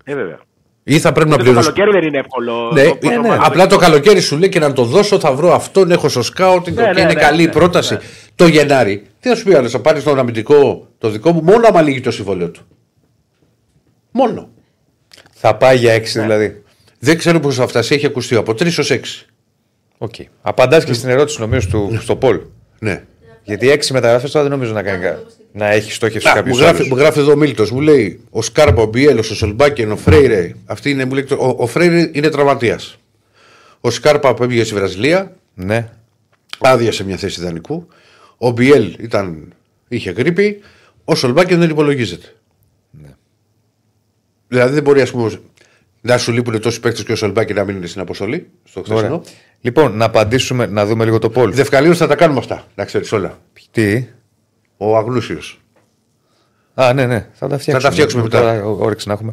Ε, βέβαια. Ή θα πρέπει να Το πληρώσει. καλοκαίρι δεν είναι εύκολο. Ναι, Το- το- ε, το- ναι. το- Απλά το καλοκαίρι σου λέει και να το δώσω, θα βρω αυτόν, έχω στο scouting Ναι, και ναι, είναι ναι, καλή η ναι, πρόταση. ναι. Το Γενάρη, τι θα σου πει άλλος, θα πάρεις τον αμυντικό το δικό μου, μόνο άμα λήγει το συμβόλαιο του. Μόνο. Θα πάει για έξι δηλαδή. Δεν ξέρω πώς θα φτάσει, έχει ακουστεί από 3 ως 6. Οκ. Απαντάς και στην ερώτηση νομίζω του στο Πολ. Ναι. Γιατί έξι μεταγραφές τώρα δεν νομίζω να, κάνει, κα- να έχει στόχευση Να, κάποιος μου, γράφει, μου γράφει εδώ ο Μίλτος, μου λέει ο Σκάρπα, ο Μπιέλο, ο Σολμπάκεν, ο Φρέιρε. Αυτή είναι, μου λέει, ο, ο Φρέιρε είναι τραυματίας. Ο Σκάρπα που έβγαινε στη Βραζιλία, Ναι. άδειασε μια θέση ιδανικού. Ο Μπιέλ ήταν, είχε γρήπη. Ο Σολμπάκεν δεν υπολογίζεται. Δηλαδή δεν μπορεί, ας πούμε, να σου λείπουν τόσοι παίκτες και ο Σολμπάκεν να μην είναι στην αποστολή. Στο Ωραία. χθεσινό. Λοιπόν, να απαντήσουμε, να δούμε λίγο το πόλ. Δευκαλίω θα τα κάνουμε αυτά, να ξέρεις όλα. Τι; Ο Αγνούσιος. Α, ναι, ναι. Θα τα φτιάξουμε. τα φτιάξουμε μετά. Τώρα, ό- όρεξη να έχουμε.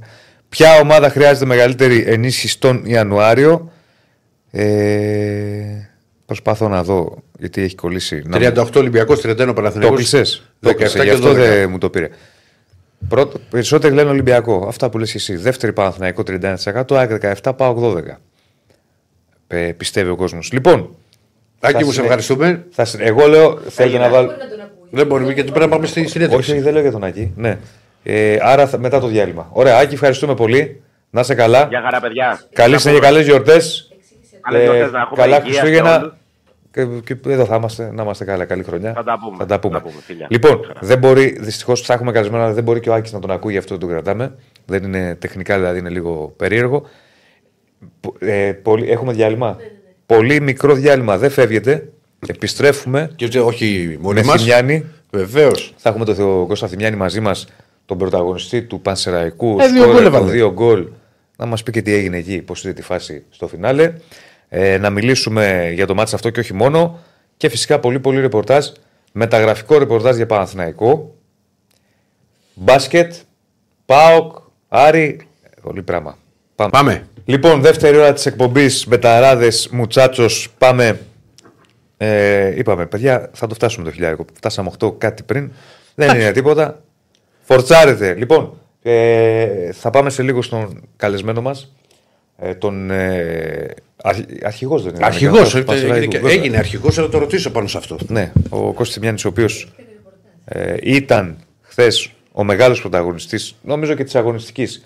Ποια ομάδα χρειάζεται μεγαλύτερη ενίσχυση τον Ιανουάριο; Ε, προσπαθώ να δω, γιατί έχει κολλήσει. να μου- 38 Ολυμπιακός, 31 Το Παναθηναϊκός. κλεισέ. Το 17 κλείσε, και γι' αυτό 12. δεν μου το πήρε. Πρώτο, περισσότεροι λένε Ολυμπιακό. Αυτά που λες και εσύ. Δεύτερη Παναθηναϊκό 31%, ΑΕΚ 17, πάω 12. Ε, πιστεύει ο κόσμος. Λοιπόν, Άκη θα μου, σε συνε- ευχαριστούμε. θα, συ- εγώ λέω θέλετε να βάλω. Μπορεί να τον ακούει. Δεν μπορούμε γιατί πρέπει να πάμε στη συνέντευξη. Όχι, όχι, δεν λέω για τον Άκη. Ναι. Ε, άρα θα- μετά το διάλειμμα. Ωραία, Άκη, ευχαριστούμε πολύ. Να είσαι καλά. Γεια χαρά, παιδιά. Καλή συνέχεια, καλές γιορτές. Καλές γιορτές να έχουμε, καλά υγεία σε Χριστούγεννα. Όλους. Και, και εδώ θα είμαστε, να είμαστε καλά. Καλή χρονιά. Θα τα πούμε. Θα τα πούμε. Θα τα πούμε, φιλιά. λοιπόν, δεν μπορεί, δυστυχώς θα έχουμε καλεσμένο, αλλά δεν μπορεί και ο Άκης να τον ακούει, γι' αυτό τον κρατάμε. Δεν είναι τεχνικά, δηλαδή είναι λίγο περίεργο. Πο- Ε, πολύ, έχουμε διάλειμμα; Πολύ μικρό διάλειμμα, δεν φεύγετε. Επιστρέφουμε Και τε- όχι μόνοι με μας. Θημιάνη. Βεβαίως. Θα έχουμε τον Θεό Κώστα Θημιάνη μαζί μας, τον πρωταγωνιστή του Πανσεραϊκού. Ε, δύο σκόρερ γκολ των έβαλε. δύο γκολ. Να μας πει και τι έγινε εκεί, πώς είδε τη φάση στο φινάλε. Ε, να μιλήσουμε για το ματς αυτό και όχι μόνο. Και φυσικά πολύ πολύ ρεπορτάζ. Μεταγραφικό ρεπορτάζ για Παναθηναϊκό. Μπάσκετ. ΠΑΟΚ. Άρη. Πολύ πράγμα. Πάμε. Πάμε. Λοιπόν, δεύτερη ώρα της εκπομπής Μπεταράδες Muchachos. Πάμε. Ε, είπαμε, παιδιά, θα το φτάσουμε το χιλιάρικο. Φτάσαμε 8 κάτι πριν. Δεν είναι τίποτα. Φορτσάρετε. Λοιπόν, ε, θα πάμε σε λίγο στον καλεσμένο μας. Ε, τον. Ε, αρχ, αρχηγός δεν είναι. Αρχηγός. αναγκαστός του Πανσεραϊκού, βέβαια. Έγινε αρχηγός, θα το ρωτήσω πάνω σε αυτό. Ναι, ο Κώστας Τιμιάννης, ο οποίος ε, ήταν χθες ο μεγάλος πρωταγωνιστής, νομίζω και της αγωνιστικής,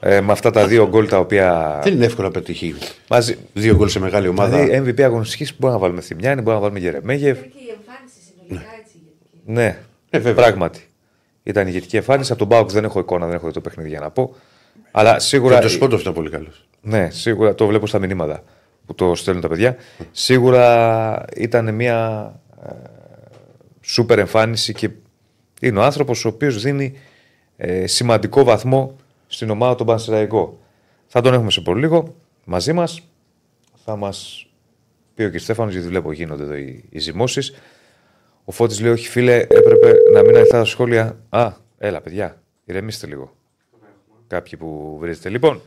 ε, με αυτά τα δύο γκολ τα οποία. Δεν είναι εύκολο να πετύχει Μαζί, δύο γκολ σε μεγάλη ομάδα. Δηλαδή, MVP αγωνιστικής μπορεί να βάλουμε Θημιάννη, μπορεί να βάλουμε Γερεμέγεφ. Και η εμφάνιση συνολικά έτσι. ηγετική. Ναι, Ε, βέβαια. πράγματι. Ήταν ηγετική εμφάνιση. Από τον Μπάουκ δεν έχω εικόνα, δεν έχω δει το παιχνίδι για να πω. Αλλά σίγουρα. Και το Σπότοφ ήταν πολύ καλός. Ναι, σίγουρα το βλέπω στα μηνύματα που το στέλνουν τα παιδιά. Σίγουρα ήταν μια ε, σούπερ εμφάνιση και είναι ο άνθρωπος ο οποίος δίνει ε, σημαντικό βαθμό στην ομάδα του Πανσεραϊκό. Θα τον έχουμε σε πολύ λίγο μαζί μας. Θα μας πει ο κ. Στέφανος, γιατί βλέπω γίνονται εδώ οι, οι ζυμώσεις. Ο Φώτης λέει, όχι φίλε, έπρεπε να μην ανοιχτά τα σχόλια. Α, έλα παιδιά, ηρεμήστε λίγο. Κάποιοι που βρίζετε. Λοιπόν,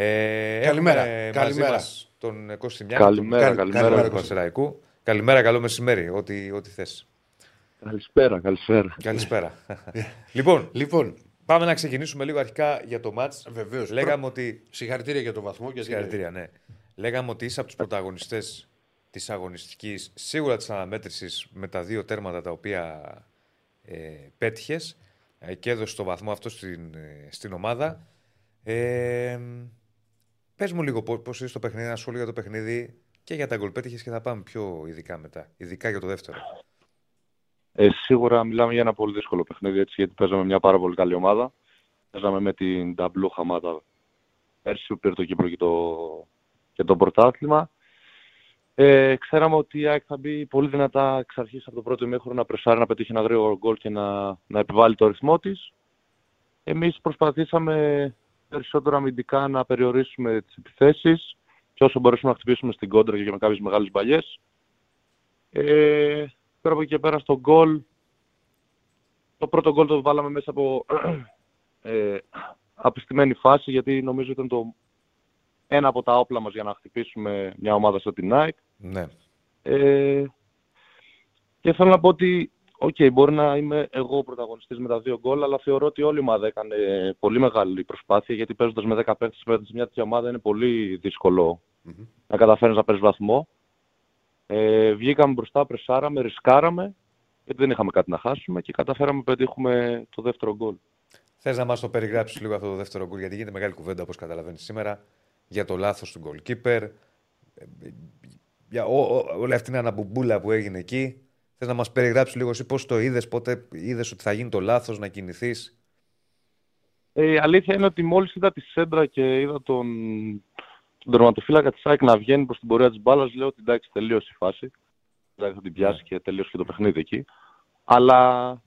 ε, Καλημέρα. έχουμε μαζί Καλημέρα. μας τον Κώστη Μιάννη, Καλημέρα, τον καλημέρα. πρόεδρο του Κώστα. Πανσεραϊκού. Καλημέρα, καλό μεσημέρι, ό,τι, ό,τι θες. Καλησπέρα, καλησπέρα. Καλησπέρα. λοιπόν, Λοιπόν, πάμε να ξεκινήσουμε λίγο αρχικά για το μάτς. Βεβαίως. Λέγαμε ότι συγχαρητήρια για το βαθμό. Γιατί Συγχαρητήρια, ναι. Λέγαμε ότι είσαι από τους πρωταγωνιστές της αγωνιστικής, σίγουρα της αναμέτρησης με τα δύο τέρματα τα οποία ε, πέτυχες ε, και έδωσες το βαθμό αυτό στην, ε, στην ομάδα. Ε, Πες μου λίγο πώς είσαι το παιχνίδι, ένα σχόλιο για το παιχνίδι και για τα γκολ πέτυχες και θα πάμε πιο ειδικά μετά. Ειδικά για το δεύτερο. Ε, σίγουρα μιλάμε για ένα πολύ δύσκολο παιχνίδι έτσι, γιατί παίζαμε μια πάρα πολύ καλή ομάδα. Παίζαμε με την Ταμπλού Χαμάτα πέρσι που πήρε το Κύπρο και το, και το πρωτάθλημα. Ε, ξέραμε ότι η ΑΕΚ θα μπει πολύ δυνατά εξ αρχής από το πρώτο ημίχρονο να πρεσάρει, να πετύχει ένα γρήγορο γκολ και να, να επιβάλλει το ρυθμό της. Εμείς προσπαθήσαμε περισσότερο αμυντικά να περιορίσουμε τις επιθέσεις και όσο μπορέσουμε να χτυπήσουμε στην κόντρα και με κάποιες μεγάλες μπαλιές. Ε, Τώρα από εκεί και πέρα στο γκολ, το πρώτο γκολ το βάλαμε μέσα από ε, από στημένη φάση γιατί νομίζω ήταν το ένα από τα όπλα μας για να χτυπήσουμε μια ομάδα σαν τη Νίκη. Ναι. Ε, και θέλω να πω ότι, οκ, μπορεί να είμαι εγώ ο πρωταγωνιστής με τα δύο γκολ, αλλά θεωρώ ότι όλη η ομάδα έκανε πολύ μεγάλη προσπάθεια, γιατί παίζοντας με 10 παίκτες με μια τέτοια ομάδα είναι πολύ δύσκολο να καταφέρεις να παίρνεις βαθμό. Ε, βγήκαμε μπροστά, πρεσάραμε, ρισκάραμε, γιατί δεν είχαμε κάτι να χάσουμε και καταφέραμε να πετύχουμε το δεύτερο γκολ. Θες να μας το περιγράψεις λίγο αυτό το δεύτερο γκολ, γιατί γίνεται μεγάλη κουβέντα όπως καταλαβαίνεις σήμερα για το λάθος του goalkeeper. Ε, Για ό- ό- όλη αυτή την αναμπουμπούλα που έγινε εκεί. Θες να μας περιγράψεις λίγο εσύ πώς το είδες, πότε είδες ότι θα γίνει το λάθος να κινηθείς; Ε, η αλήθεια είναι ότι μόλις είδα τη σέντρα και είδα τον, τον τερματοφύλακα της ΑΕΚ να βγαίνει προς την πορεία της μπάλας, λέω ότι εντάξει τελείωσε η φάση. Δηλαδή θα την πιάσει και τελείωσε και το παιχνίδι εκεί. Αλλά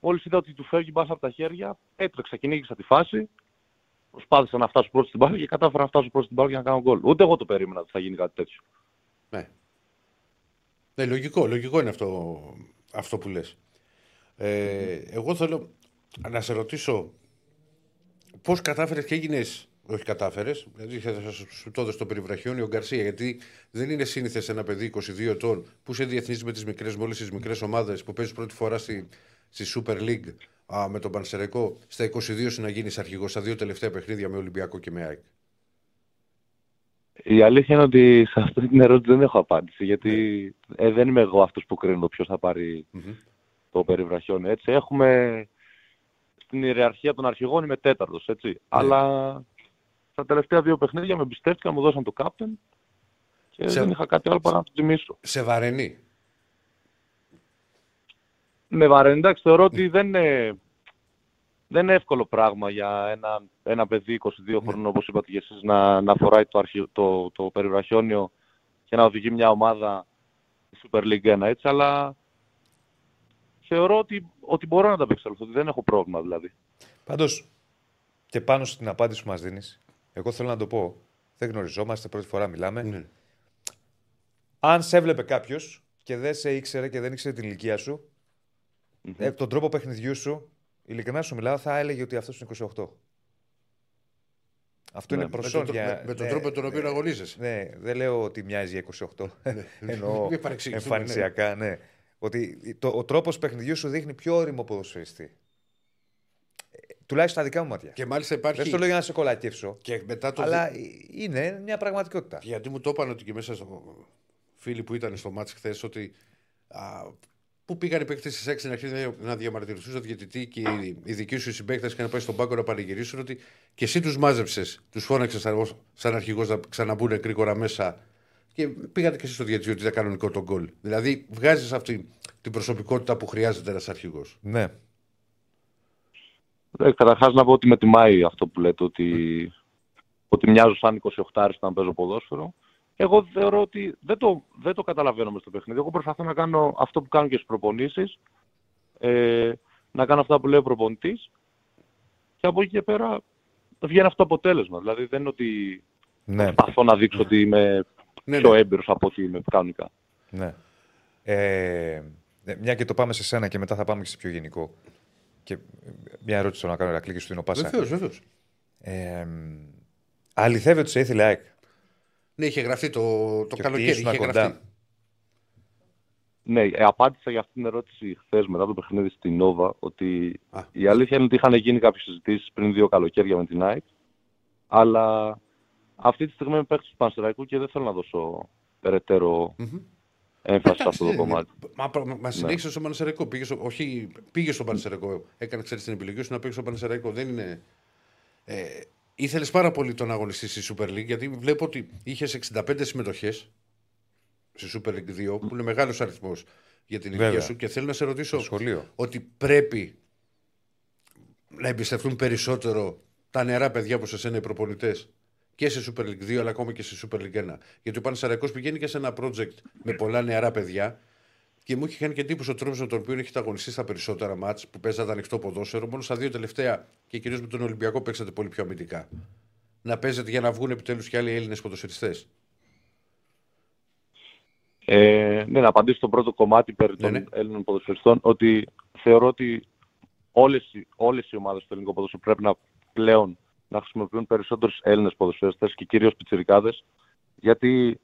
μόλις είδα ότι του φεύγει μπάσα από τα χέρια, έτρεξα, κυνήγησα τη φάση, προσπάθησα να φτάσω προς την μπάλα και κατάφερα να φτάσω προς την μπάλα για να κάνω γκολ. Ούτε εγώ το περίμενα ότι θα γίνει κάτι τέτοιο. Ναι. Ναι, λογικό, λογικό είναι αυτό, αυτό που λες. Ε, Εγώ θέλω να σε ρωτήσω πώς κατάφερες και έγινες, όχι κατάφερες, δηλαδή θα σου- σου το έδωσε το περιβραχιόνιο ο Γκαρσία, γιατί δεν είναι σύνηθες ένα παιδί 22 ετών που σε διεθνείς με τις μικρές, με όλες τις μικρές ομάδες που παίζεις πρώτη φορά στη, στη Super League α, με τον Πανσεραϊκό, στα 22 σου να γίνεις αρχηγός, στα δύο τελευταία παιχνίδια με Ολυμπιακό και με ΑΕΚ. Η αλήθεια είναι ότι σε αυτή την ερώτηση δεν έχω απάντηση, γιατί ε, δεν είμαι εγώ αυτός που κρίνω ποιος θα πάρει το περιβραχιόνι. Έτσι, έχουμε στην ιεραρχία των αρχηγών είμαι τέταρτος, έτσι. Αλλά στα τελευταία δύο παιχνίδια με εμπιστεύτηκαν, μου δώσαν το κάπτεν και Σε- δεν είχα κάτι άλλο παρά να το τιμήσω. Σε βαρενή. Με βαραίνει, εντάξει, θεωρώ ότι δεν είναι, δεν είναι εύκολο πράγμα για ένα, ένα παιδί 22 χρόνων, όπως είπατε και εσείς, να, να φοράει το, αρχι, το, το περιβραχιόνιο και να οδηγεί μια ομάδα στη Super League 1, έτσι, αλλά θεωρώ ότι, ότι μπορώ να τα απεξέλθω, ότι δεν έχω πρόβλημα δηλαδή. Πάντως, και πάνω στην απάντηση που μας δίνεις, εγώ θέλω να το πω. Δεν γνωριζόμαστε, πρώτη φορά μιλάμε. Ναι. Αν σε έβλεπε κάποιος και δεν σε ήξερε και δεν ήξερε την ηλικία σου, ε, τον τρόπο παιχνιδιού σου, ειλικρινά σου μιλάω, θα έλεγε ότι αυτός είναι 28. Αυτό Ναι, είναι Με προσόν τον, για. με, με τον ναι, τρόπο με τον οποίο αγωνίζεσαι. Ναι, δεν λέω ότι μοιάζει για 28. Εννοώ Μην παρεξηγηθούμε, ναι. εμφανισιακά, ναι. Ότι το, ο τρόπος παιχνιδιού σου δείχνει πιο όριμο ποδοσφαιριστή. Ε, τουλάχιστον στα δικά μου μάτια. Και μάλιστα υπάρχει. Δεν στο λέω για να σε κολακεύσω. Και μετά το. Αλλά είναι μια πραγματικότητα. Γιατί μου το είπαν ότι και μέσα στο. Φίλοι που ήταν στο μάτς χθες ότι. Α, που πήγαν οι παίκτες της 6 να αρχίσουν να διαμαρτυρηθούν στο διαιτητή και οι, οι δικοί σου συμπαίκτες και να πάει στον πάγκο να πανηγυρίσουν ότι και εσύ τους μάζεψες, τους φώναξες σαν, σαν αρχηγός να ξαναμπούν γρήγορα μέσα και πήγατε και εσύ στο διαιτητή ότι ήταν κανονικό το γκολ. Δηλαδή βγάζεις αυτή την προσωπικότητα που χρειάζεται ένας αρχηγός. Ναι. Ε, Καταρχάς να πω ότι με τιμάει αυτό που λέτε, ότι, ότι μοιάζω σαν 28 όταν παίζω ποδόσφαιρο. Εγώ θεωρώ ότι δεν το, δεν το καταλαβαίνω μες στο παιχνίδι. Εγώ προσπαθώ να κάνω αυτό που κάνω και στις προπονήσεις, ε, να κάνω αυτά που λέει ο προπονητής και από εκεί και πέρα βγαίνει αυτό το αποτέλεσμα. Δηλαδή δεν είναι ότι Ναι. προσπαθώ να δείξω ότι είμαι Ναι, πιο ναι. έμπειρος από ότι είμαι κανονικά. ναι. Ε, ναι, μια και το πάμε σε σένα και μετά θα πάμε και σε πιο γενικό. Και ε, μια ερώτηση θέλω να κάνω, Ερακλή, και σου δίνω πάσα. Βεβαίως, βεβαίως. Ε, αληθεύει ότι σε ήθελε ΑΕΚ; Ναι, είχε γραφτεί το, το Και καλοκαίρι. ότι ήσουν Είχε κοντά. γραφτεί. Ναι, ε, απάντησα για αυτή την ερώτηση χθες μετά το παιχνίδι στην Νόβα ότι Α. η αλήθεια είναι ότι είχαν γίνει κάποιες συζητήσεις πριν δύο καλοκαίρια με την ΑΕΚ. Αλλά αυτή τη στιγμή είμαι παίκτης του Πανσεραϊκού και δεν θέλω να δώσω περαιτέρω έμφαση σε αυτό το Εντάξει, κομμάτι. Μα, μα, μα συνέχισε στο Πανεσαιρικό. Πήγε στο, όχι, πήγε στο Πανεσαιρικό. Έκανε ξέρεις την επιλογή σου να πήγε στο Πανεσαιρικό. Δεν είναι. Ε, Ήθελες πάρα πολύ τον αγωνιστή στη Super League γιατί βλέπω ότι είχες 65 συμμετοχές στη Super League 2, που είναι μεγάλος αριθμός για την ηλικία Βέβαια. σου. Και θέλω να σε ρωτήσω Στο σχολείο. ότι πρέπει να εμπιστευτούν περισσότερο τα νεαρά παιδιά που σε σένα οι προπονητές και σε Super League 2 αλλά ακόμα και σε Super League 1. Γιατί ο Πανεσαριακό πηγαίνει και σε ένα project με πολλά νεαρά παιδιά και μου είχε κάνει και εντύπωση ο τρόπος με τον οποίο έχετε αγωνιστεί στα περισσότερα μάτς που παίζατε ανοιχτό ποδόσφαιρο. Μόνο στα δύο τελευταία και κυρίως με τον Ολυμπιακό παίξατε πολύ πιο αμυντικά. Να παίζετε για να βγουν επιτέλους και άλλοι Έλληνες ποδοσφαιριστές. Ε, ναι, να απαντήσω στο πρώτο κομμάτι περί των Ναι, ναι. Έλληνων ποδοσφαιριστών ότι θεωρώ ότι όλες, οι- όλες οι ομάδες του ελληνικού ποδοσφαίρου πρέπει να πλέον να χρησιμοποιούν περισσότερους Έλληνες ποδοσφαιριστές και κυρίως πιτσιρικάδες γιατί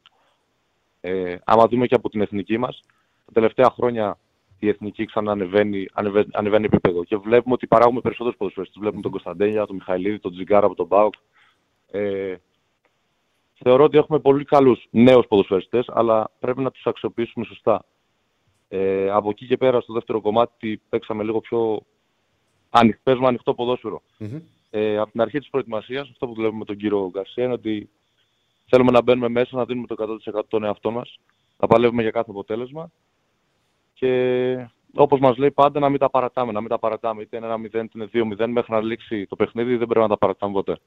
ε, άμα δούμε και από την εθνική μας τα τελευταία χρόνια η εθνική ξανά ανεβαίνει, ανεβαίνει, ανεβαίνει επίπεδο και βλέπουμε ότι παράγουμε περισσότερους ποδοσφαιριστές. Βλέπουμε τον Κωνσταντέλια, τον Μιχαηλίδη, τον Τζιγκάρα από τον Μπάουκ. Ε, θεωρώ ότι έχουμε πολύ καλούς νέους ποδοσφαιριστές, αλλά πρέπει να τους αξιοποιήσουμε σωστά. Ε, από εκεί και πέρα στο δεύτερο κομμάτι παίξαμε λίγο πιο ανοιχ, παίζουμε ανοιχτό ποδόσφαιρο. Ε, από την αρχή της προετοιμασίας, αυτό που δουλεύουμε με τον κύριο Γκαρσία είναι ότι θέλουμε να μπαίνουμε μέσα, να δίνουμε το 100% τον εαυτό μας, να παλεύουμε για κάθε αποτέλεσμα Και όπως μας λέει πάντα να μην τα παρατάμε, να μην τα παρατάμε. Είτε είναι ένα 0 είτε είναι 2-0 μέχρι να λήξει το παιχνίδι δεν πρέπει να τα παρατάμε ποτέ.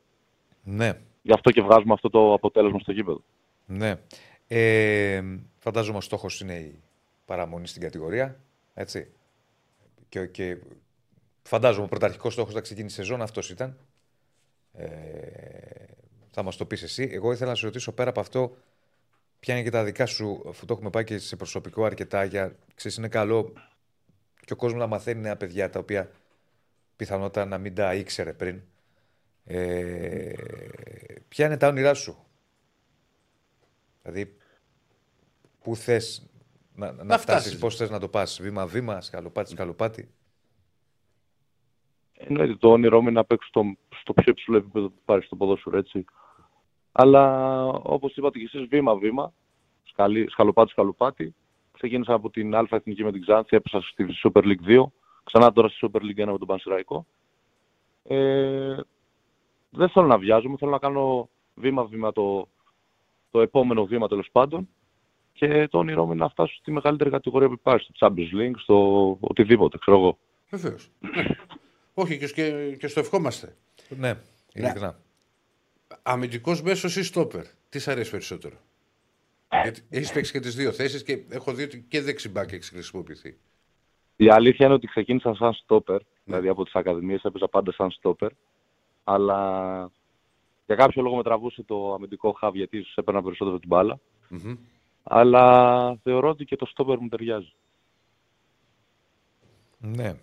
Ναι, Γι' αυτό και βγάζουμε αυτό το αποτέλεσμα στο γήπεδο. ναι. Ε, φαντάζομαι ο στόχος είναι η παραμονή στην κατηγορία, έτσι. Και, και φαντάζομαι ο πρωταρχικός στόχος να ξεκίνησε η σεζόν αυτός ήταν. Ε, θα μας το πεις εσύ. Εγώ ήθελα να σε ρωτήσω πέρα από αυτό, ποια είναι και τα δικά σου, αφού το έχουμε πάει και σε προσωπικό αρκετά, για, ξέρεις, είναι καλό και ο κόσμος να μαθαίνει νέα παιδιά τα οποία πιθανότατα να μην τα ήξερε πριν. Ε, ποια είναι τα όνειρά σου, Δηλαδή, πού θες να, να, Να φτάσεις, φτάσεις. πώς θες να το πας, βήμα-βήμα, σκαλοπάτι, σκαλοπάτι. Εννοείται το όνειρό μου είναι να παίξω στο, στο πιο υψηλό επίπεδο που πάρεις στο ποδόσφαιρο, έτσι. Αλλά όπως είπατε και εσείς, βήμα-βήμα, σκαλί, σκαλοπάτι, σκαλοπάτι. Ξεκίνησα από την Α Εθνική με την Ξάνθη, έπεσα στη Super League 2, ξανά τώρα στη Super League 1 με τον Πανσεραϊκό. Ε, δεν θέλω να βιάζομαι, θέλω να κάνω βήμα-βήμα το, το επόμενο βήμα τέλος πάντων. Και το όνειρό μου είναι να φτάσω στη μεγαλύτερη κατηγορία που υπάρχει, στο Champions League, στο οτιδήποτε, ξέρω εγώ. Βεβαίως. Όχι, και, και, και στο ευχόμαστε. Ναι, ειλικρινά. Αμυντικός μέσος ή στόπερ. Τι σ' αρέσει περισσότερο; Γιατί έχεις παίξει και τις δύο θέσεις και έχω δει ότι και δεξιμπάκι έχεις χρησιμοποιηθεί. Η αλήθεια είναι ότι ξεκίνησα σαν στόπερ, δηλαδή από τις ακαδημίες έπαιζα πάντα σαν στόπερ, αλλά για κάποιο λόγο με τραβούσε το αμυντικό χαβ γιατί ίσως έπαιρνα περισσότερο την μπάλα, Μμμ. αλλά θεωρώ ότι και το στόπερ μου ταιριάζει. Ναι.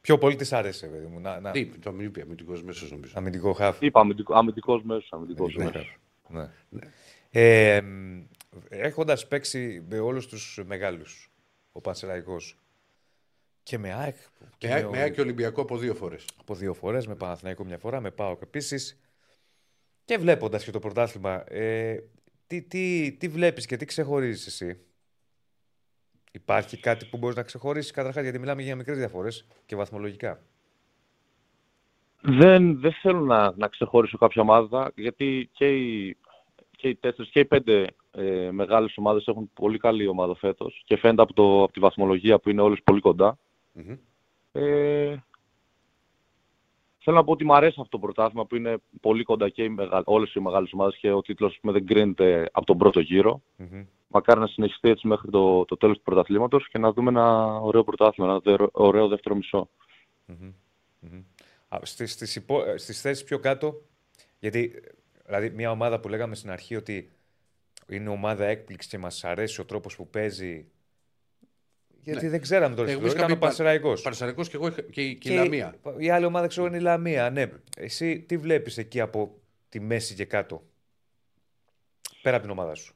Πιο πολύ της άρεσε, παιδί μου. Να, να... Τι, το μην είπε αμυντικός μέσος νομίζω. Αμυντικό χάφ. Είπα αμυντικό, αμυντικός μέσος, αμυντικός Αμυντικό μέσος. χαφ. Ναι. Ε, Έχοντας παίξει με όλους τους μεγάλους, ο Πανσεραϊκός και με ΑΕΚ. και Με, με με Άκη Ολυμπιακό από δύο φορές. από δύο φορές, με Παναθηναϊκό μια φορά, με ΠΑΟΚ επίσης. Και βλέποντας και το πρωτάθλημα, ε, τι, τι, τι βλέπεις και τι ξεχωρίζεις εσύ; Υπάρχει κάτι που μπορείς να ξεχωρίσεις καταρχάς, γιατί μιλάμε για μικρές διαφορές και βαθμολογικά. Δεν, δεν θέλω να, να ξεχωρίσω κάποια ομάδα, γιατί και οι, και οι τέσσερις και οι πέντε ε, μεγάλες ομάδες έχουν πολύ καλή ομάδα φέτος και φαίνεται από, το, από τη βαθμολογία που είναι όλες πολύ κοντά. Μμμ. Ε, θέλω να πω ότι μου αρέσει αυτό το πρωτάθλημα που είναι πολύ κοντά και οι μεγα... όλες οι μεγάλες ομάδες και ο τίτλος πούμε, δεν κρίνεται από τον πρώτο γύρο. Μμμ. Μακάρι να συνεχιστεί έτσι μέχρι το, το τέλος του πρωταθλήματος και να δούμε ένα ωραίο πρωτάθλημα, ένα δε- ωραίο δεύτερο μισό. Α, Στις, στις, υπο... ε, στις θέσεις πιο κάτω, γιατί δηλαδή μια ομάδα που λέγαμε στην αρχή ότι είναι ομάδα έκπληξη και μας αρέσει ο τρόπος που παίζει. Γιατί δεν ξέραμε τώρα. Εγώ στην είχα ήταν ο πει Πανσεραϊκός. Πανσεραϊκός και εγώ είχα- και, η- και η Λαμία. Η άλλη ομάδα ξέρω είναι η Λαμία. Ναι. Εσύ τι βλέπεις εκεί από τη μέση και κάτω. Πέρα από την ομάδα σου;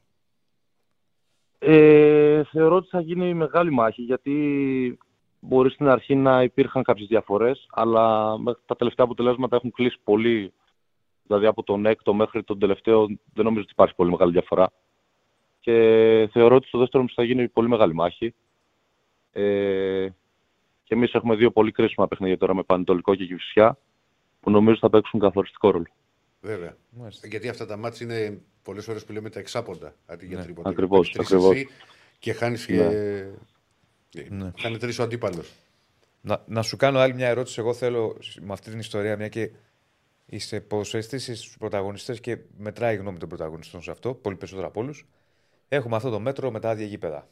Ε, θεωρώ ότι θα γίνει μεγάλη μάχη γιατί μπορεί στην αρχή να υπήρχαν κάποιες διαφορές αλλά μέχρι τα τελευταία αποτελέσματα έχουν κλείσει πολύ δηλαδή από τον έκτο μέχρι τον τελευταίο δεν νομίζω ότι υπάρχει πολύ μεγάλη διαφορά και θεωρώ ότι στο δεύτερο μισό θα γίνει πολύ μεγάλη μάχη ε, και εμείς έχουμε δύο πολύ κρίσιμα παιχνίδια τώρα με Πανετολικό και Κηφισιά που νομίζω θα παίξουν καθοριστικό ρόλο. Βέβαια. Μάλιστα. Γιατί αυτά τα μάτια είναι πολλές φορέ που λέμε τα εξάποντα αντί για Ναι, τρίποτα. ακριβώς, Τρεις ακριβώς. εσύ Και χάνεις και. Ναι. Χάνει τρεις ο αντίπαλος. Να, να σου κάνω άλλη μια ερώτηση. Εγώ θέλω με αυτή την ιστορία, μια και είσαι ποδοσφαιριστής στους πρωταγωνιστές και μετράει η γνώμη των πρωταγωνιστών σε αυτό, πολύ περισσότερο από όλους. Έχουμε αυτό το μέτρο με τα άδεια γήπεδα.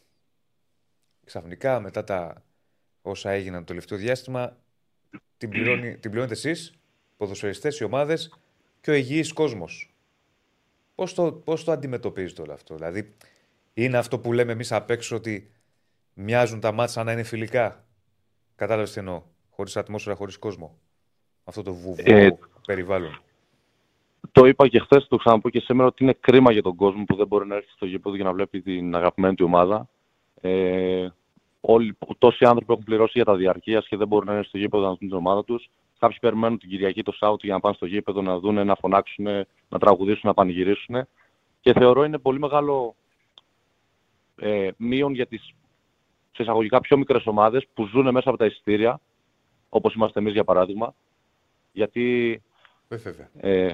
Ξαφνικά, μετά τα όσα έγιναν το τελευταίο διάστημα, την, πληρώνει, την πληρώνετε εσείς, ποδοσφαιριστές, οι ομάδες και ο υγιής κόσμος. Πώς το, πώς το αντιμετωπίζετε όλο αυτό, Δηλαδή, είναι αυτό που λέμε εμείς απ' έξω ότι μοιάζουν τα μάτια σαν να είναι φιλικά; Κατάλαβες τι εννοώ. Χωρίς ατμόσφαιρα, χωρίς κόσμο. Αυτό το βουβού Ε, περιβάλλον. Το είπα και χθες, το ξαναπώ και σήμερα, ότι είναι κρίμα για τον κόσμο που δεν μπορεί να έρθει στο γήπεδο για να βλέπει την αγαπημένη του ομάδα. Ε, όλοι, τόσοι άνθρωποι έχουν πληρώσει για τα διαρκείας και δεν μπορούν να είναι στο γήπεδο να δουν την ομάδα τους. Κάποιοι περιμένουν την Κυριακή το Σάββατο για να πάνε στο γήπεδο να δουν, να φωνάξουν, να τραγουδήσουν, να πανηγυρίσουν. Και θεωρώ είναι πολύ μεγάλο ε, μείον για τις σε εισαγωγικά πιο μικρές ομάδες που ζουν μέσα από τα εισιτήρια, όπως είμαστε εμείς για παράδειγμα. Γιατί Βέβαια. ε,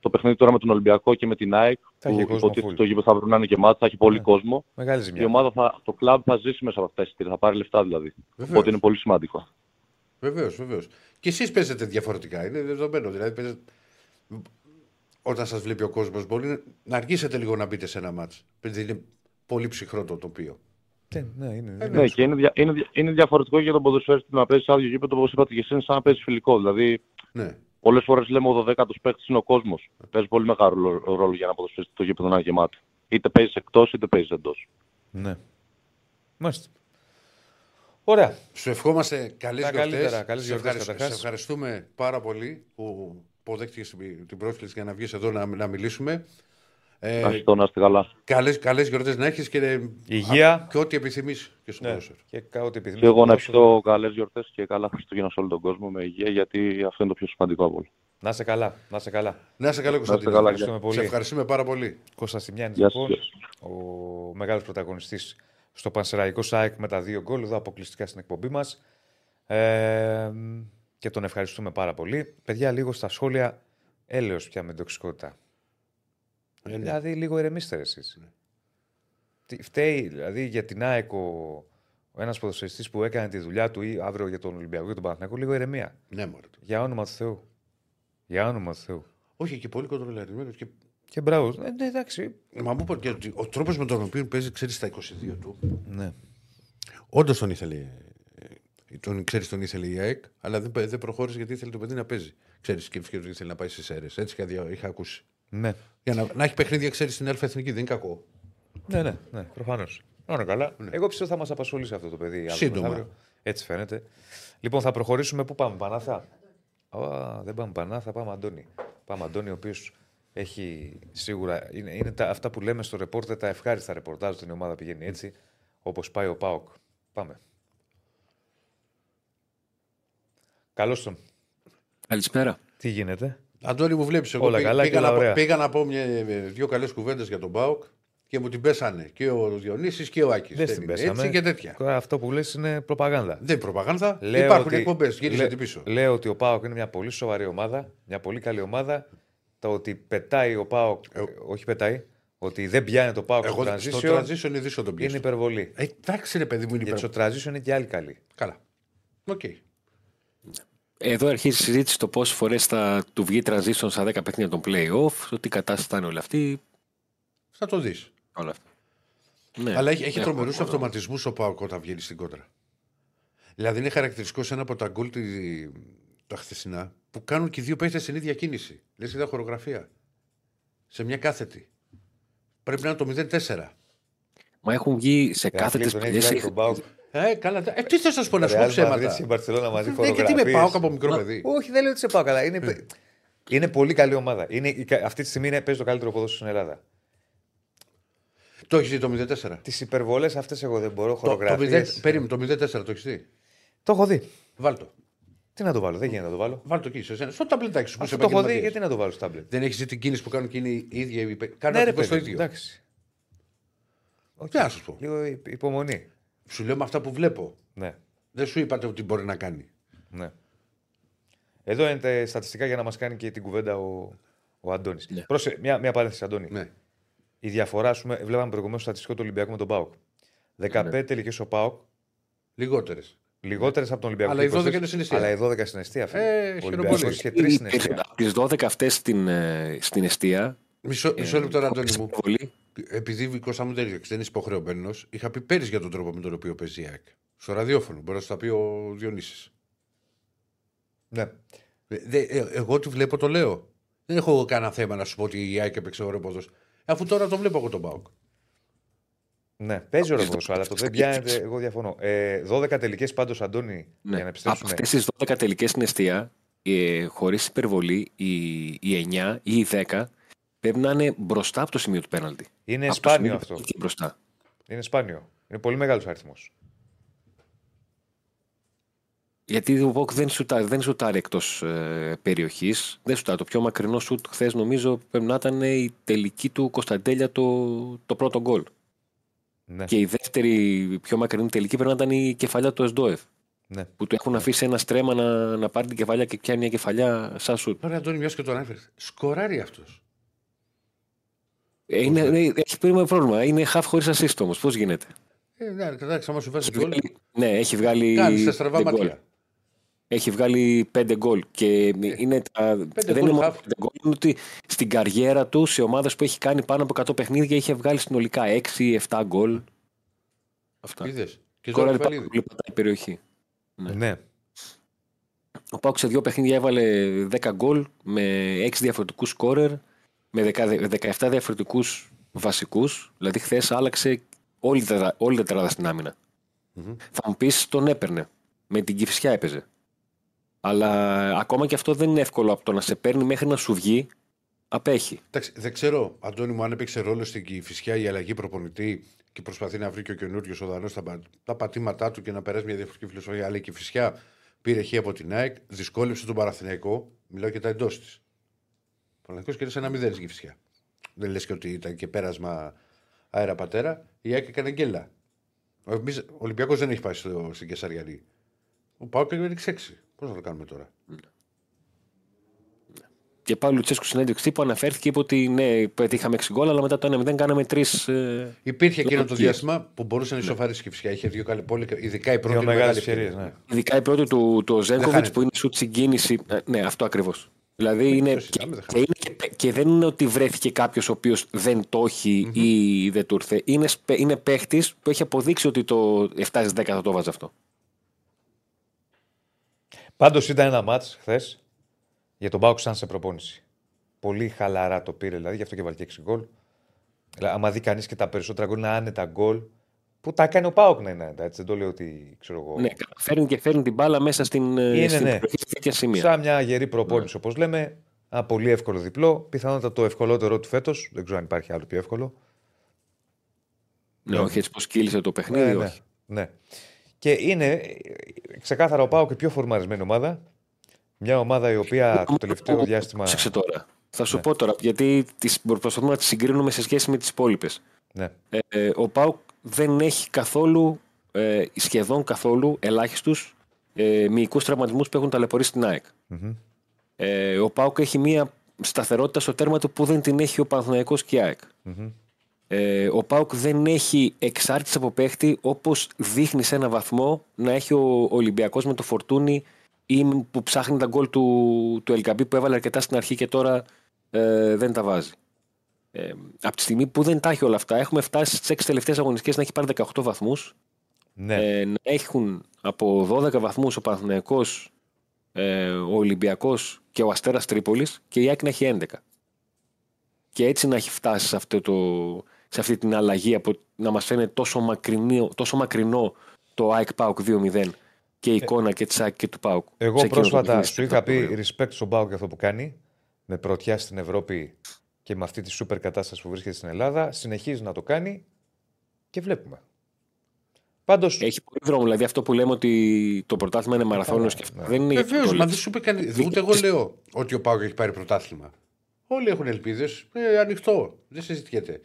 το παιχνίδι τώρα με τον Ολυμπιακό και με την ΑΕΚ, Θα που έχει κόσμο υποτίθεται full. το γήπεδο θα βρουν να είναι γεμάτο, θα έχει πολύ Ναι. κόσμο. Μεγάλη Η ζημιά. ομάδα θα, το κλαμπ θα ζήσει μέσα από αυτά τα εισιτήρια, θα πάρει λεφτά δηλαδή. Βεβαίως. Οπότε είναι πολύ σημαντικό. Βεβαίως, βεβαίως. Και εσείς παίζετε διαφορετικά. Είναι δεδομένο. Δηλαδή, παίζετε... Όταν σας βλέπει ο κόσμος, μπορεί να αργήσετε λίγο να μπείτε σε ένα μάτς. Επειδή είναι πολύ ψυχρό το τοπίο. Ναι, ναι, είναι. είναι. Ναι, και είναι, δια, είναι, δια- είναι διαφορετικό για τον ποδοσφαίριστη να παίζει σε άδειο γήπεδο, όπως είπατε και εσείς, είναι σαν να παίζει φιλικό. Δηλαδή, Ναι. πολλές φορές λέμε ο 12ο παίκτης είναι ο κόσμος. Παίζει πολύ μεγάλο ρόλο- ρόλο για να ποδοσφαίριστη το γήπεδο να είναι γεμάτο. Είτε παίζεις εκτός είτε παίζεις εντός. Ναι. Μάλιστα. Ωραία. Σου ευχόμαστε καλές Τα γιορτές. καλύτερα, καλές σε, γιορτές ευχαρισ- καταρχάς. σε ευχαριστούμε πάρα πολύ που αποδέχτηκες την πρόσκληση για να βγεις εδώ να, να μιλήσουμε. Ε, Ευχαριστώ, να είστε καλά. καλές, καλές γιορτές να έχεις και, Υγεία. και ό,τι επιθυμείς και στο Ναι. ποδόσφαιρο. Και ό,τι επιθυμείς. Και εγώ να Ποδόσφαιρο. ευχηθώ καλές γιορτές και καλά Χριστούγεννα σε όλο τον κόσμο με υγεία, γιατί αυτό είναι το πιο σημαντικό από όλα. Να είσαι καλά. Να είσαι καλά. Να είσαι καλό Κωνσταντίνο. καλά, Ευχαριστούμε Σε πολύ. ευχαριστούμε πάρα πολύ. Κώστας Τιμιάνης, Γεια σας, λοιπόν, γεια σας. ο μεγάλος πρωταγωνιστής στο Πανσεραϊκό ΣΑΕΚ με τα δύο γκολ, εδώ αποκλειστικά στην εκπομπή μας. Ε, και τον ευχαριστούμε πάρα πολύ. Παιδιά, λίγο στα σχόλια έλεος πια με την τοξικότητα. Ε, ναι. Δηλαδή, λίγο ηρεμήστε ρε εσείς. Τι- Φταίει, δηλαδή, για την ΑΕΚ ο, ο ένας ποδοσφαιριστής που έκανε τη δουλειά του ή αύριο για τον Ολυμπιακό και τον Παναθηναϊκό, λίγο ηρεμία. Ναι, μωρέ. Για όνομα του Θεού. Για όνομα του Θεού. Όχι, και πολύ κοντρολαρισμένο. Και... Και μπράβο. Ε, ναι, εντάξει. Μα μου είπε και ότι ο τρόπος με τον οποίο παίζει, ξέρεις, στα 22 του. Ναι. Όντως τον ήθελε. ε, Τον, ξέρεις, τον ήθελε η ΑΕΚ, αλλά δεν, δεν προχώρησε γιατί ήθελε το παιδί να παίζει. Ξέρεις, και και ήθελε να πάει στι αίρε. Έτσι είχα, δια- είχα ακούσει. Ναι. Για να, να έχει παιχνίδια, ξέρεις, στην Αλφα Εθνική, δεν είναι κακό. Ναι, ναι, ναι προφανώς. Όλα καλά. Εγώ πιστεύω θα μας απασχολήσει αυτό το παιδί. αύριο Σύντομα. μεθαύριο. Έτσι φαίνεται. Λοιπόν, θα προχωρήσουμε. Πού πάμε, Πανάθα; Α, δεν πάμε Πανάθα, πάμε Αντώνη. Πάμε Αντώνη, ο οποίος έχει σίγουρα. Είναι, είναι τα, αυτά που λέμε στο ρεπόρτερ τα ευχάριστα ρεπορτάζ όταν η ομάδα πηγαίνει έτσι, όπως πάει ο Πάοκ. Πάμε. Καλώς τον. Καλησπέρα. Τι γίνεται; Αντώνη μου βλέπεις. Εγώ Όλα πήγα, καλά και πήγα, όλα να, πω- ωραία. πήγα να πω μια, δύο καλές κουβέντες για τον Μπάουκ και μου την πέσανε και ο Διονύσης και ο Άκης. Δεν στην πέσαμε. Έτσι και τέτοια. Τώρα Αυτό που λες είναι προπαγάνδα. Δεν είναι προπαγάνδα. Λέω Υπάρχουν ότι- εκπομπές. Γύρισε λέ- την πίσω. Λέω ότι ο Πάοκ είναι μια πολύ σοβαρή ομάδα, μια πολύ καλή ομάδα. Το ότι πετάει ο Πάοκ, Ε, όχι πετάει, ότι δεν πιάνει το ΠΑΟΚ Εγώ στο στο transition, transition είναι δύσκολο τον είναι πιέσω. υπερβολή. Ε, εντάξει, ρε παιδί μου, είναι Γιατί υπερβολή. στο transition είναι και άλλοι καλοί. Καλά. Οκ. Εδώ αρχίζει η συζήτηση το πόσες φορές θα του βγει transition στα 10 παιχνίδια των playoff, το τι κατάσταση θα είναι όλη αυτή. Θα το δεις. Όλα αυτά. Ναι, Αλλά έχει, έχει έχω τρομερούς μόνο- αυτοματισμούς ο Πάοκ όταν βγαίνει στην κόντρα. Δηλαδή είναι χαρακτηριστικός σε ένα από τα γκολ τη- τα χθεσινά που κάνουν και οι δύο παίχτες στην ίδια κίνηση. Λες είδα χορογραφία. Σε μια κάθετη. Πρέπει να είναι το 0-4. Μα έχουν βγει σε Κάθε κάθετες τον έχει βγάλει παλιέ. τον Πάοκ. Ε, καλά. Ε, τι θες να σου πω, να σου πω Real Madrid ψέματα; και η Μπαρσελόνα μαζί Ε, γιατί με φωτογραφίες. πάω από μικρό παιδί; Όχι, δεν λέω ότι σε πάω καλά. Είναι, είναι πολύ καλή ομάδα. Είναι, η κα- αυτή τη στιγμή είναι, παίζει το καλύτερο ποδόσφαιρο στην Ελλάδα. Το έχεις δει το 0-4. Τις υπερβολές αυτές εγώ δεν μπορώ. Το, το, Χορογραφίες. 0, περίμενε, το 0-4 το έχεις δει; Το έχω δει. Βάλτο. Τι να το βάλω, δεν γίνεται να το βάλω. Βάλτο εκεί, σε σένα. Στο ταμπλετάκι σου που Αυτό είσαι το έχω δει, επαγγελματίας. γιατί να το βάλω στο τάμπλετ. Δεν έχεις δει την κίνηση που κάνουν και είναι η ίδια. η- Κάνουν Ναι, ρε ακριβώς το παιδί, ίδιο. εντάξει. Τι να σου πω. Λίγο υ- υπομονή. Σου λέω με αυτά που βλέπω. Ναι, Δεν σου είπατε ότι μπορεί να κάνει. ναι. Εδώ είναι τα στατιστικά για να μας κάνει και την κουβέντα ο, ο Αντώνης. Ναι. Πρόσε, μια, μια παρένθεση, Αντώνη. Ναι. Η διαφορά, ας πούμε, βλέπαμε προηγουμένως το στατιστικό του Ολυμπιακού με τον Πάοκ. 15 Ναι. τελικές ο Πάοκ, Λιγότερες. Λιγότερες από τον Ολυμπιακό. Αλλά οι 12 23, είναι στην αιστεία. Αλλά οι 12 στην αιστεία. φίλε. Ε, ο χαίρομαι Ολυμπιακός πολύ. είχε τρεις στην αιστεία. Από τις 12 αυτές στην, ε, στην αιστεία. Μισό, μισό λεπτό, ρε, Αντώνη μου. Πολύ. Επειδή η Κώστα μου δεν δεν είσαι υποχρεωμένος, είχα πει πέρυσι για τον τρόπο με τον οποίο παίζει η ΑΕΚ. Στο ραδιόφωνο. Μπορεί να σου τα πει ο Διονύσης. Ναι. Ε, δε- ε, εγώ τι βλέπω, το λέω. Δεν έχω κανένα θέμα να σου πω ότι η ΑΕΚ έπαιξε ωραίο ποδόσφαιρο. Αφού τώρα το βλέπω εγώ τον Πάοκ. Ναι, παίζει ωραίο ποδόσφαιρο, αλλά το δεν πιάνεται. Εγώ διαφωνώ. Ε, 12 τελικές πάντως, Αντώνη, Ναι. για να Από επιστρέψουμε. αυτές τις 12 τελικές στην αιστεία, ε, χωρίς υπερβολή, οι, οι 9 ή οι 10 πρέπει να είναι μπροστά από το σημείο του πέναλτη. Είναι Από το σπάνιο σημείο αυτό. του εκεί μπροστά. Είναι σπάνιο. Είναι πολύ μεγάλος αριθμός. Γιατί ο Βόκ δεν σουτάρει, δεν σουτάρει εκτός ε, περιοχής. Δεν σουτάρει. Το πιο μακρινό σουτ χθες νομίζω πρέπει να ήταν η τελική του Κωνσταντέλια το, το πρώτο γκολ. Ναι. Και η δεύτερη πιο μακρινή τελική πρέπει να ήταν η κεφαλιά του Εσντόεφ. Ναι. Που του έχουν αφήσει ένα στρέμα να, να πάρει την κεφαλιά και πιάνει μια κεφαλιά σαν σουτ. Ωραία, Αντώνη, μιας και τον έφερε. Σκοράρει αυτός. Ε, είναι, είναι, έχει πρόβλημα, πρόβλημα. Είναι half χωρίς assist όμως. Πώς γίνεται; Ε, ναι, εντάξει, άμα σου βάζει γκολ, Βγάλει- ναι, έχει βγάλει. κάνεις τα στραβά πέντε γκολ. μάτια. Έχει βγάλει πέντε γκολ. Και είναι, τα, δεν γκολ είναι μόνο half. πέντε γκολ, είναι ότι στην καριέρα του σε ομάδες που έχει κάνει πάνω από 100 παιχνίδια είχε βγάλει συνολικά 6-7 γκολ. Αυτά. Είδες. Και Κόραρε τώρα πάρα πάλι. πολύ πατάει η περιοχή. Ναι. Ο Πάουκ σε δύο παιχνίδια έβαλε 10 γκολ με 6 διαφορετικούς σκόρερ, με 10 17 διαφορετικούς βασικούς. Δηλαδή, χθες άλλαξε όλη, τα- όλη τα τεράδα στην αμυνα Θα μου πεις, τον έπαιρνε. Με την κυφισιά έπαιζε. Αλλά ακόμα και αυτό δεν είναι εύκολο από το να σε παίρνει μέχρι να σου βγει. Απέχει. Εντάξει, δεν ξέρω, Αντώνη μου, αν έπαιξε ρόλο στην Κυφυσιά η αλλαγή προπονητή και προσπαθεί να βρει και ο καινούριος ο Δανός τα, πα- τα πατήματά του και να περάσει μια διαφορετική φιλοσοφία. Αλλά η Κυφυσιά πήρε χ από την ΑΕΚ, δυσκόλεψε τον Παραθυναϊκό, μιλάω και τα εντός της. Ο Παναθηναϊκός κέρδισε ένα μηδέν στην Κυφυσιά. Δεν λες και ότι ήταν και πέρασμα αέρα πατέρα. Η ΑΕΚ έκανε γκέλα. Ο εμείς- ο Ολυμπιακός δεν έχει πάει στο, στην Κεσαριανή. Ο Πάοκ έριξε 6. Πώς να το κάνουμε τώρα; Και πάλι ο Λουτσέσκου συνέντευξη τύπου αναφέρθηκε είπε ότι ναι, πετύχαμε 6 γκολ, αλλά μετά το 1-0 κάναμε 3. Ε, Υπήρχε εκείνο το Λογικές. διάστημα που μπορούσε να ισοφαρίσει η Κυφσιά. Είχε δύο καλέ πόλη, ειδικά η πρώτη Δύο είναι μεγάλε μεγάλη ευκαιρίε. ευκαιρία. Ναι. Ειδικά η πρώτη του, του Ζέγκοβιτς χάνεται. που είναι σουτ συγκίνηση. Ε, ναι, αυτό ακριβώς. Δηλαδή είναι. το Και, συζητάμε, δεν και, είναι και, και δεν είναι ότι βρέθηκε κάποιος ο οποίος δεν το εχει ή δεν του ήρθε. Είναι, σπε- είναι παίχτης που έχει αποδείξει ότι το 7 10 θα το βάζει αυτό. Πάντως ήταν ένα μάτς χθες για τον Πάουκ σαν σε προπόνηση. Πολύ χαλαρά το πήρε, δηλαδή γι' αυτό και βάλει και 6 γκολ. Δηλαδή, άμα δει κανείς και τα περισσότερα γκολ είναι άνετα γκολ που τα κάνει ο Πάουκ να είναι άνετα. Έτσι, δεν το λέω ότι ξέρω εγώ. Ναι, φέρνει και φέρνει την μπάλα μέσα στην, ε, Είναι, στην ναι. περιοχή σε τέτοια σημεία. Σαν μια γερή προπόνηση, όπως λέμε. Ένα πολύ εύκολο διπλό. Πιθανότατα το ευκολότερο του φέτος. Δεν ξέρω αν υπάρχει άλλο πιο εύκολο. Ναι, όχι έτσι πως κύλησε το παιχνίδι, Ναι, ναι, όχι. ναι. Και είναι ε, ξεκάθαρα ο Πάουκ και πιο φορμαρισμένη ομάδα. Μια ομάδα η οποία το τελευταίο διάστημα. Πρόσεξε τώρα. Θα σου πω τώρα, γιατί τις προσπαθούμε να τις συγκρίνουμε σε σχέση με τις υπόλοιπες. Ναι. Ε, ε, ο Πάουκ δεν έχει καθόλου, ε, σχεδόν καθόλου ελάχιστους ε, μυϊκούς τραυματισμούς που έχουν ταλαιπωρήσει στην ΑΕΚ. Ε, ο Πάουκ έχει μία σταθερότητα στο τέρμα του που δεν την έχει ο Παναθηναϊκός και η ΑΕΚ. Ε, ο Πάουκ δεν έχει εξάρτηση από παίχτη όπως δείχνει σε ένα βαθμό να έχει ο Ολυμπιακός με το φορτούνι ή που ψάχνει τα γκολ του, του Ελκαμπή που έβαλε αρκετά στην αρχή και τώρα ε, δεν τα βάζει. Ε, από τη στιγμή που δεν τα έχει όλα αυτά, έχουμε φτάσει στις 6 τελευταίες αγωνιστικές να έχει πάρει 18 βαθμούς. ναι. Ε, να έχουν από 12 βαθμούς ο Παναθηναϊκός, ε, ο Ολυμπιακός και ο Αστέρας Τρίπολης και η ΑΕΚ να έχει 11. Και έτσι να έχει φτάσει σε, αυτό το, σε αυτή την αλλαγή από να μας φαίνεται τόσο μακρινό, τόσο μακρινό το ΑΕΚ ΠΑΟΚ 2-0 και η εικόνα και της ΑΕΚ και του ΠΑΟΚ. Εγώ σε εκείνο το πρόσφατα παιχνίδι σου είχα πει σπεκτακούλαιο. respect στον Πάουκ για αυτό που κάνει. Με πρωτιά στην Ευρώπη και με αυτή τη σούπερ κατάσταση που βρίσκεται στην Ελλάδα. Συνεχίζει να το κάνει και βλέπουμε. Πάντω. Έχει πολύ δρόμο. Δηλαδή αυτό που λέμε ότι το πρωτάθλημα είναι μαραθώνιος και αυτό δεν είναι για αυτό Βεβαίως, το μα λέω. δεν σου είπε κανεί. Ούτε εγώ λέω ότι ο Πάουκ έχει πάρει πρωτάθλημα. Όλοι έχουν ελπίδες. Ε, ανοιχτό. Δεν συζητιέται.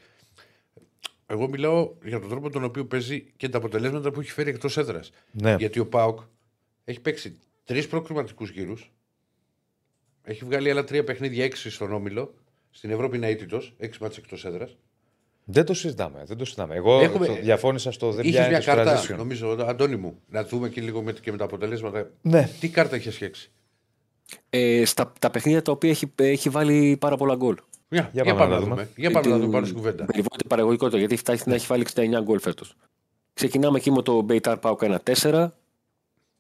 Εγώ μιλάω για τον τρόπο τον οποίο παίζει και τα αποτελέσματα που έχει φέρει εκτός έδρας. Ναι. Γιατί ο Πάουκ έχει παίξει τρεις προκριματικούς γύρους. Έχει βγάλει άλλα τρία παιχνίδια έξι στον όμιλο. Στην Ευρώπη είναι αίτητος. Έξι μάτσε εκτός έδρας. Δεν το συζητάμε. Δεν το συζητάμε. Εγώ Έχουμε- το διαφώνησα στο δεν Είχες μια πιάνει το κάρτα, transition. νομίζω, Αντώνη μου, να δούμε και λίγο με, και με τα αποτελέσματα. Ναι. Τι κάρτα έχει σχέξει; Ε, στα τα παιχνίδια τα οποία έχει, έχει βάλει πάρα πολλά γκολ. Για, Για για, πάμε πάμε να να δούμε. δούμε. Για πάμε να την δούμε πάνω στην κουβέντα. Περιβόητη παραγωγικότητα, γιατί φτάσει να έχει βάλει 69 γκολ φέτος. Ξεκινάμε εκεί με το Μπέιταρ Πάουκ 1-4.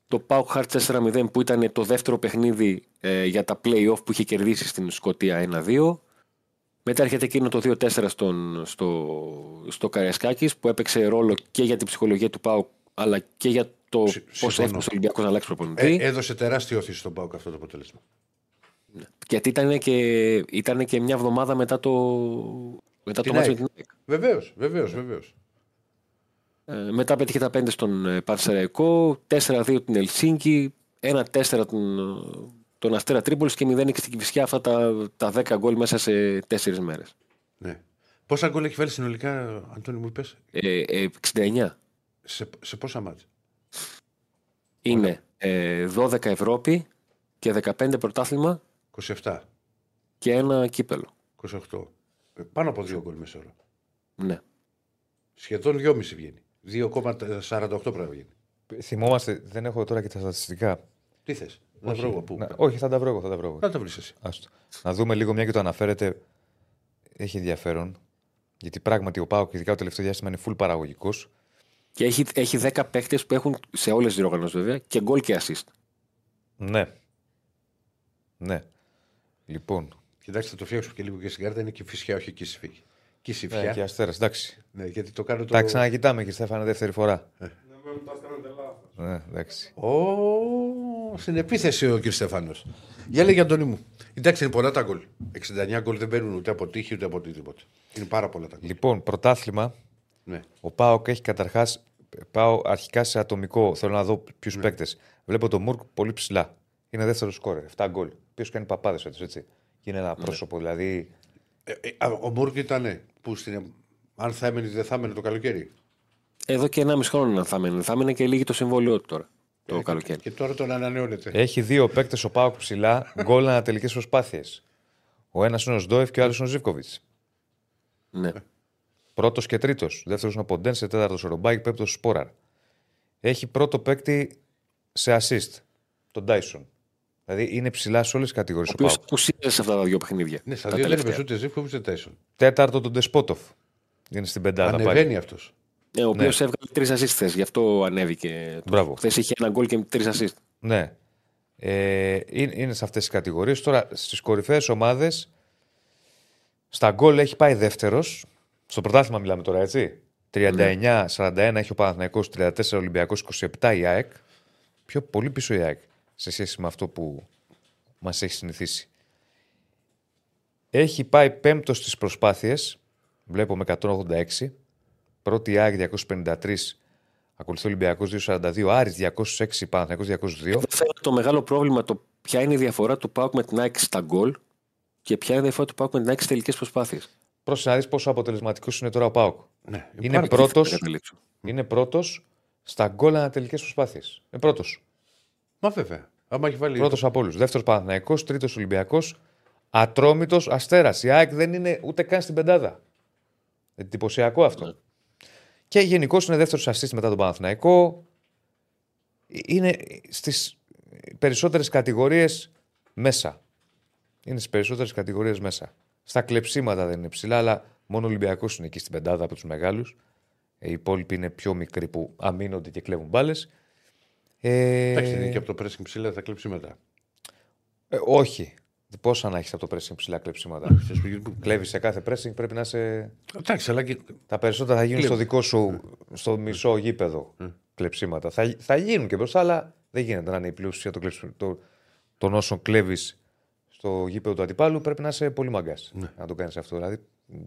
Το Πάουκ Χαρτ 4-0 που ήταν το δεύτερο παιχνίδι ε, για τα play-off που είχε κερδίσει στην Σκωτία 1-2. Μετά έρχεται εκείνο το 2-4 στον, στο, στο Καριασκάκης που έπαιξε ρόλο και για την ψυχολογία του Πάουκ αλλά και για το Συ- πώς συμφωνώ. έφτασε ο Ολυμπιακός να αλλάξει προπονητή. Ε, έδωσε τεράστια όθηση στον Πάουκ αυτό το αποτέλεσμα. Γιατί ήταν και, ήταν και μια εβδομάδα μετά το, μετά το Την μάτς με ΑΕΚ. την ΑΕΚ. Βεβαίως, βεβαίως, βεβαίως. Ε, μετά πέτυχε τα 5 στον ε, Παρσεραϊκό, 4-2 την Ελσίνκη, 1-4 τον, τον Αστέρα Τρίπολης και 0-6 στην Κυφυσιά. Αυτά τα, τα 10 γκολ μέσα σε 4 μέρες. Ναι. Πόσα γκολ έχει βάλει συνολικά, Αντώνη μου είπε, Ε, ε, 69. σε, σε πόσα μάτια. Είναι ε, 12 Ευρώπη και 15 πρωτάθλημα 27, και ένα κύπελο. 28. Ε, Πάνω από δύο γκολ μέσα ώρα. Ναι. Σχεδόν 2,5 βγαίνει. 2,48 πρέπει να βγαίνει. Θυμόμαστε, δεν έχω τώρα και τα στατιστικά. Τι θες, να βρω εγώ πού. Να, όχι, θα τα βρω εγώ. Θα τα βρω εγώ. Να τα βρεις εσύ. Άστο. Να δούμε λίγο μια και το αναφέρετε. Έχει ενδιαφέρον. Γιατί πράγματι ο Πάοκ, ειδικά το τελευταίο διάστημα, είναι full παραγωγικός. Και έχει, έχει 10 παίχτε που έχουν σε όλες τις διοργανώσεις βέβαια και γκολ και assist. Ναι. Ναι. Λοιπόν. Κοιτάξτε, θα το φτιάξουμε και λίγο και στην κάρτα. Είναι και φυσικά, όχι και σιφί. Και Ναι, σιφιά. και αστέρας, εντάξει. Ναι, γιατί το κάνω το. Τα ξανακοιτάμε και Στέφανε δεύτερη φορά. Να μην τα κάνετε λάθο. Ναι, εντάξει. Ω, στην επίθεση ο κ. Στεφάνο. Για λέγε, Αντώνη μου. Εντάξει, είναι πολλά τα γκολ. 69 γκολ δεν μπαίνουν ούτε από τύχη ούτε από οτιδήποτε. Είναι πάρα πολλά τα γκολ. Λοιπόν, πρωτάθλημα. Ναι. Ο Πάοκ έχει καταρχάς. Πάω αρχικά σε ατομικό. Θέλω να δω ποιους Ναι. παίκτες. Βλέπω τον Μουρκ πολύ ψηλά. Είναι δεύτερος σκόρερ. 7 γκολ. Ποιο κάνει παπάδες φέτος, έτσι. Και είναι ένα πρόσωπο, δηλαδή. Ε, ε, α, ο Μούρκ ήταν που στην. Αν θα έμενε ή δεν θα έμενε το καλοκαίρι; Εδώ και 1,5 χρόνο θα έμενε. Θα έμενε και λίγη το συμβόλαιό του τώρα. Το καλοκαίρι. Και τώρα τον ανανεώνεται. Έχει δύο παίκτες ο Πάοκ ψηλά. Γκολ ανατελικές προσπάθειες. Ο ένας είναι ο Σντόεφ και ο άλλος είναι ο Ζήφκοβιτς. Ναι. Πρώτος και τρίτος. Δεύτερος είναι ο Ποντένσε, τέταρτος ο Ρομπάκη, πέμπτος ο Σπόραρ. Έχει πρώτο παίκτη σε assist. Τον Τάισον. Δηλαδή είναι ψηλά σε όλες τις κατηγορίες Ο ο οποίο Πάοκ. απουσίασε σε αυτά τα δύο παιχνίδια. Ναι, στα τα δύο δεν τελευταία. έπαιζε ούτε Ζήφκοβιτ ούτε Τάισον. Τέταρτο τον Ντεσπότοφ. Είναι στην πεντάδα πάλι. Ανεβαίνει αυτός. Ε, ο οποίος έβγαλε τρεις assist χθες, γι' αυτό ανέβηκε. Μπράβο. Χθες είχε ένα γκολ και τρεις assist. Ναι. Ε, είναι, είναι σε αυτές τις κατηγορίες. Τώρα στις κορυφαίες ομάδες, στα γκολ έχει πάει δεύτερος. Στο πρωτάθλημα μιλάμε τώρα, έτσι. 39-41 έχει ο Παναθηναϊκός, 34 Ολυμπιακός, 27 η ΑΕΚ. Πιο πολύ πίσω η ΑΕΚ σε σχέση με αυτό που μας έχει συνηθίσει. Έχει πάει πέμπτος στις προσπάθειες, βλέπω με 186. Πρώτη η ΑΕΚ 253, ακολουθεί ο Ολυμπιακός 242, Άρης 206, Παναθηναϊκός 202. Εδώ φαίνεται το μεγάλο πρόβλημα το ποια είναι η διαφορά του Πάουκ με την ΑΕΚ στα γκολ και ποια είναι η διαφορά του Πάουκ με την ΑΕΚ στις τελικές προσπάθειες. Πρόσεχε να δεις πόσο αποτελεσματικός είναι τώρα ο Πάοκ. Ναι. Είναι Εκεί πρώτο θα καταλήξω. είναι πρώτος στα γκολ ανατελικές προσπάθειες. Είναι πρώτος. Μα βέβαια. Άμα έχει βάλει. Πρώτος από όλους. Δεύτερος Παναθναϊκό, τρίτος Ολυμπιακός, ατρόμητος Αστέρας. Η ΑΕΚ δεν είναι ούτε καν στην πεντάδα. Εντυπωσιακό αυτό. Και γενικώς είναι δεύτερος assist μετά τον Παναθναϊκό. Είναι στις περισσότερες κατηγορίες μέσα. Είναι στις περισσότερες κατηγορίες μέσα. Στα κλεψίματα δεν είναι ψηλά, αλλά μόνο ο Ολυμπιακός είναι εκεί στην πεντάδα από τους μεγάλους. Οι υπόλοιποι είναι πιο μικροί που αμήνονται και κλέβουν μπάλες. Ε, Εντάξει, είναι και από το pressing ψηλά θα κλέψει μετά. ε, όχι. Πόσα να έχεις από το pressing ψηλά κλεψίματα. Κλέβεις σε κάθε pressing, πρέπει να είσαι. Εντάξει, αλλά και. Τα περισσότερα θα γίνουν Κλέβεις. στο δικό σου, στο μισό γήπεδο κλεψίματα. Θα, θα γίνουν και μπροστά, αλλά δεν γίνεται να είναι η πλειοψηφία των, κλεψι- το- των όσων κλέβεις στο γήπεδο του αντιπάλου. Πρέπει να είσαι πολύ μαγκάς να το κάνεις αυτό. Δηλαδή,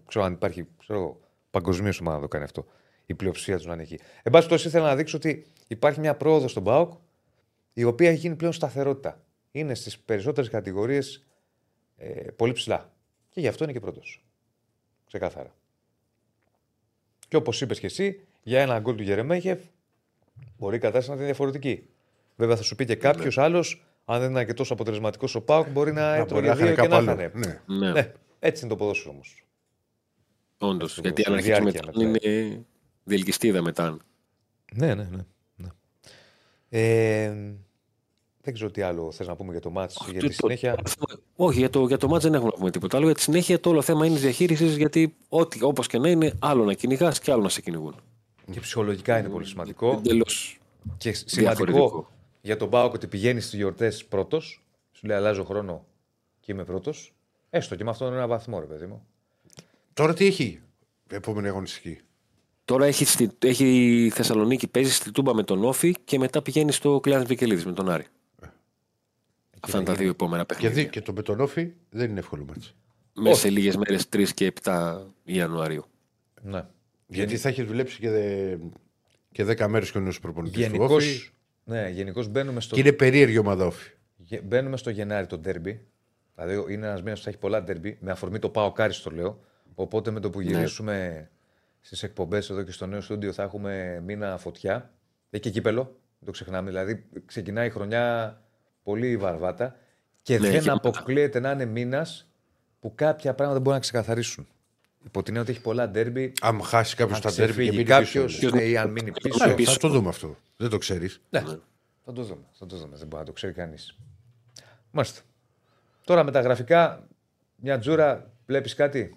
ξέρω αν υπάρχει παγκοσμίως ομάδα να το κάνει αυτό. Η πλειοψηφία τους να είναι εκεί. Εν πάση περιπτώσει, ήθελα να δείξω ότι υπάρχει μια πρόοδος στον ΠΑΟΚ η οποία έχει γίνει πλέον σταθερότητα. Είναι στις περισσότερες κατηγορίες ε, πολύ ψηλά. Και γι' αυτό είναι και πρώτος. Ξεκάθαρα. Και όπως είπες και εσύ, για ένα γκολ του Γερεμέγεφ μπορεί η κατάσταση να είναι διαφορετική. Βέβαια, θα σου πει και κάποιος άλλος, αν δεν είναι και τόσο αποτελεσματικός ο Πάουκ, μπορεί να μπορεί έτρωγε να χάνει δύο και κάπου να άλλο. χάνε. Ναι. Ναι, Ναι, έτσι είναι το ποδόσφαιρο όμως. όντως. Στην- Γιατί στην αν αρχίσει διάρκεια μετά μετά. είναι διελκυστίδα μετά. Ναι, ναι, ναι. ναι. Ε, δεν ξέρω τι άλλο θες να πούμε για το μάτς, για τη Το- το- συνέχεια. Όχι, για το, για το μάτς δεν έχουμε να πούμε τίποτα άλλο. Για τη συνέχεια το όλο θέμα είναι διαχείρισης γιατί ό,τι όπως και να είναι, άλλο να κυνηγάς και άλλο να σε κυνηγούν. Και ψυχολογικά είναι πολύ σημαντικό. Εντελώς. Και σημαντικό Διαφορετικό. για τον Πάοκ ότι πηγαίνει στις γιορτές πρώτος. Σου λέει αλλάζω χρόνο και είμαι πρώτος. Έστω και με αυτόν ένα βαθμό, ρε παιδί μου. Τώρα τι έχει. Επόμενη αγωνιστική; Τώρα έχει, στη, έχει η Θεσσαλονίκη, παίζεις στη Τούμπα με τον Όφη και μετά πηγαίνεις στο Κλειάνη Βικελίδης με τον Άρη. Αυτά είναι τα δύο επόμενα Και, παιχνίδια. δι, και το Μπετονόφι δεν είναι εύκολο μάτς. Μέσα σε λίγες μέρες 3 και 7 Ιανουαρίου. Ναι. Γιατί θα έχεις δουλέψει και, δε, και 10 μέρες και ο νέος προπονητής του Γενικώ Όφη. ναι, γενικώς μπαίνουμε, στο, Και είναι περίεργη η ομάδα Όφη. γε- μπαίνουμε στο Γενάρη το ντέρμπι. Δηλαδή είναι ένας μήνας που θα έχει πολλά ντέρμπι. Με αφορμή το Πάο Κάρις το λέω. Οπότε με το που γυρίσουμε στις εκπομπές εδώ και στο νέο στούντιο θα έχουμε μήνα φωτιά. Έχει και κύπελο. Δεν το ξεχνάμε. Δηλαδή, ξεκινάει η χρονιά πολύ βαρβάτα και Ναι, δεν και- αποκλείεται να είναι μήνας που κάποια πράγματα δεν μπορούν να ξεκαθαρίσουν. Υπό την έννοια ότι έχει πολλά ντέρμπι. Αν χάσει κάποιος Αν τα τέρμι και ξεφύγει μείνει κάποιος πίσω. ή αν μείνει πίσω. Ναι, πίσω. θα το δούμε αυτό. Δεν το ξέρεις. Ναι, θα το δούμε. Θα το δούμε. Δεν μπορεί να το ξέρει κανείς. Μάλιστα. Τώρα με τα γραφικά, μια τζούρα, βλέπεις κάτι;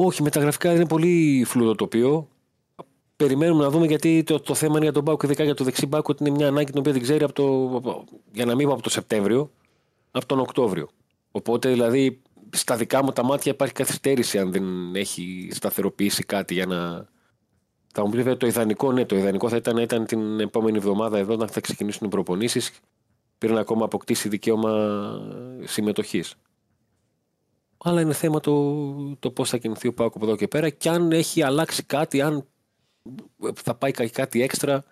Όχι, με τα γραφικά είναι πολύ φλούδο τοπίο. Περιμένουμε να δούμε γιατί το, το θέμα είναι για τον Μπάουκ, ειδικά για το δεξί Μπάουκ, ότι είναι μια ανάγκη την οποία δεν ξέρει από το, από- για να μην πω από το Σεπτέμβριο, από τον Οκτώβριο. Οπότε δηλαδή στα δικά μου τα μάτια υπάρχει καθυστέρηση αν δεν έχει σταθεροποιήσει κάτι για να. Θα μου πει βέβαια το ιδανικό, ναι, το ιδανικό θα ήταν να ήταν την επόμενη εβδομάδα εδώ να θα ξεκινήσουν οι προπονήσεις πριν ακόμα αποκτήσει δικαίωμα συμμετοχής. Αλλά είναι θέμα το, το πώς θα κινηθεί ο Πάοκ από εδώ και πέρα και αν έχει αλλάξει κάτι, αν θα πάει κα- κάτι έξτρα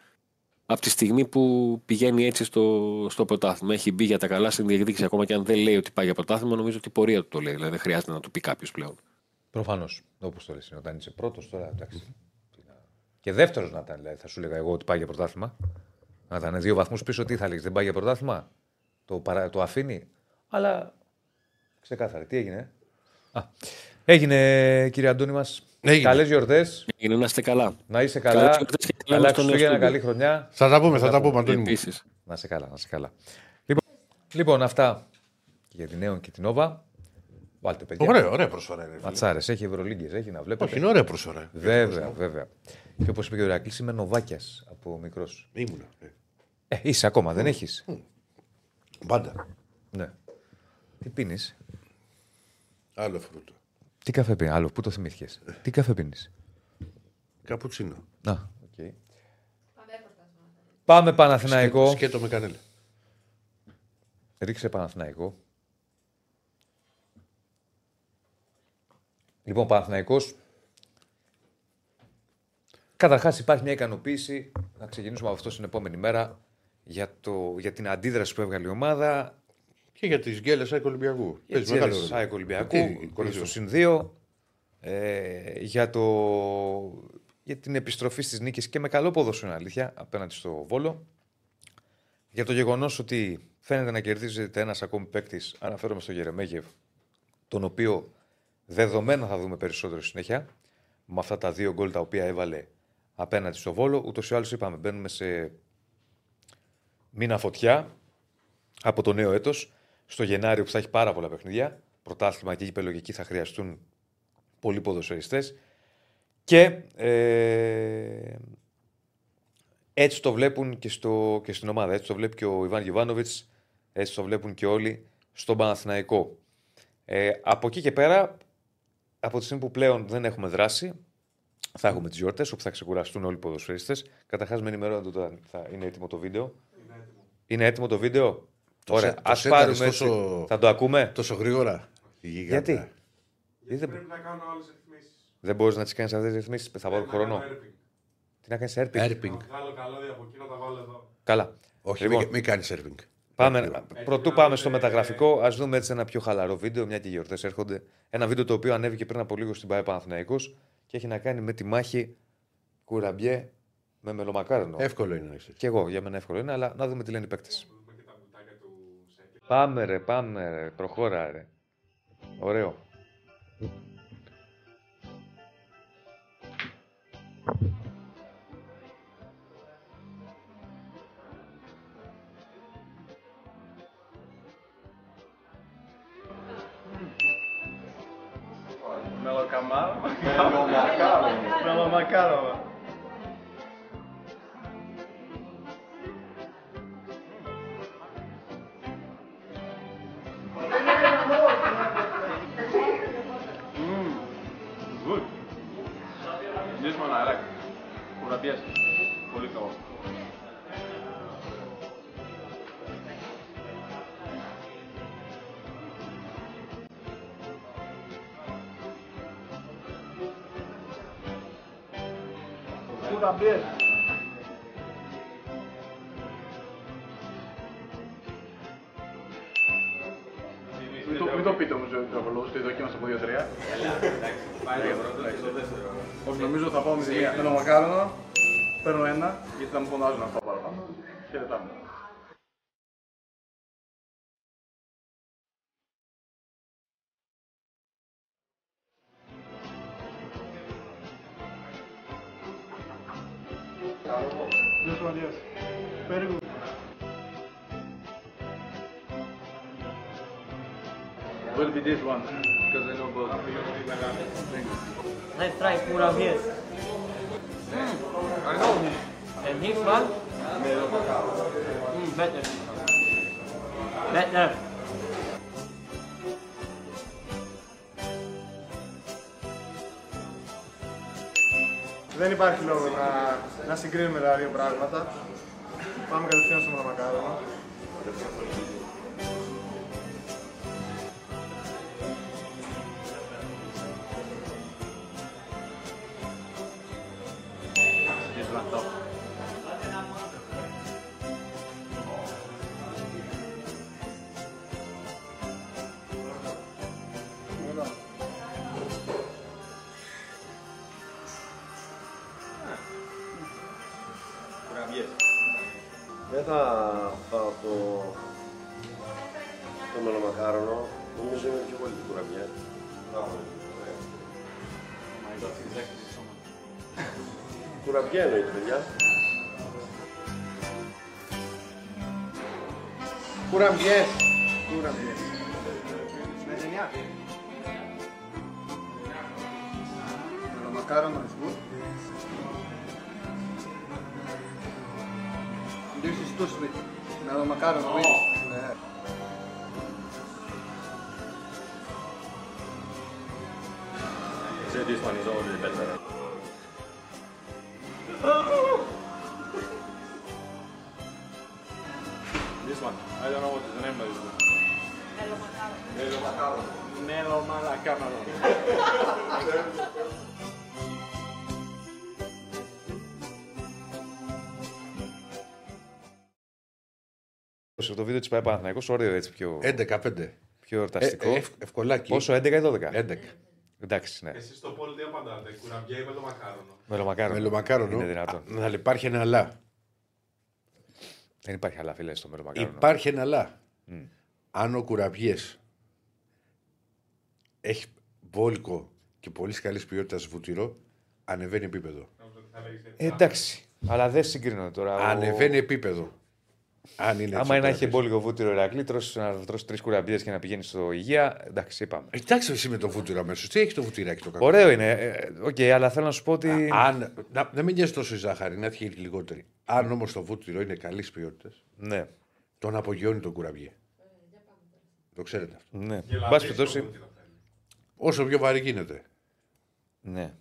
από τη στιγμή που πηγαίνει έτσι στο, στο πρωτάθλημα. Έχει μπει για τα καλά στην διεκδίκηση ακόμα και αν δεν λέει ότι πάει για πρωτάθλημα, νομίζω ότι η πορεία του το λέει. Δηλαδή δεν χρειάζεται να του πει κάποιος πλέον. Προφανώς. Όπως το λες, είναι όταν είσαι πρώτος τώρα. Εντάξει. Τι να- Και δεύτερος να ήταν, δηλαδή, θα σου έλεγα εγώ ότι πάει για πρωτάθλημα. Να ήταν δύο βαθμούς πίσω, τι θα λέγει, δεν πάει για πρωτάθλημα. Το, παρα... το αφήνει. Αλλά ξεκάθαρα, τι έγινε. Α, έγινε, κύριε Αντώνη μας. Έγινε. Καλές γιορτές. Είναι να είστε καλά. Να είσαι Καλές καλά. γιορτές και καλά Καλά μες στο Χριστούγεννα, νέο καλή χρονιά. Θα τα πούμε, θα τα πούμε, Αντώνη μου. Επίσης. Να είσαι καλά, να είσαι καλά. Λοιπόν, λοιπόν αυτά για την Νέον και την Όβα. Βάλτε παιδιά. Ωραία, ωραία προσφορά είναι. φίλε. Ματσάρες, έχει Ευρωλίγκες, έχει να βλέπετε. Όχι, είναι ωραία προσφορά. Βέβαια, βέβαια. Και όπως είπε και ο Ηρακλής, είμαι νοβάκιας από μικρός. Ήμουνα. ναι. Ε, είσαι ακόμα, δεν έχεις; Πάντα. Ναι. Τι πίνεις, Άλλο φρούτο. τι καφέ πίνεις, άλλο, πού το θυμήθηκες; Τι καφέ πίνεις; Καπουτσίνο. Να, οκ. Πάμε πρωτάθλημα. Πάμε Παναθηναϊκό. Σκέτο με κανέλα. Ρίξε Παναθηναϊκό. Λοιπόν, Παναθηναϊκός. Καταρχάς υπάρχει μια ικανοποίηση, να ξεκινήσουμε από αυτό στην επόμενη μέρα, για, το, για την αντίδραση που έβγαλε η ομάδα, Και για τις γκέλες ΑΕΚ Ολυμπιακού. για Παίζει τις μεγάλο έδρες ρόλο. ΑΕΚ Ολυμπιακού, Τι, κολλή στο τι, συν 2, ε, για, το, για την επιστροφή στις νίκες και με καλό ποδόσφαιρο είναι αλήθεια απέναντι στο Βόλο. Για το γεγονός ότι φαίνεται να κερδίζεται ένας ακόμη παίκτης, αναφέρομαι στο Γερεμέγεφ, τον οποίο δεδομένα θα δούμε περισσότερο στη συνέχεια, με αυτά τα δύο γκολ τα οποία έβαλε απέναντι στο Βόλο. Ούτως ή άλλως είπαμε, μπαίνουμε σε μήνα φωτιά από το νέο έτος, στο Γενάριο που θα έχει πάρα πολλά παιχνίδια. Πρωτάθλημα και γήπεδο και εκεί θα χρειαστούν πολλοί ποδοσφαιριστές. Και ε, έτσι το βλέπουν και, στο, και στην ομάδα. Έτσι το βλέπει και ο Ιβάν Γιωβάνοβιτς, έτσι το βλέπουν και όλοι στον Παναθηναϊκό. Ε, από εκεί και πέρα, από τη στιγμή που πλέον δεν έχουμε δράση, θα έχουμε τις γιορτές όπου θα ξεκουραστούν όλοι οι ποδοσφαιριστές. Καταρχάς, με ενημερώνετε όταν θα είναι έτοιμο το βίντεο. Είναι έτοιμο το βίντεο; Το Ωραία, σε- το ας σέταρες πάρουμε έτσι. τόσο- Θα το ακούμε; Τόσο γρήγορα. Η γίγαντα. Γιατί; Γιατί δεν, Πρέπει να κάνω άλλες ρυθμίσεις. δεν μπορείς να τις κάνεις αυτές τις ρυθμίσεις. Θα πάρω χρόνο. Τι να κάνεις έρπη. Έρπινγκ. Να βγάλω καλώδια από εκεί να τα βάλω εδώ. Καλά. Όχι, Λοιπόν. μην, μην κάνεις έρπινγκ. Πάμε, πρωτού πάμε στο μεταγραφικό, ας δούμε έτσι ένα πιο χαλαρό βίντεο, μια και οι γιορτές έρχονται. Ένα βίντεο το οποίο ανέβηκε πριν από λίγο στην ΠαΕ Παναθηναϊκός και έχει να κάνει με τη μάχη κουραμπιέ με μελομακάρονο. Εύκολο είναι να ξέρεις. Και εγώ, για μένα εύκολο είναι, αλλά να δούμε τι λένε οι παίκτες. Δούμε και τα μπουτάκια του Σέκη. Πάμε ρε, πάμε ρε, προχώρα ρε. Ωραίο. Μελοκαμάρο. Μελομακάρο. Good. Κουραμπιές. Πολύ καλό. Κουραμπιές. Μην το, μην το πείτε όμως, Τζαβολός, το δοκίμασα από 2-3. Όχι, νομίζω θα πάω με τη μία. Με το μακάρονο, Первинна і тампонажна палата. Перетамна. This one, yes. Very good. Will be this one, because I know both. Let's try pura beers. I know him. And this one? Mm, better. Better. Δεν υπάρχει λόγο να, να συγκρίνουμε τα δύο πράγματα. Πάμε κατευθείαν στο μαλαμακάρονο. Σε το βίντεο της πάει Παναθυναϊκό, ωραίο έτσι πιο, 11-5. πιο εορταστικό. Ε, ε, ευ- ευκολάκι. Πόσο, 11 ή 12. 11. Εντάξει, ναι. Εσείς στο πόλο τι απαντάτε, κουραμπιέ ή μελομακάρονο; Μελομακάρονο. Μελομακάρονο. Είναι δυνατόν. Α, Αλλά υπάρχει ένα αλλά. Δεν υπάρχει άλλα φίλε στο μελομακάρονο. Υπάρχει ένα αλλά. Αν ο κουραμπιές έχει βόλικο και πολύ καλής ποιότητας βουτυρό, ανεβαίνει επίπεδο. Ε, εντάξει. Αλλά δεν συγκρίνω τώρα. Ο- Ανεβαίνει επίπεδο. Αν είναι Άμα έτσι είναι ο να έχει κουραμπιές. εμπόλικο βούτυρο Ερακλή, τρώσει να τρώσει τρεις κουραμπιές και να πηγαίνεις στο υγεία. Εντάξει, είπαμε. Εντάξει, εσύ με το βούτυρο αμέσως. Τι έχει το βουτυράκι το κακό; Ωραίο είναι. ε, Οκ, αλλά θέλω να σου πω ότι. Αν, να, δεν με νοιάζει τόσο η ζάχαρη, να έχει λιγότερη. Αν όμως το βούτυρο είναι καλής ποιότητας, Ναι, τον απογειώνει τον κουραμπιέ. Το ξέρετε αυτό. ναι. Εν πάση περιπτώσει. Όσο πιο βαρύ γίνεται. Ναι.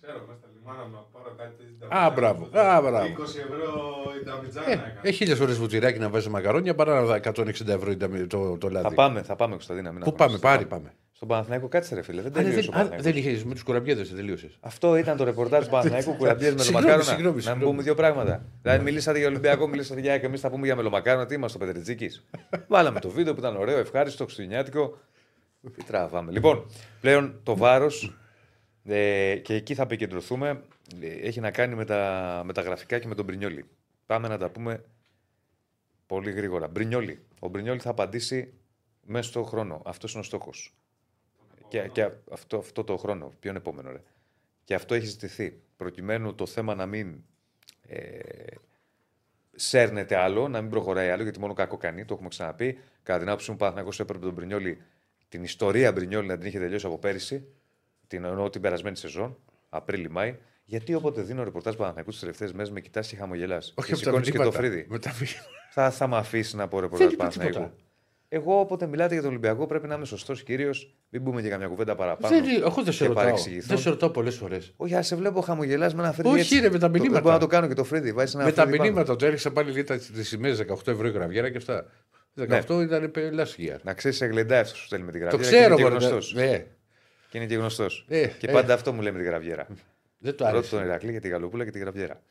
Ξέρω, μέσα στα λιμάνα μου να πάρω κάτι τέτοιο. Α, μπράβο. Α, μπράβο. 20 ευρώ η ταμιτζάνα Ε, έκανα. έχει χίλιες φορέ βουτυράκι να βάζεις μακαρόνια παρά να 160 ευρώ το, το, το λάδι. Θα πάμε, θα πάμε Κωνσταντίνα. μην Πού αγχώνεσαι. πάμε, πάρει πάμε. Στον Παναθηναϊκό, κάτσε ρε φίλε. Δεν Α, δεν, τελείωσε ο α, Παναθηναϊκός. δεν είχες με τους κουραμπιέδες, τελείωσες. Αυτό ήταν το ρεπορτάζ του Παναθηναϊκού κουραμπιέ με το Συγγνώμη, μακάρονα. συγγνώμη, Να μην συγγνώμη. πούμε δύο πράγματα. Δηλαδή, μιλήσατε για Ολυμπιακό, μιλήσατε για ΑΕΚ, εμείς θα πούμε για μελομακάρονα. Τι είμαστε, ο Πετρετζίκη. Βάλαμε το βίντεο που ήταν ωραίο, ευχάριστο, χριστουγεννιάτικο. Τι τραβάμε. Λοιπόν, πλέον το βάρος ε, και εκεί θα επικεντρωθούμε. ε, έχει να κάνει με τα, με τα γραφικά και με τον Μπρινιόλι. Πάμε να τα πούμε πολύ γρήγορα. Μπρινιόλι. Ο Μπρινιόλι θα απαντήσει μέσα στο χρόνο. Αυτός είναι ο στόχος. Και, και αυτό, αυτό το χρόνο. Ποιον επόμενο, ρε. Και αυτό έχει ζητηθεί. Προκειμένου το θέμα να μην ε, σέρνεται άλλο, να μην προχωράει άλλο, γιατί μόνο κακό κάνει, το έχουμε ξαναπεί. Κατά την άποψή μου, ο Παναθηναϊκός έπρεπε τον Μπρινιόλι, την ιστορία Μπρινιόλι να την είχε τελειώσει από πέρυσι, την εννοώ την περασμένη σεζόν, Απρίλη-Μάη. Γιατί όποτε δίνω ρεπορτάζ Παναθηναϊκούς τις τελευταίες μέρες με κοιτάς και χαμογελά. Όχι και από τα σηκώνεις και το μηνύματα. φρύδι. Με τα μηνύματα. Θα, θα με αφήσει να πω ρεπορτάζ Δεν είπε Παναθηναϊκού. τίποτα. Εγώ όποτε μιλάτε για τον Ολυμπιακό πρέπει να είμαι σωστός κύριο, μην πούμε και καμιά κουβέντα παραπάνω. Δεν, εγώ δεν σε και ρωτάω. παρεξηγηθώ. Δεν σε ρωτάω πολλές φορές. Όχι, ας σε βλέπω χαμογελάς με ένα φρύδι. Όχι, έτσι. ρε, με τα Το- μηνύματα. Μπορώ να το κάνω και το φρύδι. Βάζεις ένα Με τα φρύδι πάνω. μηνύματα το έριξα πάλι λίγα τι σημαίες 18 ευρώ η γραβιέρα και αυτά. 18 ήταν λάσχια. Να ξέρεις, σε γλεντάει αυτός που σου στέλνει με την Το γραβιέρα. ξέρω, και είναι μωρέ, και γνωστός. ναι. Και είναι και γνωστός. Ε, και ε. πάντα αυτό μου λέει με την γραβιέρα. Δεν το Πρώτο άρεσε. τον Ηρακλή για τη Γαλοπούλα και τη γραβιέρα.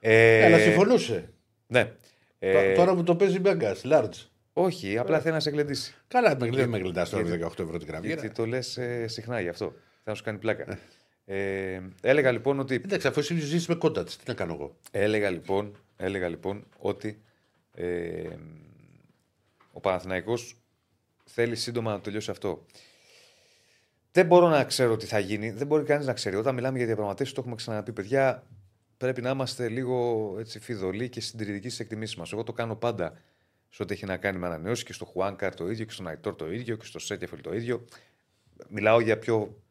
Ε, Αλλά συμφωνούσε. Ναι. Ε, Τώρα μου το παίζει μπέγκας, large. Όχι, απλά θέλει να σε γλεντήσει. Καλά, με γλεντά με γλεντάς τώρα με 18 ευρώ την γραβιέρα. Γιατί το λες συχνά γι' αυτό. Θα σου κάνει πλάκα. Ε, έλεγα λοιπόν ότι. Εντάξει, αφού εσύ ζήσει με κόντατς, τι να κάνω εγώ; Έλεγα λοιπόν έλεγα λοιπόν ότι ε, ο Παναθηναϊκός θέλει σύντομα να τελειώσει αυτό. Δεν μπορώ να ξέρω τι θα γίνει. Δεν μπορεί κανείς να ξέρει. Όταν μιλάμε για διαπραγματεύσεις, το έχουμε ξαναπεί, παιδιά, πρέπει να είμαστε λίγο έτσι, φιδωλοί και συντηρητικοί στις εκτιμήσεις μας. Εγώ το κάνω πάντα σε ό,τι έχει να κάνει με ανανεώσεις και στο Χουάνκαρ το ίδιο και στον Αϊτόρ το ίδιο και στο Σέτεφελ το ίδιο. Μιλάω για πιο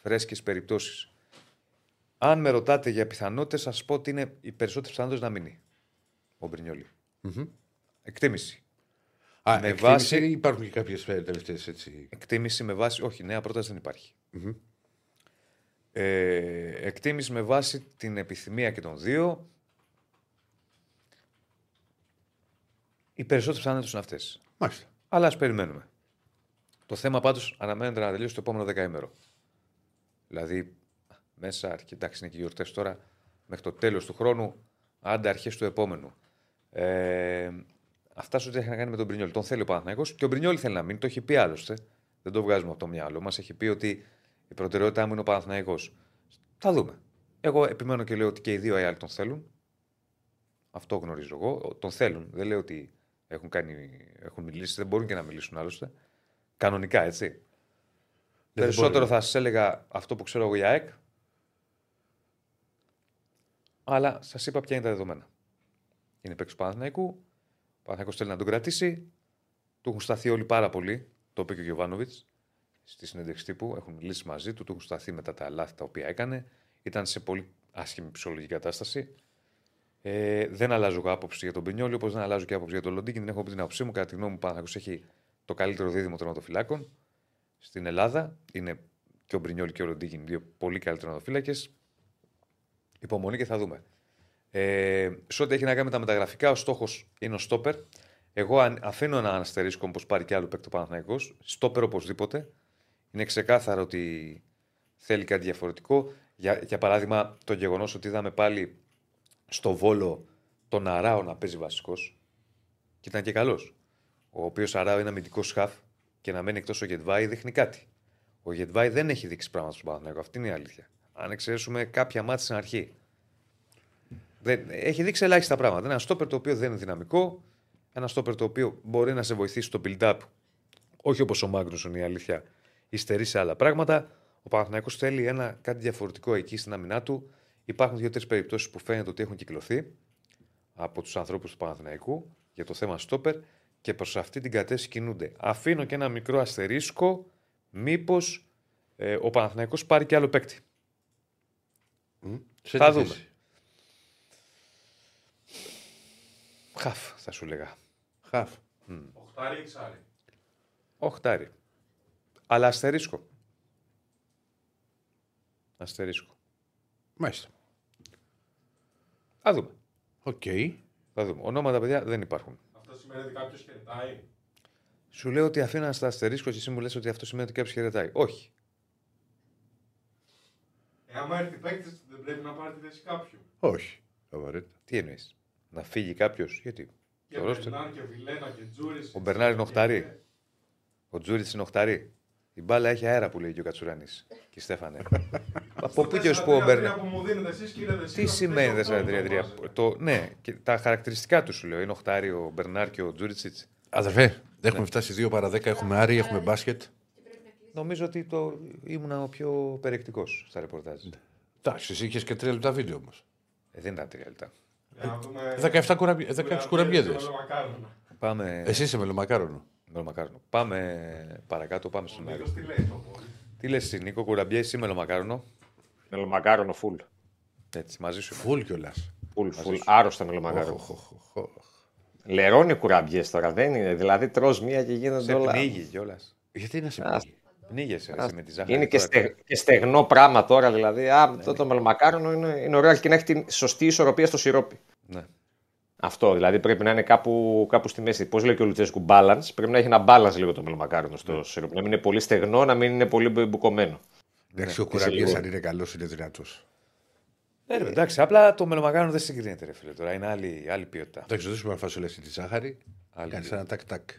φρέσκες περιπτώσεις. Αν με ρωτάτε για πιθανότητες, θα σας πω ότι είναι οι περισσότερες πιθανότητες να μείνει ο μπρινιολη Εκτίμηση. Α, με εκτίμηση βάση- ή υπάρχουν και κάποιες τελευταίες έτσι. Εκτίμηση με βάση. Όχι, νέα πρόταση δεν υπάρχει. Ε, εκτίμηση με βάση την επιθυμία και των δύο. Οι περισσότερε πιθανότητε είναι αυτές. Μάλιστα. Αλλά ας περιμένουμε. Το θέμα πάντως αναμένεται να τελειώσει το επόμενο δεκαήμερο. Δηλαδή, μέσα, αρχι- εντάξει, είναι και γιορτές τώρα, μέχρι το τέλος του χρόνου, άντε αρχές του επόμενου. Ε, αυτά σε ό,τι έχει να κάνει με τον Μπρινιόλ. Τον θέλει ο Παναθηναϊκός και ο Μπρινιόλ θέλει να μείνει. Το έχει πει άλλωστε. Δεν το βγάζουμε από το μυαλό μας. Έχει πει ότι η προτεραιότητά μου είναι ο Παναθηναϊκός. Θα δούμε. Εγώ επιμένω και λέω ότι και οι δύο οι άλλοι τον θέλουν. Αυτό γνωρίζω εγώ. Τον θέλουν. Δεν λέω ότι έχουν, κάνει, έχουν μιλήσει. Δεν μπορούν και να μιλήσουν άλλωστε. Κανονικά, έτσι. Περισσότερο μπορεί. θα σας έλεγα αυτό που ξέρω εγώ για ΑΕΚ. Αλλά σας είπα ποια είναι τα δεδομένα. Είναι παίκτης του Παναθηναϊκού. Ο Παναθηναϊκός θέλει να τον κρατήσει. Του έχουν σταθεί όλοι πάρα πολύ. Το είπε και ο Γιωβάνοβιτς στη συνέντευξη τύπου. Έχουν μιλήσει μαζί του. Του έχουν σταθεί μετά τα λάθη τα οποία έκανε. Ήταν σε πολύ άσχημη ψυχολογική κατάσταση. Ε, δεν αλλάζω εγώ άποψη για τον Πινιόλη, όπως δεν αλλάζω και άποψη για τον Λοντίνγκιν. Δεν έχω πει την άποψή μου. Κατά τη γνώμη μου, ο Παναθηναϊκός έχει το καλύτερο δίδυμο τερματοφυλάκων στην Ελλάδα. Είναι και ο Μπρινιόλ και ο Ροντίγκιν, δύο πολύ καλύτεροι τερματοφύλακε. Υπομονή και θα δούμε. Ε, σε ό,τι έχει να κάνει με τα μεταγραφικά, ο στόχος είναι ο στόπερ. Εγώ αν- αφήνω ένα αστερίσκο όπως πάρει και άλλο παίκτο Παναθυναϊκό. Στόπερ οπωσδήποτε. Είναι ξεκάθαρο ότι θέλει κάτι διαφορετικό. Για, για παράδειγμα, το γεγονός ότι είδαμε πάλι στο βόλο τον Αράο να παίζει βασικός. Και ήταν και καλός. Ο οποίος Αράο είναι αμυντικός σχαφ και να μένει εκτός ο Γετβάη δείχνει κάτι. Ο Γετβάη δεν έχει δείξει πράγματα στον Παναθηναϊκό. Αυτή είναι η αλήθεια. Αν εξαιρέσουμε κάποια μάτια στην αρχή. Δεν, έχει δείξει ελάχιστα πράγματα. Ένα στόπερ το οποίο δεν είναι δυναμικό. Ένα στόπερ το οποίο μπορεί να σε βοηθήσει στο build-up. Όχι όπως ο Μάγνουσον η αλήθεια. Υστερεί σε άλλα πράγματα. Ο Παναθηναϊκός θέλει ένα κάτι διαφορετικό εκεί στην άμυνά του. Υπάρχουν δύο-τρεις περιπτώσεις που φαίνεται ότι έχουν κυκλωθεί από τους ανθρώπους του Παναθηναϊκού για το θέμα στόπερ και προς αυτή την κατεύθυνση κινούνται. Αφήνω και ένα μικρό αστερίσκο μήπως ε, ο Παναθηναϊκός πάρει και άλλο παίκτη. Σε θα τι δούμε. θέση; Χαφ, θα σου λέγα. Χαφ. Οχτάρι ή εξάρι. Οχτάρι. Αλλά αστερίσκο. Αστερίσκο. Μάλιστα. Θα δούμε. Οκ. Θα δούμε. Ονόματα, παιδιά, δεν υπάρχουν. Αυτό σημαίνει ότι κάποιος χαιρετάει; Σου λέω ότι αφήνω ένα στα αστερίσκο και εσύ μου λες ότι αυτό σημαίνει ότι κάποιος χαιρετάει. Όχι. Ε, άμα έρθει παίκτης, δεν πρέπει να πάρει τη θέση κάποιου. Όχι. Απαραίτητα. Τι εννοείς; Να φύγει κάποιος. Γιατί. Και Το roster- Μπερνάρ και Βιλένα και Τζούρις. Ο Μπερνάρ είναι οχτάρι. Ο Τζούριτ είναι οχτάρι. Η μπάλα έχει αέρα που λέει και ο Κατσουράνης. Και η Στέφανε. Από πού και ως πού ο Μπερνάρ. που μου δίνετε εσείς, κύριε Δεσίλα, Τι αυτές σημαίνει οκτώ 4-3-3. το Το, ναι, και τα χαρακτηριστικά του σου λέω. Είναι οχτάρι ο Μπερνάρ και ο Τζούριτσιτς. Αδερφέ, έχουμε φτάσει 2 παρα 10, έχουμε Άρη, έχουμε μπάσκετ. Νομίζω ότι το ήμουνα ο πιο περιεκτικός στα ρεπορτάζ. Εντάξει, εσύ είχες και 3 λεπτά βίντεο όμως. Ε, δεν ήταν τρία λεπτά. Για να δούμε 17 κουραμπι... 16 κουραμπιέδε. το μακάρονα. Πάμε. Εσύ είσαι μελομακάρονο. Μελομακάρονο. Πάμε παρακάτω, πάμε στον Άρη. Νίκος τι λέει το πόλι; Τι λες, εσύ, Νίκο Κουραμπιέ ή μελομακάρονο. Μελομακάρονο full. Έτσι, μαζί σου. είμαι. Φουλ κιόλας. Full, full. Άρρωστα μελομακάρονο. Λερώνει κουραμπιέ τώρα, δεν είναι. Δηλαδή τρώ μία και γίνονται Σε όλα. πνίγει κιόλας. Γιατί να σε Ας- πει. Πνίγεσαι εσύ, με τη ζάχαρη. Είναι και, τώρα. στε, και στεγνό πράγμα τώρα, δηλαδή. Α, το, το μελομακάρονο είναι, είναι ωραίο και να έχει την σωστή ισορροπία στο σιρόπι. Ναι. Αυτό δηλαδή πρέπει να είναι κάπου, κάπου στη μέση. Πώς λέει και ο Λουτσέσκου, balance. Πρέπει να έχει ένα balance λίγο το μελομακάρονο στο σιρόπι. Να μην είναι πολύ στεγνό, να μην είναι πολύ μπουκωμένο. Εντάξει, ο κουραμπιέ αν είναι καλός είναι δυνατός. Ε, ρε, εντάξει, απλά το μελομακάρονο δεν συγκρίνεται, ρε φίλε. Τώρα είναι άλλη, άλλη ποιότητα. Εντάξει, δώσουμε να φασολέσει τη ζάχαρη. Άλλη Κάνει ποιότητα. ένα τάκ-τάκ.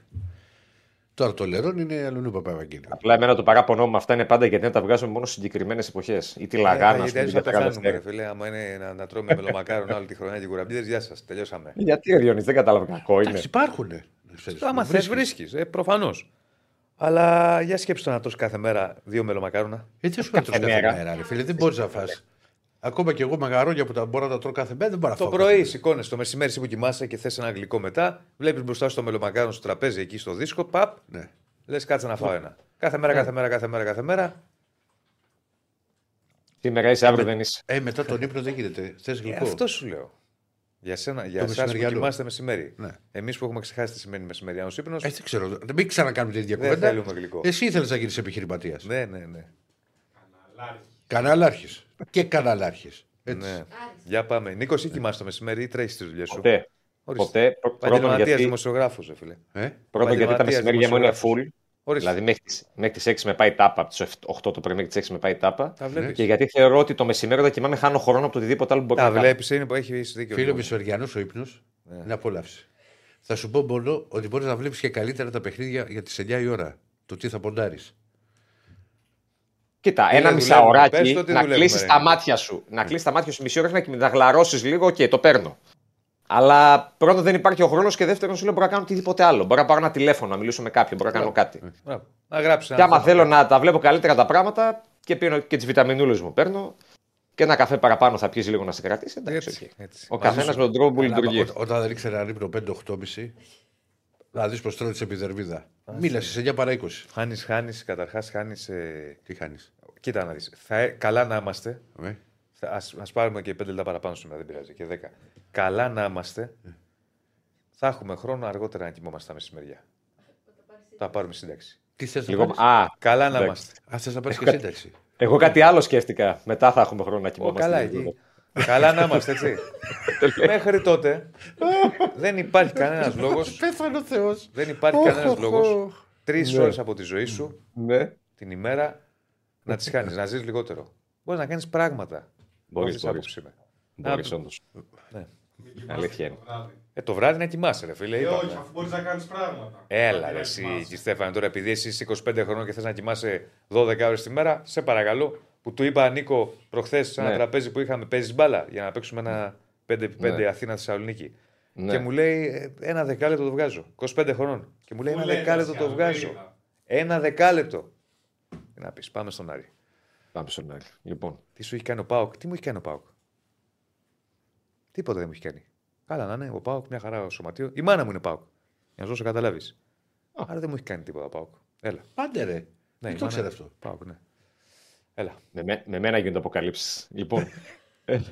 Τώρα το Λερόν είναι αλλού Παπαγγέλιο. Απλά εμένα το παράπονο μου αυτά είναι πάντα γιατί να τα βγάζουμε μόνο σε συγκεκριμένες εποχές. Ή τη Λαγάνα, ας πούμε. Γιατί για θα τα πεθάνουμε, ρε καλοκαίρια. φίλε. Άμα είναι να, να τρώμε μελομακάρον όλη τη χρονιά και κουραμπίδες, γεια σας. Τελειώσαμε. Γιατί ρε Διονύση, δεν κατάλαβα κακό είναι. Εντάξει, υπάρχουν. Άμα θες, βρίσκεις. Ε, Προφανώς. Αλλά για σκέψτε να τρως κάθε μέρα δύο μελομακάρονα. Έτσι σου να τρως κάθε μέρα. μέρα, ρε φίλε. Δεν μπορείς να φας. Ακόμα και εγώ μαγαρόνια που τα μπορώ να τα τρώω κάθε μέρα δεν μπορώ να Το φάω. πρωί σηκώνε το μεσημέρι εσύ που κοιμάσαι και θες ένα γλυκό μετά. Βλέπεις μπροστά στο μελομακάρον στο τραπέζι εκεί στο δίσκο. Παπ. Ναι. Λες κάτσε να φάω ένα. Κάθε μέρα, κάθε μέρα, κάθε μέρα, κάθε μέρα. Σήμερα είσαι, αύριο δεν είσαι. Ε, μετά τον ύπνο δεν γίνεται. Θες Ε, γλυκό. αυτό σου λέω. Για, σένα, για Το εσάς που μεσημεριανό. κοιμάστε μεσημέρι. Ναι. Εμείς που έχουμε ξεχάσει τι σημαίνει μεσημεριανός ύπνος. Ε, δεν ξέρω. Δεν μην ξανακάνουμε την ίδια Δεν κουβέντα. θέλουμε γλυκό. Εσύ ήθελες να γίνεις επιχειρηματίας. Ναι, ναι, ναι. Καναλάρχης. Και καναλάρχη. Έτσι. ναι. Για πάμε. Νίκος, εσύ κοιμάσαι το μεσημέρι ή τρέχεις τις δουλειές σου; Ποτέ. Ορίστε. Ποτέ. Πρω- Πρώτον Επαγγελματίας γιατί, δημοσιογράφος, ρε φίλε. Ε; πρώτον γιατί τα Επαγγελματίας μεσημέρια μου είναι δημοσιογράφος. full. Ορίστε. Δηλαδή μέχρι τις, μέχρι τις 6 με πάει τάπα, από τις 8 το πρωί μέχρι τις 6 με πάει τάπα. Τα βλέπεις. Και γιατί θεωρώ ότι το μεσημέρι όταν κοιμάμαι χάνω χρόνο από το οτιδήποτε άλλο που μπορεί Τα να κάνω. βλέπεις, είναι που έχεις δίκιο. Φίλο Νίκο. μεσημεριανό ο ύπνος Ναι. είναι απόλαυση. Θα σου πω μόνο ότι μπορείς να βλέπεις και καλύτερα τα παιχνίδια για τι 9 η ώρα. Το τι θα ποντάρεις. Κοίτα, Τι ένα δεν δουλεύουμε, μισάωράκι πες το τι να δουλεύουμε, κλείσεις ρε. τα μάτια σου. Να κλείσεις τα μάτια σου μισή ώρα και να γλαρώσει λίγο και το παίρνω. Αλλά πρώτον δεν υπάρχει ο χρόνος και δεύτερον σου λέω μπορώ να κάνω οτιδήποτε άλλο. Μπορώ να πάρω ένα τηλέφωνο, να μιλήσω με κάποιον, μπορώ να κάνω κάτι. Μπράβο. Να γράψει Και άμα θέλω να τα βλέπω καλύτερα τα πράγματα και πίνω και τις βιταμινούλες μου παίρνω και ένα καφέ παραπάνω θα πιεις λίγο να σε κρατήσει. Εντάξει, Έτσι, οκ. έτσι. Ο Μαζί καθένας σου. με τον τρόπο που Αλλά, λειτουργεί. ό- Όταν δεν ήξερα να ύπνο 5-8,5, να δεις πως τρώει της επιδερμίδα. Μίλας σε 9 παρά 20. Χάνεις, χάνεις, καταρχάς χάνεις. Ε... Τι χάνεις; Κοίτα να δεις. Θα... Καλά να είμαστε. Ε; Α ας πάρουμε και 5 λεπτά παραπάνω σήμερα, δεν πειράζει. Και 10. Καλά να είμαστε. Θα έχουμε χρόνο αργότερα να κοιμόμαστε τα μεσημεριά. Θα πάρουμε σύνταξη. Τι θες να Λίγο... πάρεις; Α, Καλά να εντάξει. είμαστε. Α, θες να πάρεις Έχω και κάτι- σύνταξη. Εγώ κάτι άλλο σκέφτηκα. Μετά θα έχουμε χρόνο να Ω, κοιμόμαστε. καλά εκεί. καλά να είμαστε, έτσι. Μέχρι τότε δεν υπάρχει κανένας λόγο. Πέθανε ο Θεός. Δεν υπάρχει κανένας λόγος τρεις Ναι. ώρες από τη ζωή σου Ναι. την ημέρα να τις κάνεις, να ζεις λιγότερο. Μπορείς να κάνεις πράγματα. Μπορείς, Όπως μπορείς. άποψή μου. Μπορείς, Να- όντως. Ναι. Αλήθεια είναι. Ε, το βράδυ να κοιμάσαι, ρε φίλε. Ε, είπαμε. όχι, αφού μπορείς να κάνεις πράγματα. Έλα, Πρέπει ρε, να εσύ, κοιμάσαι. και Στέφανε, τώρα επειδή εσύ είσαι 25 χρόνων και θες να κοιμάσαι 12 ώρες τη μέρα, σε παρακαλώ. Που του είπα Νίκο προχθές σε ένα Ναι. τραπέζι που είχαμε παίζεις μπάλα για να παίξουμε ένα 5x5 Ναι. Αθήνα-Θεσσαλονίκη. Ναι. Και μου λέει ε, ένα δεκάλεπτο το βγάζω. 25 χρονών. Και μου λέει Πού ένα λέτε, δεκάλεπτο εσύ, το άλλο, βγάζω. είδα. Ένα δεκάλεπτο. Τι να πεις, πάμε στον Άρη. Πάμε στον Άρη. Λοιπόν, Τι σου έχει κάνει ο Πάοκ, τι μου έχει κάνει ο Πάοκ; Τίποτα δεν μου έχει κάνει. Καλά να είναι, ο Πάοκ μια χαρά ο σωματείο. Η μάνα μου είναι Πάοκ. Για να σου δώσω καταλάβεις. Άρα δεν μου έχει κάνει τίποτα ο Πάοκ. Έλα. Πάντε ρε. Ναι, Δεν η το μάνα- ξέρω αυτό. Πάοκ, ναι. Έλα. με, με, με μένα γίνονται αποκαλύψεις. λοιπόν.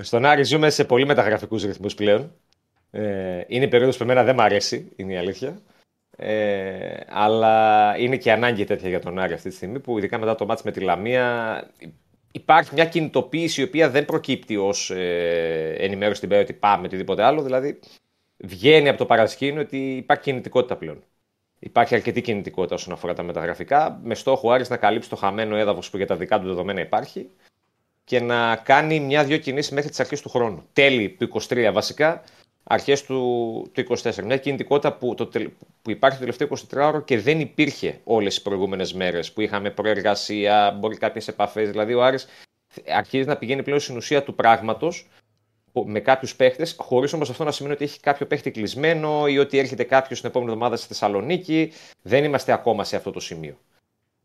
Στον Άρη ζούμε σε πολύ μεταγραφικούς ρυθμούς πλέον. Ε, είναι η περίοδος που εμένα δεν μ' αρέσει, είναι η αλήθεια. Ε, αλλά είναι και ανάγκη τέτοια για τον Άρη αυτή τη στιγμή που ειδικά μετά το μάτς με τη Λαμία υπάρχει μια κινητοποίηση η οποία δεν προκύπτει ως ε, ενημέρωση την πέρα ότι πάμε οτιδήποτε άλλο. Δηλαδή βγαίνει από το παρασκήνιο ότι υπάρχει κινητικότητα πλέον. Υπάρχει αρκετή κινητικότητα όσον αφορά τα μεταγραφικά, με στόχο ο Άρης να καλύψει το χαμένο έδαφος που για τα δικά του δεδομένα υπάρχει και να κάνει μια-δυο κινήσεις μέχρι τις αρχές του χρόνου. Τέλη του 23 βασικά, αρχές του, του 24. Μια κινητικότητα που, το, τελ- που υπάρχει το τελευταίο 24ωρο και δεν υπήρχε όλες τι προηγούμενες μέρες που είχαμε προεργασία, μπορεί κάποιες επαφές. Δηλαδή ο Άρης αρχίζει να πηγαίνει πλέον στην ουσία του πράγματος με κάποιους παίχτες, χωρίς όμως αυτό να σημαίνει ότι έχει κάποιο παίχτη κλεισμένο ή ότι έρχεται κάποιος την επόμενη εβδομάδα στη Θεσσαλονίκη. Δεν είμαστε ακόμα σε αυτό το σημείο.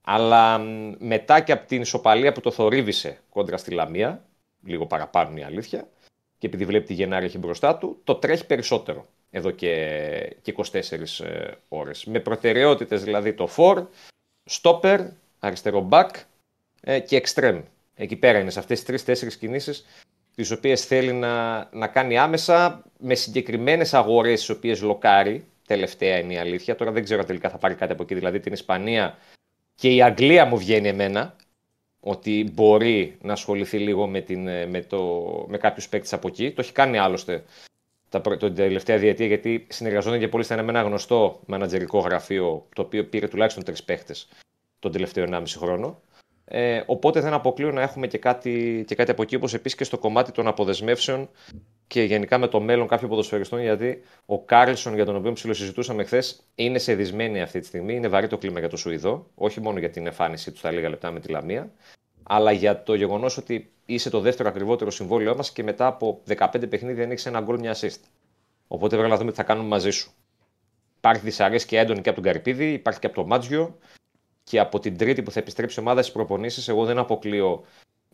Αλλά μ, μετά και από την ισοπαλία που το θορύβησε κόντρα στη Λαμία, λίγο παραπάνω είναι η αλήθεια, και επειδή βλέπει τη Γενάρη έχει μπροστά του, το τρέχει περισσότερο εδώ και, και 24 ε, ώρες. Με προτεραιότητες δηλαδή το φορ, στόπερ, αριστερό μπακ ε, και εξτρέμ. Εκεί πέρα είναι σε αυτές τις τρεις-τέσσερις κινήσεις τις οποίες θέλει να, να κάνει άμεσα με συγκεκριμένες αγορές τις οποίες λοκάρει. Τελευταία είναι η αλήθεια. Τώρα δεν ξέρω αν τελικά θα πάρει κάτι από εκεί. Δηλαδή την Ισπανία και η Αγγλία μου βγαίνει εμένα ότι μπορεί να ασχοληθεί λίγο με, την, ε, με, το, με κάποιους παίκτες από εκεί. Το έχει κάνει άλλωστε τα, πρω- την τελευταία διετία γιατί συνεργαζόταν και πολύ στενά με ένα γνωστό μανατζερικό γραφείο το οποίο πήρε τουλάχιστον τρεις παίκτες τον τελευταίο 1,5 χρόνο. Ε, οπότε δεν αποκλείω να έχουμε και κάτι, και κάτι από εκεί, όπως επίσης και στο κομμάτι των αποδεσμεύσεων και γενικά με το μέλλον κάποιων ποδοσφαιριστών, γιατί ο Κάρλσον, για τον οποίο ψιλοσυζητούσαμε χθες, είναι σε δυσμένεια αυτή τη στιγμή. Είναι βαρύ το κλίμα για το Σουηδό, όχι μόνο για την εμφάνισή του στα λίγα λεπτά με τη Λαμία, αλλά για το γεγονός ότι είσαι το δεύτερο ακριβότερο συμβόλαιό μας και μετά από 15 παιχνίδια δεν έχεις ένα γκολ, μια assist. Οπότε πρέπει να δούμε τι θα κάνουμε μαζί σου. Υπάρχει δυσαρέσκεια έντονη και από τον Καρυπίδη, υπάρχει και από τον Μάτζιο και από την Τρίτη που θα επιστρέψει η ομάδα στις προπονήσεις. Εγώ δεν αποκλείω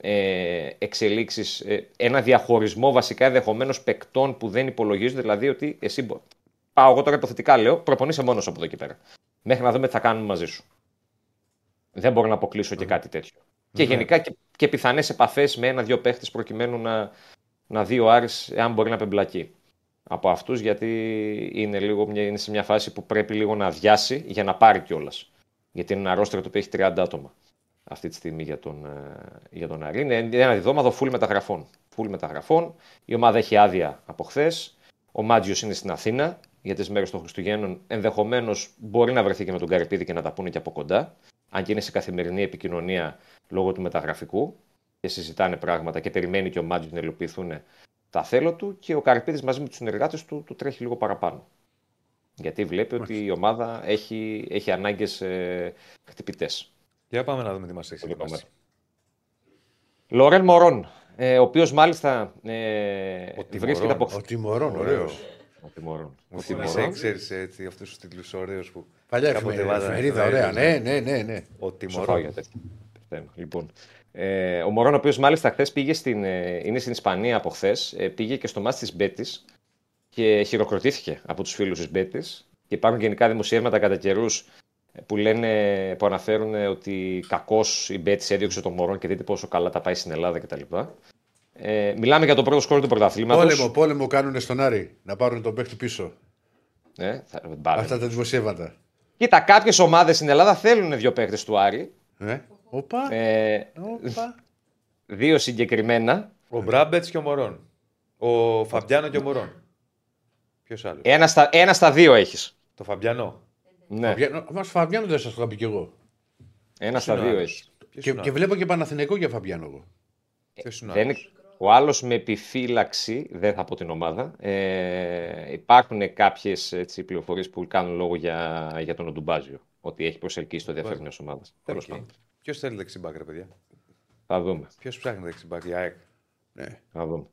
ε, εξελίξεις, ε, ένα διαχωρισμό βασικά ενδεχομένως παικτών που δεν υπολογίζονται. Δηλαδή ότι εσύ. μπο- Πάω εγώ τώρα υποθετικά λέω, προπονείσαι μόνος από εδώ και πέρα. Μέχρι να δούμε τι θα κάνουμε μαζί σου. Δεν μπορώ να αποκλείσω και κάτι τέτοιο. Και Ναι. γενικά και, και πιθανές επαφές με ένα-δύο παίχτες προκειμένου να, να δει ο Άρης εάν μπορεί να πεμπλακεί από αυτούς, γιατί είναι, λίγο, μια- είναι σε μια φάση που πρέπει λίγο να αδειάσει για να πάρει κιόλας. Γιατί είναι ένα ρόστερο το οποίο έχει 30 άτομα αυτή τη στιγμή για τον, ε, για τον Άρη. Είναι ένα διδόματο full μεταγραφών. Full μεταγραφών. Η ομάδα έχει άδεια από χθες. Ο Μάτζιος είναι στην Αθήνα για τις μέρες των Χριστουγέννων. Ενδεχομένως μπορεί να βρεθεί και με τον Καρυπίδη και να τα πούνε και από κοντά. Αν και είναι σε καθημερινή επικοινωνία λόγω του μεταγραφικού και συζητάνε πράγματα και περιμένει και ο Μάτζιος να υλοποιηθούν τα θέλω του και ο Καρυπίδης μαζί με τους συνεργάτες του του τρέχει λίγο παραπάνω. Γιατί βλέπει ότι η ομάδα έχει, έχει ανάγκες ε, χτυπητές. Για πάμε να δούμε τι μας έχει Πολύ ετοιμάσει. Λορέν Μωρόν, ε, ο οποίος μάλιστα ε, βρίσκεται από... Ο Τιμωρών, ωραίος. Ο Τιμωρών. Μου Ο θυμίσαι, Τιμωρών. ξέρεις, έτσι, αυτούς τους τίτλους ωραίους που Παλιά κάποτε εφημερίδα, βάζανε εφημερίδα, ωραία. εφημερίδες, Ναι, ναι, ναι, ναι. Ο Σοφά Τιμωρών. για τέτοια. Πεθαίνω. Λοιπόν, ε, ο Μωρόν, ο οποίος μάλιστα χθες πήγε στην, ε, είναι στην Ισπανία από χθες, ε, πήγε και στο μάτι της Μπέτης και χειροκροτήθηκε από τους φίλους της Μπέτης. Και υπάρχουν γενικά δημοσιεύματα κατά καιρούς που, λένε, που αναφέρουν ότι κακώς η Μπέτη έδιωξε τον Μωρόν και δείτε πόσο καλά τα πάει στην Ελλάδα κτλ. Ε, μιλάμε για το πρώτο σκόρ του πρωταθλήματος. Πόλεμο, πόλεμο κάνουν στον Άρη να πάρουν τον παίχτη πίσω. Ε, θα, μπάλε. Αυτά τα δημοσιεύματα. Κοίτα, κάποιες ομάδες στην Ελλάδα θέλουν δύο παίχτε του Άρη. Ε, οπα, Ε, οπα. δύο συγκεκριμένα. Ο Μπράμπετς και ο Μωρόν. Ο Φαμπιάνο και ο Μωρόν. Ποιος άλλος; Ένα στα, ένα στα δύο έχεις. Το Φαμπιανό. Ναι, Φαβιάνο- Μα Φαβιάνο δεν σας το είχα πει κι εγώ. ένα στα είναι ο δύο άλλος; έχεις. Ποιος Και, είναι ο και άλλος; βλέπω και Παναθηναϊκό για Φαβιάνο εγώ. Ποιος είναι ο Δεν είναι- άλλος; ο άλλος με επιφύλαξη, δεν θα πω την ομάδα. Ε, υπάρχουν κάποιες πληροφορίες που κάνουν λόγο για, για τον Οντουμπάζιο. Ότι έχει προσελκύσει το ενδιαφέρον μιας ομάδας. Τέλος πάντων. Ποιος θέλει δεξιμπάκ, ρε παιδιά; Θα δούμε. Ποιος ψάχνει δεξιμπάκ, η ΑΕΚ; Ναι. Θα δούμε.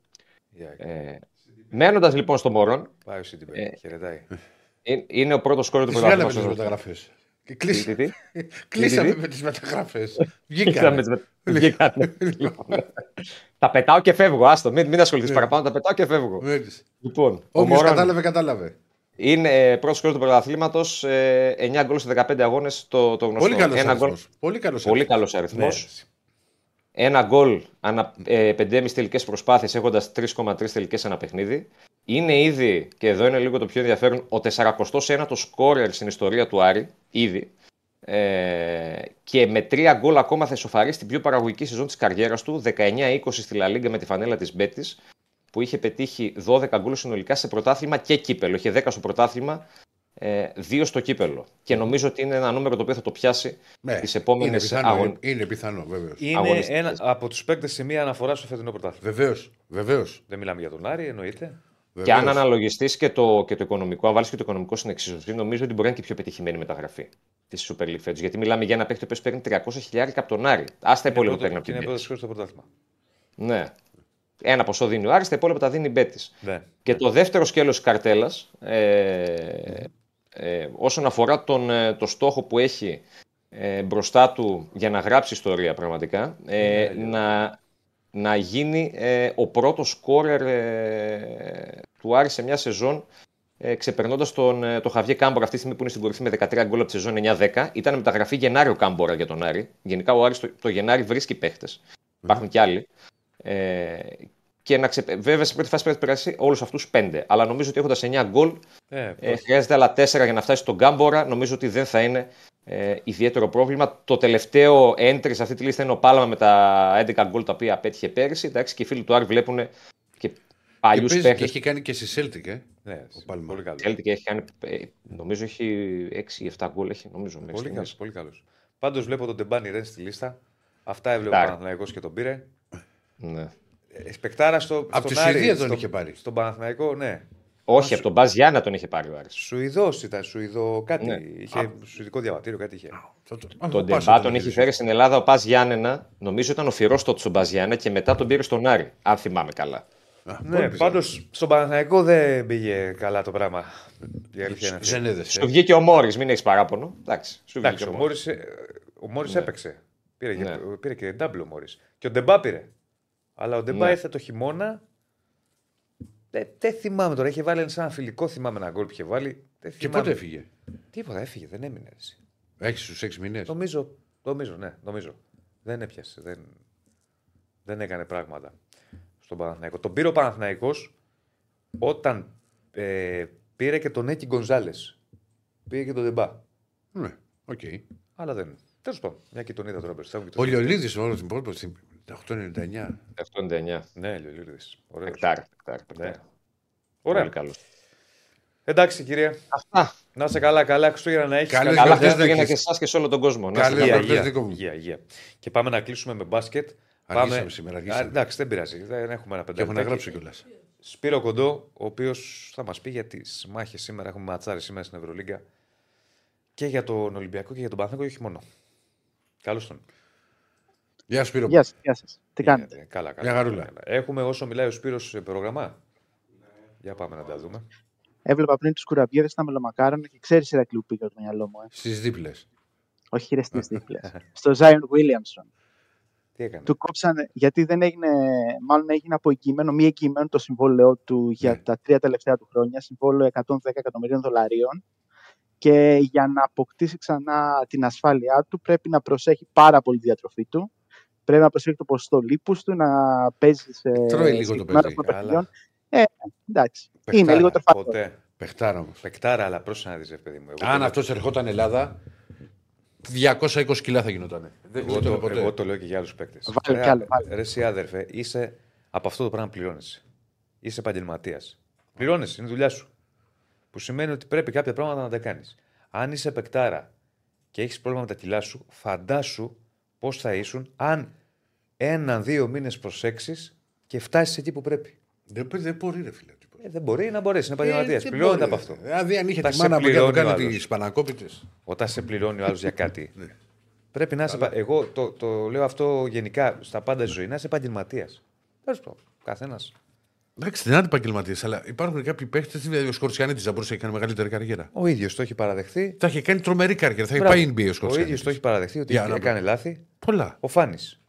Η ΑΕΚ. Ε, Μένοντας λοιπόν στο Μωρόν, Πάει ο Σίτιμπερ. ε, Χαιρετάει. ε, είναι ο πρώτος κόρο του Τι βγάλαμε με τις πρωταθλήματο. μεταγραφές. Και Τι, κλείσα- τι, τι. Κλείσαμε τι. με τις μεταγραφές. Κλείσαμε Βγήκαμε. τις με- Βγήκανε. Λοιπόν. Τα πετάω και φεύγω. Άστο, μην, μην ασχοληθείς παραπάνω. Τα πετάω και φεύγω. Λοιπόν, ο Όποιος Μωρόν κατάλαβε, κατάλαβε. είναι πρώτος κόρο του πρωταθλήματος. 9 γκολ σε 15 αγώνες. Το, το γνωστό. Πολύ καλός Ένα γκολ- αριθμός. Πολύ καλός Πολύ καλός αριθμός. Ναι. Ένα γκολ ανά ε, 5,5 τελικές προσπάθειες έχοντας 3,3 τελικές ένα παιχνίδι. Είναι ήδη, και εδώ είναι λίγο το πιο ενδιαφέρον, ο 49ο σκόρερ στην ιστορία του Άρη. Ήδη. Ε, και με τρία γκολ ακόμα θα ισοφαρίσει την πιο παραγωγική σεζόν της καριέρας του. 19-20 στη Λα Λίγκα με τη φανέλα της Μπέτης, που είχε πετύχει 12 γκολ συνολικά σε πρωτάθλημα και κύπελο. Είχε 10 στο πρωτάθλημα, ε, 2 στο κύπελο. Και νομίζω ότι είναι ένα νούμερο το οποίο θα το πιάσει Ναι, τις είναι επόμενε πιθανό, αγωνίε. είναι πιθανό, βεβαίως. Είναι Αγωνιστικές. ένα από τους παίκτες σε μία αναφορά στο φετινό πρωτάθλημα. Βεβαίως. Βεβαίως. Δεν μιλάμε για τον Άρη, εννοείται. Και αν αναλογιστείς και το, και το οικονομικό, αν βάλεις και το οικονομικό στην εξίσωση, νομίζω ότι μπορεί να είναι και η πιο πετυχημένη μεταγραφή της Super League φέτος. Γιατί μιλάμε για ένα παίκτη που παίρνει 300 χιλιάρικα από τον Άρη. Α τα υπόλοιπα που παίρνει από Και την είναι Betis. πρώτος στο πρωτάθλημα. Ναι. Ένα ποσό δίνει ο Άρης, τα υπόλοιπα τα δίνει η Betis. Ναι. Και το δεύτερο σκέλος της καρτέλας, ε, ε, όσον αφορά τον, ε, το στόχο που έχει ε, μπροστά του για να γράψει ιστορία πραγματικά, ε, να, να γίνει ε, ο πρώτος σκόρερ ε, του Άρη σε μια σεζόν ε, ξεπερνώντας τον, ε, τον Χαβιέ Κάμπορα αυτή τη στιγμή που είναι στην κορυφή με 13 γκολ από τη σεζόν 9-10. Ήταν μεταγραφή Γενάριο Κάμπορα για τον Άρη. Γενικά ο Άρης το, το Γενάρη βρίσκει παίχτες. Υπάρχουν κι άλλοι. Ε, και να ξεπε... Βέβαια, σε πρώτη φάση πρέπει να περάσει όλους αυτούς πέντε. Αλλά νομίζω ότι έχοντας 9 γκολ, Ε, ε, χρειάζεται άλλα 4 για να φτάσει στον Γκάμπορα. Νομίζω ότι δεν θα είναι ε, ιδιαίτερο πρόβλημα. Το τελευταίο entry σε αυτή τη λίστα είναι ο Πάλαμα με τα 11 γκολ τα οποία πέτυχε πέρυσι. Εντάξει, και οι φίλοι του Άρη βλέπουν και Και, παλιού παίζει παίχτες. και έχει κάνει και στη Celtic, ε. ναι, Ο Πάλμα. πολύ καλός. Celtic έχει κάνει, ε, νομίζω έχει 6-7 γκολ. Έχει, νομίζω, μέχρι Πολύ καλός. στιγμής. Πολύ καλός. Πάντως βλέπω τον Τεμπάνι Ρεν στη λίστα. Αυτά έβλεπε ο Πεκτάρα. Παναθηναϊκός και τον πήρε. Ναι. Ε, Σπεκτάρα στο, Απ' στον τη Άρη, Σουηδία τον στο- είχε πάρει. Στον Παναθηναϊκό, ναι. Όχι, από τον Μπαζ Γιάννα τον είχε πάρει ο Άρης. Σουηδός ήταν, Σουηδό κάτι. Ναι. Είχε σουηδικό διαβατήριο, κάτι είχε. Τον Ντεμπά τον έχει φέρει στην Ελλάδα ο Πα Γιάννενα. Νομίζω ήταν ο Φιρόστοτ στον Πα Γιάννα και μετά τον πήρε στον Άρη. Αν θυμάμαι καλά. Ναι, πάντως στον Παναθηναϊκό δεν πήγε καλά το πράγμα. Η αλήθεια είναι αυτή. Ζενέδεσαι. Σου βγήκε ο Μόρις, μην έχεις παράπονο. Εντάξει, σου Εντάξει, βγήκε ο ο Μόρις. Μόρις, ε, ο Μόρις Ναι. έπαιξε. Πήρε, και- Ναι. πήρε και double ο Μόρις. Και ο Ντεμπά πήρε. Αλλά ο Ντεμπά Ναι. ήρθε το χειμώνα. Δεν, δεν θυμάμαι τώρα. Είχε βάλει σαν φιλικό, θυμάμαι ένα γκολ που είχε βάλει. Δεν Και θυμάμαι. πότε έφυγε; Τίποτα, έφυγε, δεν έμεινε. έτσι. Έχεις στου έξι μήνες; Νομίζω, νομίζω, ναι, νομίζω. Δεν έπιασε, δεν, δεν έκανε πράγματα στον Παναθηναϊκό. Τον πήρε ο Παναθηναϊκός όταν ε, πήρε και τον Έκη Γκονζάλες. Πήρε και τον Ντεμπά. Ναι, οκ. Αλλά δεν. Τέλος πάντων, μια και τον είδα τώρα μπροστά μου. και το Ο σκέφτηκα. Λιολίδης όλο την πρώτη στην 899. 79. Ναι, Λιολίδη. Ωραίος. Πεκτάρι, πεκτάρι, Ναι. πεκτάρι. Ωραία. Πολύ καλός. Εντάξει, κύριε. Αυτά. Να είσαι καλά, καλά Χριστούγεννα να έχεις. Καλές Καλά γιορτές Χριστούγεννα να και έχεις. εσάς και σε όλο τον κόσμο. Να είστε Καλές καλά. γιορτές. Υγεία, δικό μου. υγεία, υγεία. Και πάμε να κλείσουμε με μπάσκετ. Αργήσαμε πάμε... σήμερα, Α, αργήσαμε. εντάξει, δεν πειράζει. Δεν έχουμε ένα Και πέντε έχω να λεπτάκι. γράψω κιόλας. Σπύρο Κοντό, ο οποίος θα μας πει για τις μάχες σήμερα. Έχουμε ματσάρει σήμερα στην Ευρωλίγκα και για τον Ολυμπιακό και για τον Παναθηναϊκό και όχι μόνο. Καλώς τον. Γεια σου, Σπύρο. Γεια σας, γεια σας. Τι κάνετε; Ε, Καλά, καλά. Μια χαρούλα. καλά. Έχουμε όσο μιλάει ο Σπύρος σε πρόγραμμα; Για πάμε να τα δούμε. Έβλεπα πριν του κουραμπιέδες στα μελομακάρονα και ξέρει Ηρακλείου πήγα το μυαλό μου. Ε. Στις δίπλες. Όχι ρε στις δίπλες. Στο Zion Williamson. Τι έκανε; Του κόψανε, γιατί δεν έγινε, μάλλον έγινε από εγγυημένο, μη εγγυημένο το συμβόλαιό του για Ναι. τα τρία τελευταία του χρόνια, συμβόλαιο 110 εκατομμυρίων δολαρίων. Και για να αποκτήσει ξανά την ασφάλειά του, πρέπει να προσέχει πάρα πολύ τη διατροφή του. Πρέπει να προσέχει το ποσοστό λίπους του, να παίζει σε Τρώει λίγο το συγκεκριμένα παιδί. των Καλά. παιχνιδιών. Ε, εντάξει. Παιχτάρα, Είναι λίγο τρεφατό. Ποτέ. Παιχτάρα όμως. Πεκτάρα, αλλά πρόσεχε να δεις, ρε παιδί μου. Εγώ Αν το- αυτός ερχόταν Ελλάδα, 220 κιλά θα γινόταν. Δεν Εγώ γινόταν το, ποτέ. εγώ το λέω και για άλλους παίκτες. Βάλε κι άλλο, βάλε. Ρε, εσύ άδερφε, είσαι από αυτό το πράγμα πληρώνεσαι. Είσαι επαγγελματίας. Πληρώνεσαι, είναι η δουλειά σου. Που σημαίνει ότι πρέπει κάποια πράγματα να τα κάνεις. Αν είσαι παικτάρα και έχεις πρόβλημα με τα κιλά σου, φαντάσου πώς θα ήσουν αν έναν-δύο μήνες προσέξει και φτάσεις εκεί που πρέπει. Δεν, δεν μπορεί, ρε φίλε. Ε, δεν μπορεί να μπορέσει, είναι επαγγελματίας. Ε, δεν Πληρώνεται μπορεί, από αυτό. ρε. Δηλαδή, αν είχε Όταν τη σε μάνα μου για να πληρώνει ο κάνει άλλος. τις Πανακόπιτε. Όταν σε πληρώνει ο άλλος για κάτι. Ναι. Πρέπει να είσαι. Εγώ το, το λέω αυτό γενικά στα πάντα στη ζωή, να είσαι επαγγελματίας. Τέλος πάντων. Καθένας. Εντάξει, δεν είναι επαγγελματίε, αλλά υπάρχουν κάποιοι παίχτες. Δηλαδή, ο Σκορτσιάνη θα μπορούσε να κάνει μεγαλύτερη καριέρα. Ο ίδιος το έχει παραδεχθεί. Θα είχε κάνει τρομερή καριέρα. Θα είχε Μπράβο. πάει NBA ο Ο Σκορτσιάνη. ίδιος το έχει παραδεχθεί ότι Για να έκανε πω. λάθη. Πολλά. Ο Φάνης.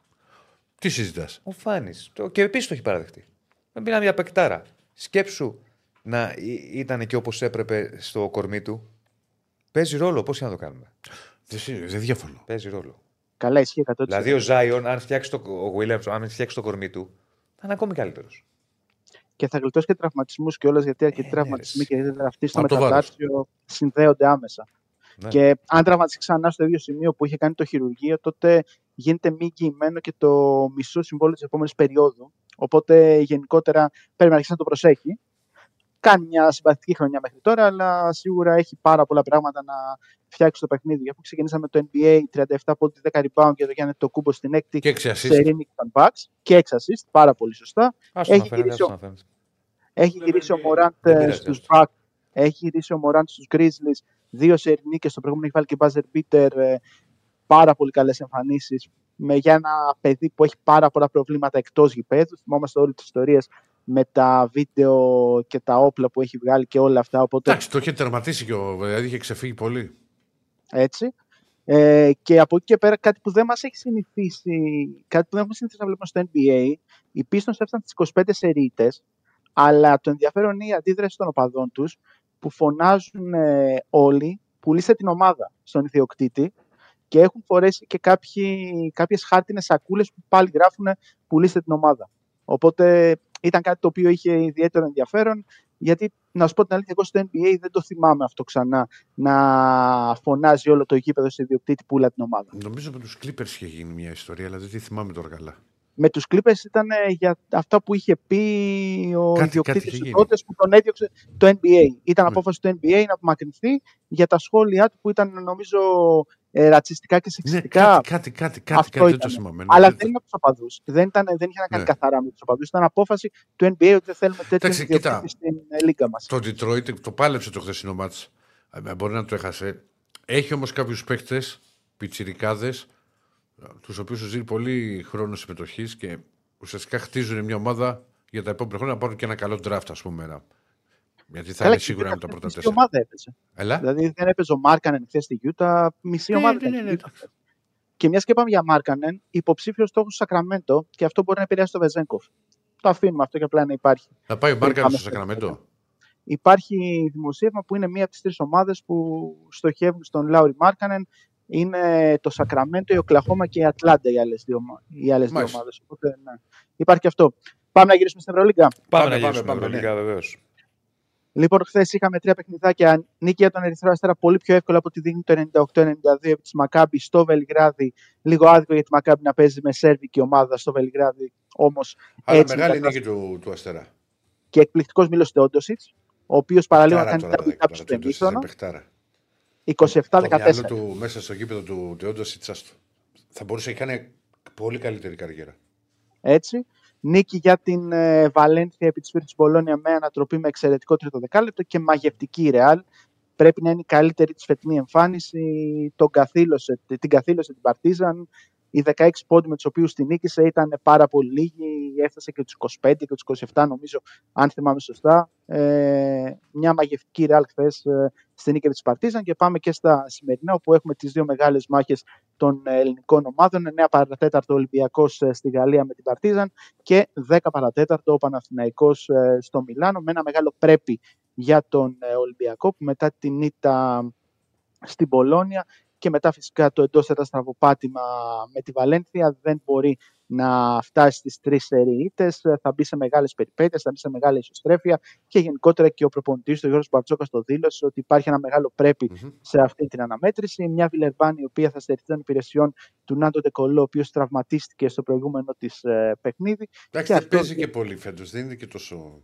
Τι συζητάς; Ο Φάνης. Και επίσης το έχει παραδεχτεί. Δεν μιλάμε για παικτάρα. Σκέψου να ή- ήταν και όπως έπρεπε στο κορμί του. Παίζει ρόλο. Πώς να το κάνουμε. Δεν, συ- δεν διαφωνώ. Παίζει ρόλο. Καλά, ισχύει 100%. Δηλαδή ο Ζάιον, αν φτιάξει το, ο Williams, αν φτιάξει το κορμί του, θα είναι ακόμη καλύτερος. και θα γλιτώσει και τραυματισμούς κιόλας, γιατί αρκετοί ναι, τραυματισμοί ρε, και αυτοί στο Από το βάρος. μεταπλάσιο συνδέονται άμεσα. Ναι. Και αν τραυματιστεί ξανά στο ίδιο σημείο που είχε κάνει το χειρουργείο, τότε γίνεται μη εγγυημένο και το μισό συμβόλαιο της επόμενης περίοδου. Οπότε γενικότερα πρέπει να αρχίσει να το προσέχει. Κάνει μια συμπαθητική χρονιά μέχρι τώρα, αλλά σίγουρα έχει πάρα πολλά πράγματα να φτιάξει το παιχνίδι. Αφού ξεκινήσαμε το NBA 37 πόντι 10 rebound και το Γιάννη το κούμπο στην έκτη Και έξι σε assist. Ειρήνη των Bucks και 6 assist, πάρα πολύ σωστά. Άστο Έχει να φαίνεται, γυρίσει άστο ο- να φαίνεται. έχει γυρίσει ο Μωράντ Δεν ε, πειράζει, στους άστο. Bucks, έχει γυρίσει ο Μωράντ στους Grizzlies, δύο σε ειρηνίκες, στο προηγούμενο έχει βάλει και buzzer beater, ε, πάρα πολύ καλές εμφανίσεις, με, για ένα παιδί που έχει πάρα πολλά προβλήματα εκτός γηπέδου, θυμόμαστε όλες τις ιστορίες με τα βίντεο και τα όπλα που έχει βγάλει και όλα αυτά, οπότε Εντάξει, το είχε τερματίσει και ο. Δηλαδή είχε ξεφύγει πολύ. έτσι. Ε, και από εκεί και πέρα κάτι που δεν μας έχει συνηθίσει, κάτι που δεν έχουμε συνηθίσει να βλέπουμε στο NBA, οι Pistons έφτασαν στις 25 σερίτες, αλλά το ενδιαφέρον είναι η αντίδραση των οπαδών τους που φωνάζουν ε, όλοι πουλήστε την ομάδα στον ιδιοκτήτη και έχουν φορέσει και κάποιοι, κάποιες χάρτινες σακούλες που πάλι γράφουν πουλήστε την ομάδα. Οπότε ήταν κάτι το οποίο είχε ιδιαίτερο ενδιαφέρον γιατί να σου πω την αλήθεια εγώ στο NBA δεν το θυμάμαι αυτό ξανά να φωνάζει όλο το γήπεδο στο ιδιοκτήτη πουλά την ομάδα. Νομίζω με τους Clippers είχε γίνει μια ιστορία, αλλά δεν τη θυμάμαι τώρα καλά. Με τους Clippers ήταν ε, για αυτά που είχε πει ο Κάτι- ιδιοκτήτης κάτι είχε τους γίνει. τότε που τον έδιωξε το NBA. Ήταν Ναι. απόφαση του NBA να απομακρυνθεί για τα σχόλιά του που ήταν νομίζω ε, ρατσιστικά και σεξιστικά. Ναι, κάτι, κάτι, κάτι, κάτι, Αυτό κάτι δεν το ήταν. θυμάμαι. Ναι, Αλλά δεν- δεν είναι από τους οπαδούς. Δεν, ήταν, δεν είχε να κάνει Ναι. καθαρά με τους οπαδούς. Ήταν απόφαση του NBA ότι δεν θέλουμε τέτοιο Εντάξει, κοίτα. ιδιοκτήτη στην ε, λίγα μας. Το Detroit το πάλεψε το χθεσινό μάτς. Ε, Μπορεί να το έχασε. Έχει όμως κάποιους παίκτες, πιτσιρικάδες, τους οποίους τους δίνει πολύ χρόνο συμμετοχής και ουσιαστικά χτίζουν μια ομάδα για τα επόμενα χρόνια να πάρουν και ένα καλό draft, ας πούμε. ένα. Γιατί θα Καλά, είναι και σίγουρα η με τα Utah πρώτα μισή τέσσερα. ομάδα έπαιζε. Έλα. Δηλαδή δεν έπαιζε ο Μάρκανεν χθες στη Γιούτα, μισή Ναι, ομάδα. ναι, ήταν ναι, η Utah. Και μιας και πάμε για Μάρκανεν, υποψήφιος στόχος του Σακραμέντο και αυτό μπορεί να επηρεάσει το Βεζένκοφ. Το αφήνουμε αυτό και απλά να υπάρχει. Θα πάει ο Πριν Μάρκανο πάμε στο στο Σακραμέντο. Υπάρχει δημοσίευμα που είναι μία από τις τρεις ομάδες που στοχεύουν στον Λάουρι Μάρκανεν. Είναι το Σακραμέντο, η Οκλαχώμα και η Ατλάντα οι άλλες δύο, ομα- οι άλλες δύο Μάλιστα. ομάδες. Οπότε ναι. υπάρχει και αυτό. Πάμε να γυρίσουμε στην Ευρωλίγκα. Πάμε, Πάμε, να πάμε, γυρίσουμε πάμε, Ευρωλίγα, ναι. βεβαίως. Λοιπόν, χθες είχαμε τρία παιχνιδάκια. Νίκη για τον Ερυθρό Αστέρα πολύ πιο εύκολα από ό,τι δείχνει το 98-92 επί τη Μακάμπης στο Βελιγράδι. Λίγο άδικο για τη Μακάμπη να παίζει με σέρβικη ομάδα στο Βελιγράδι. Όμως Αλλά έτσι μεγάλη μετά- νίκη του, του Αστέρα. και εκπληκτικός Μίλος Τεόντοσιτ, ο οποίος παραλίγο να Παιχτάρα κάνει τώρα, double δεν tap στο τώρα, το εμίχρονο. παιχτάρα. 27-14. Το μυαλό του μέσα στο γήπεδο του Τεόντο Σιτσάστο. Θα μπορούσε να κάνει πολύ καλύτερη καριέρα. Έτσι. Νίκη για την ε, Βαλένθια επί της Φύρτης Μπολόνια με ανατροπή με εξαιρετικό τρίτο δεκάλεπτο και μαγευτική η Ρεάλ. Πρέπει να είναι η καλύτερη της φετινή εμφάνιση. Τον καθήλωσε, την καθήλωσε την Παρτίζαν. Οι 16 πόντοι με τους οποίους την νίκησε ήταν πάρα πολύ λίγοι. Έφτασε και τους 25 και τους 27, νομίζω, αν θυμάμαι σωστά. Ε, μια μαγευτική ρεάλ χθες ε, στη νίκη της Παρτίζαν. Και πάμε και στα σημερινά, όπου έχουμε τις δύο μεγάλες μάχες των ε, ελληνικών ομάδων. 9 παρατέταρτο Ολυμπιακός στη Γαλλία με την Παρτίζαν και 10 παρατέταρτο ο Παναθηναϊκός ε, στο Μιλάνο. Με ένα μεγάλο πρέπει για τον ε, Ολυμπιακό που μετά την ήττα στην Πολώνια και μετά φυσικά το εντός έδρας στραβοπάτημα με τη Βαλένθια δεν μπορεί να φτάσει στις τρεις σερίτες, θα μπει σε μεγάλες περιπέτειες, θα μπει σε μεγάλη ισοστρέφεια και γενικότερα και ο προπονητής του Γιώργος Μπαρτσόκας το δήλωσε ότι υπάρχει ένα μεγάλο πρέπει σε αυτή την αναμέτρηση. Μια Βιλερμπάνη η οποία θα στερηθεί των υπηρεσιών του Νάντο Ντεκολό, ο οποίος τραυματίστηκε στο προηγούμενο της ε, παιχνίδι. Εντάξει, δεν παίζει και πολύ φέτος, δεν είναι και τόσο.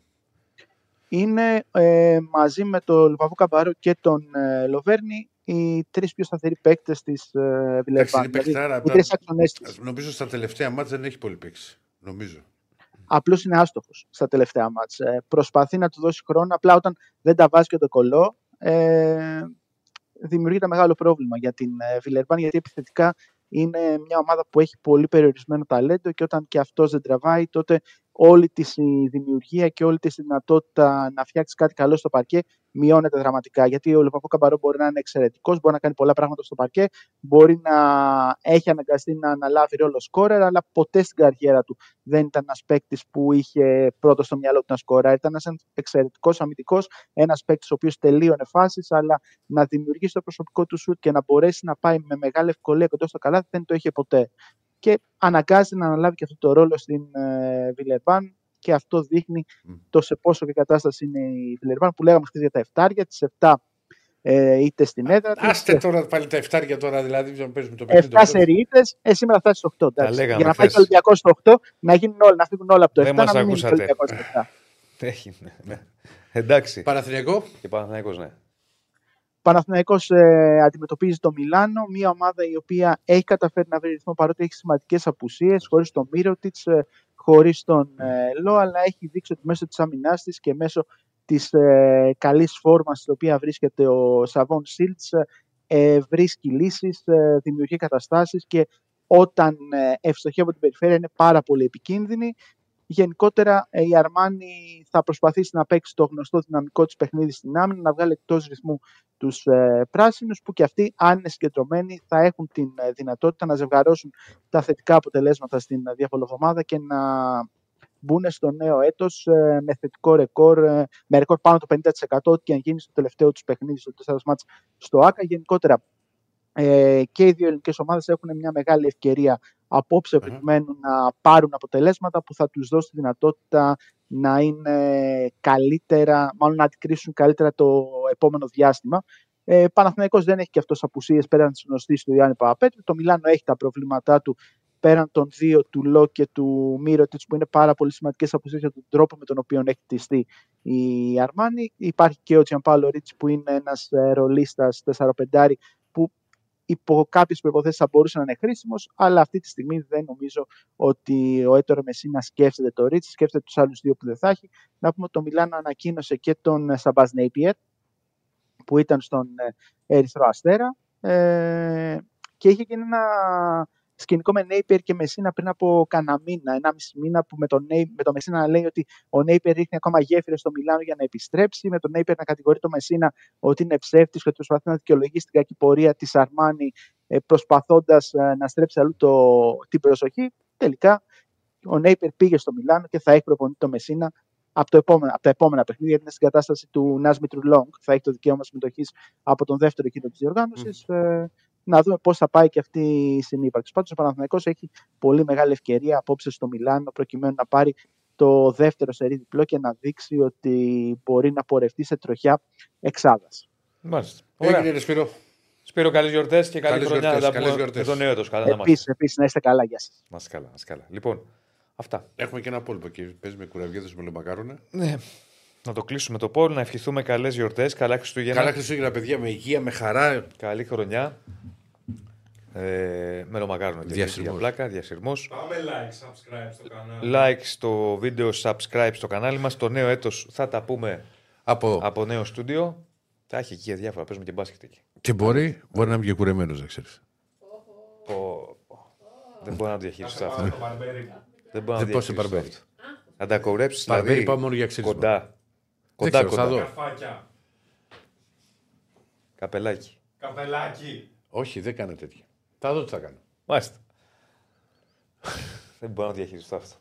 Είναι ε, μαζί με τον Λουβαβού Καμπάρο και τον ε, Λοβέρνη οι τρεις πιο σταθεροί παίκτες της ε, Εντάξει, Βιλερμπάνη. είναι παιχτάρα. οι τρεις άξονες της. Νομίζω στα τελευταία μάτια δεν έχει πολύ παίξει. Νομίζω. Απλώς είναι άστοχος στα τελευταία μάτς. Ε, προσπαθεί να του δώσει χρόνο, απλά όταν δεν τα βάζει και το κολό, ε, δημιουργείται μεγάλο πρόβλημα για την ε, Βιλερμπάν, γιατί επιθετικά είναι μια ομάδα που έχει πολύ περιορισμένο ταλέντο και όταν και αυτός δεν τραβάει, τότε όλη της η δημιουργία και όλη της η δυνατότητα να φτιάξεις κάτι καλό στο παρκέ μειώνεται δραματικά. Γιατί ο Λεπαπό Καμπαρό μπορεί να είναι εξαιρετικός, μπορεί να κάνει πολλά πράγματα στο παρκέ, μπορεί να έχει αναγκαστεί να αναλάβει ρόλο σκόρερ, αλλά ποτέ στην καριέρα του δεν ήταν ένας παίκτης που είχε πρώτο στο μυαλό του να σκοράρει. Ήταν ένας εξαιρετικός αμυντικός, ένας παίκτης ο οποίος τελείωνε φάσεις, αλλά να δημιουργήσει το προσωπικό του σουτ και να μπορέσει να πάει με μεγάλη ευκολία κοντά στο καλάθι δεν το είχε ποτέ. Και αναγκάζεται να αναλάβει και αυτό το ρόλο στην ε, Βιλερμπάν και αυτό δείχνει το σε πόσο και κατάσταση είναι η Βιλερμπάν που λέγαμε χθες για τα 7 για τις 7 ε, είτε στην έδρα της. Άστε τώρα πάλι τα εφτάρια τώρα, δηλαδή να παίζουμε το 7 παιχνίδι. σερίτες, ε, σήμερα θα φτάσει στο 8. εντάξει. λέγαμε Για να πάει χθες. το Ολυμπιακό στο 8, να γίνουν όλα, να φύγουν όλα από το 7, Δεν να μας μην μείνει το ακούσατε. Ολυμπιακό στο 7. Έγινε. Ναι. Εντάξει. Παναθηναϊκό. Και Παναθηναϊκός, ναι. Παναθηναϊκός ε, αντιμετωπίζει το Μιλάνο, μια ομάδα η οποία έχει καταφέρει να βρει ρυθμό παρότι έχει σημαντικές απουσίες, χωρίς τον Μύρωτιτς, ε, χωρίς τον ε, Λό, αλλά έχει δείξει ότι μέσω της άμυνάς της και μέσω της ε, καλής φόρμας στην οποία βρίσκεται ο Σαβόν Σίλτς, ε, βρίσκει λύσεις, ε, δημιουργεί καταστάσεις και όταν ε, ευστοχεί από την περιφέρεια είναι πάρα πολύ επικίνδυνη. Γενικότερα ε, η Αρμάνι θα προσπαθήσει να παίξει το γνωστό δυναμικό της παιχνίδι στην άμυνα, να βγάλει εκτός ρυθμού τους ε, πράσινους που και αυτοί αν είναι συγκεντρωμένοι θα έχουν την ε, δυνατότητα να ζευγαρώσουν τα θετικά αποτελέσματα στην ε, διαβολοβδομάδα και να μπουν στο νέο έτος ε, με θετικό ρεκόρ, ε, με ρεκόρ πάνω το 50% ό,τι και αν γίνει στο τελευταίο τους παιχνίδι, στο 4 μάτς στο ΆΚΑ. Γενικότερα ε, και οι δύο ελληνικές ομάδες έχουν μια μεγάλη ευκαιρία απόψε προκειμένου να πάρουν αποτελέσματα που θα τους δώσει τη δυνατότητα να είναι καλύτερα, μάλλον να αντικρίσουν καλύτερα το επόμενο διάστημα. Ε, Παναθηναϊκός δεν έχει και αυτός απουσίες πέραν της γνωστής του Ιωάννη Παπαπέτρου. Το Μιλάνο έχει τα προβλήματά του πέραν των δύο του Λό και του Μύρωτιτς που είναι πάρα πολύ σημαντικές απουσίες για τον τρόπο με τον οποίο έχει χτιστεί η Αρμάνη. Υπάρχει και ο Τζιαμπάλο Ρίτς που είναι ένας ε, ρολίστας 4-5 που υπό κάποιες προποθέσει θα μπορούσε να είναι χρήσιμος, αλλά αυτή τη στιγμή δεν νομίζω ότι ο Έτορο Μεσίνα σκέφτεται το Ρίτσι, σκέφτεται τους άλλους δύο που δεν θα έχει. Να πούμε ότι το Μιλάνο ανακοίνωσε και τον Σαμπάζ Νέιπιερ, που ήταν στον ε, Ερυθρό Αστέρα. Ε, και είχε γίνει ένα σκηνικό με Νέιπερ και Μεσίνα πριν από κανένα μήνα, ένα μισή μήνα, που με τον, Νέι, με τον Μεσίνα να λέει ότι ο Νέιπερ ρίχνει ακόμα γέφυρες στο Μιλάνο για να επιστρέψει, με τον Νέιπερ να κατηγορεί τον Μεσίνα ότι είναι ψεύτης και ότι προσπαθεί να δικαιολογήσει την κακή πορεία της Αρμάνη, ε, προσπαθώντας ε, να στρέψει αλλού το, την προσοχή. Τελικά ο Νέιπερ πήγε στο Μιλάνο και θα έχει προπονητή το Μεσίνα από, το επόμενο, από τα επόμενα παιχνίδια, γιατί είναι στην κατάσταση του Νάσμιτρου Λόγκ. Θα έχει το δικαίωμα συμμετοχής από τον δεύτερο γύρο της διοργάνωσης. Ε, να δούμε πώς θα πάει και αυτή η συνύπαρξη. Πάντως ο Παναθηναϊκός έχει πολύ μεγάλη ευκαιρία απόψε στο Μιλάνο προκειμένου να πάρει το δεύτερο σερί διπλό και να δείξει ότι μπορεί να πορευτεί σε τροχιά εξάδας. Μάλιστα. Έγινε, ρε Σπύρο. Σπύρο, καλές γιορτές και καλή Καλές χρονιά. γιορτές, Να καλές πούμε γιορτές. με τον νέο έτος. Καλά να Επίσης, επίσης, να είστε καλά, γεια σας. Να είστε καλά, να είστε καλά. Λοιπόν, αυτά. Έχουμε και ένα πόλπο και παίζει με κουραβιέδες με λεμακάρονα. Ναι. Να το κλείσουμε το πόλ, να ευχηθούμε καλές γιορτές, καλά Χριστούγεννα. Καλά Χριστούγεννα, παιδιά, με υγεία, με χαρά. Καλή χρονιά. Ε, με λομακάρονα και Διασυρμός. για πλάκα, διασυρμός. Πάμε like, subscribe στο κανάλι. Like στο βίντεο, subscribe στο κανάλι μας. Το νέο έτος θα τα πούμε Από... από νέο στούντιο. Θα έχει εκεί διάφορα, παίζουμε και μπάσκετ εκεί. Και μπορεί, μπορεί να είμαι και κουρεμένος, να ξέρεις. Πω, πω. Δεν μπορώ να το διαχειριστώ αυτό. Το μπαρμπέρι. Δεν μπορώ να Δεν πάω σε διαχειριστώ μπαρμπέρι. αυτό. Να τα κορέψεις Μπαρμπέρι δηλαδή πάω μόνο για ξύρισμα. κοντά. Κοντά, ξέρω, θα κοντά. δω. Καρφάκια. Καπελάκι. Καπελάκι. Όχι, δεν κάνω τέτοια. Θα δω τι θα κάνω. Μάλιστα. Δεν μπορώ να διαχειριστώ αυτό.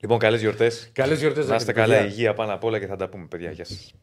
Λοιπόν, καλές γιορτές. Καλές γιορτές, Να είστε παιδιά. καλά, υγεία πάνω απ' όλα και θα τα πούμε, παιδιά. Γεια σας.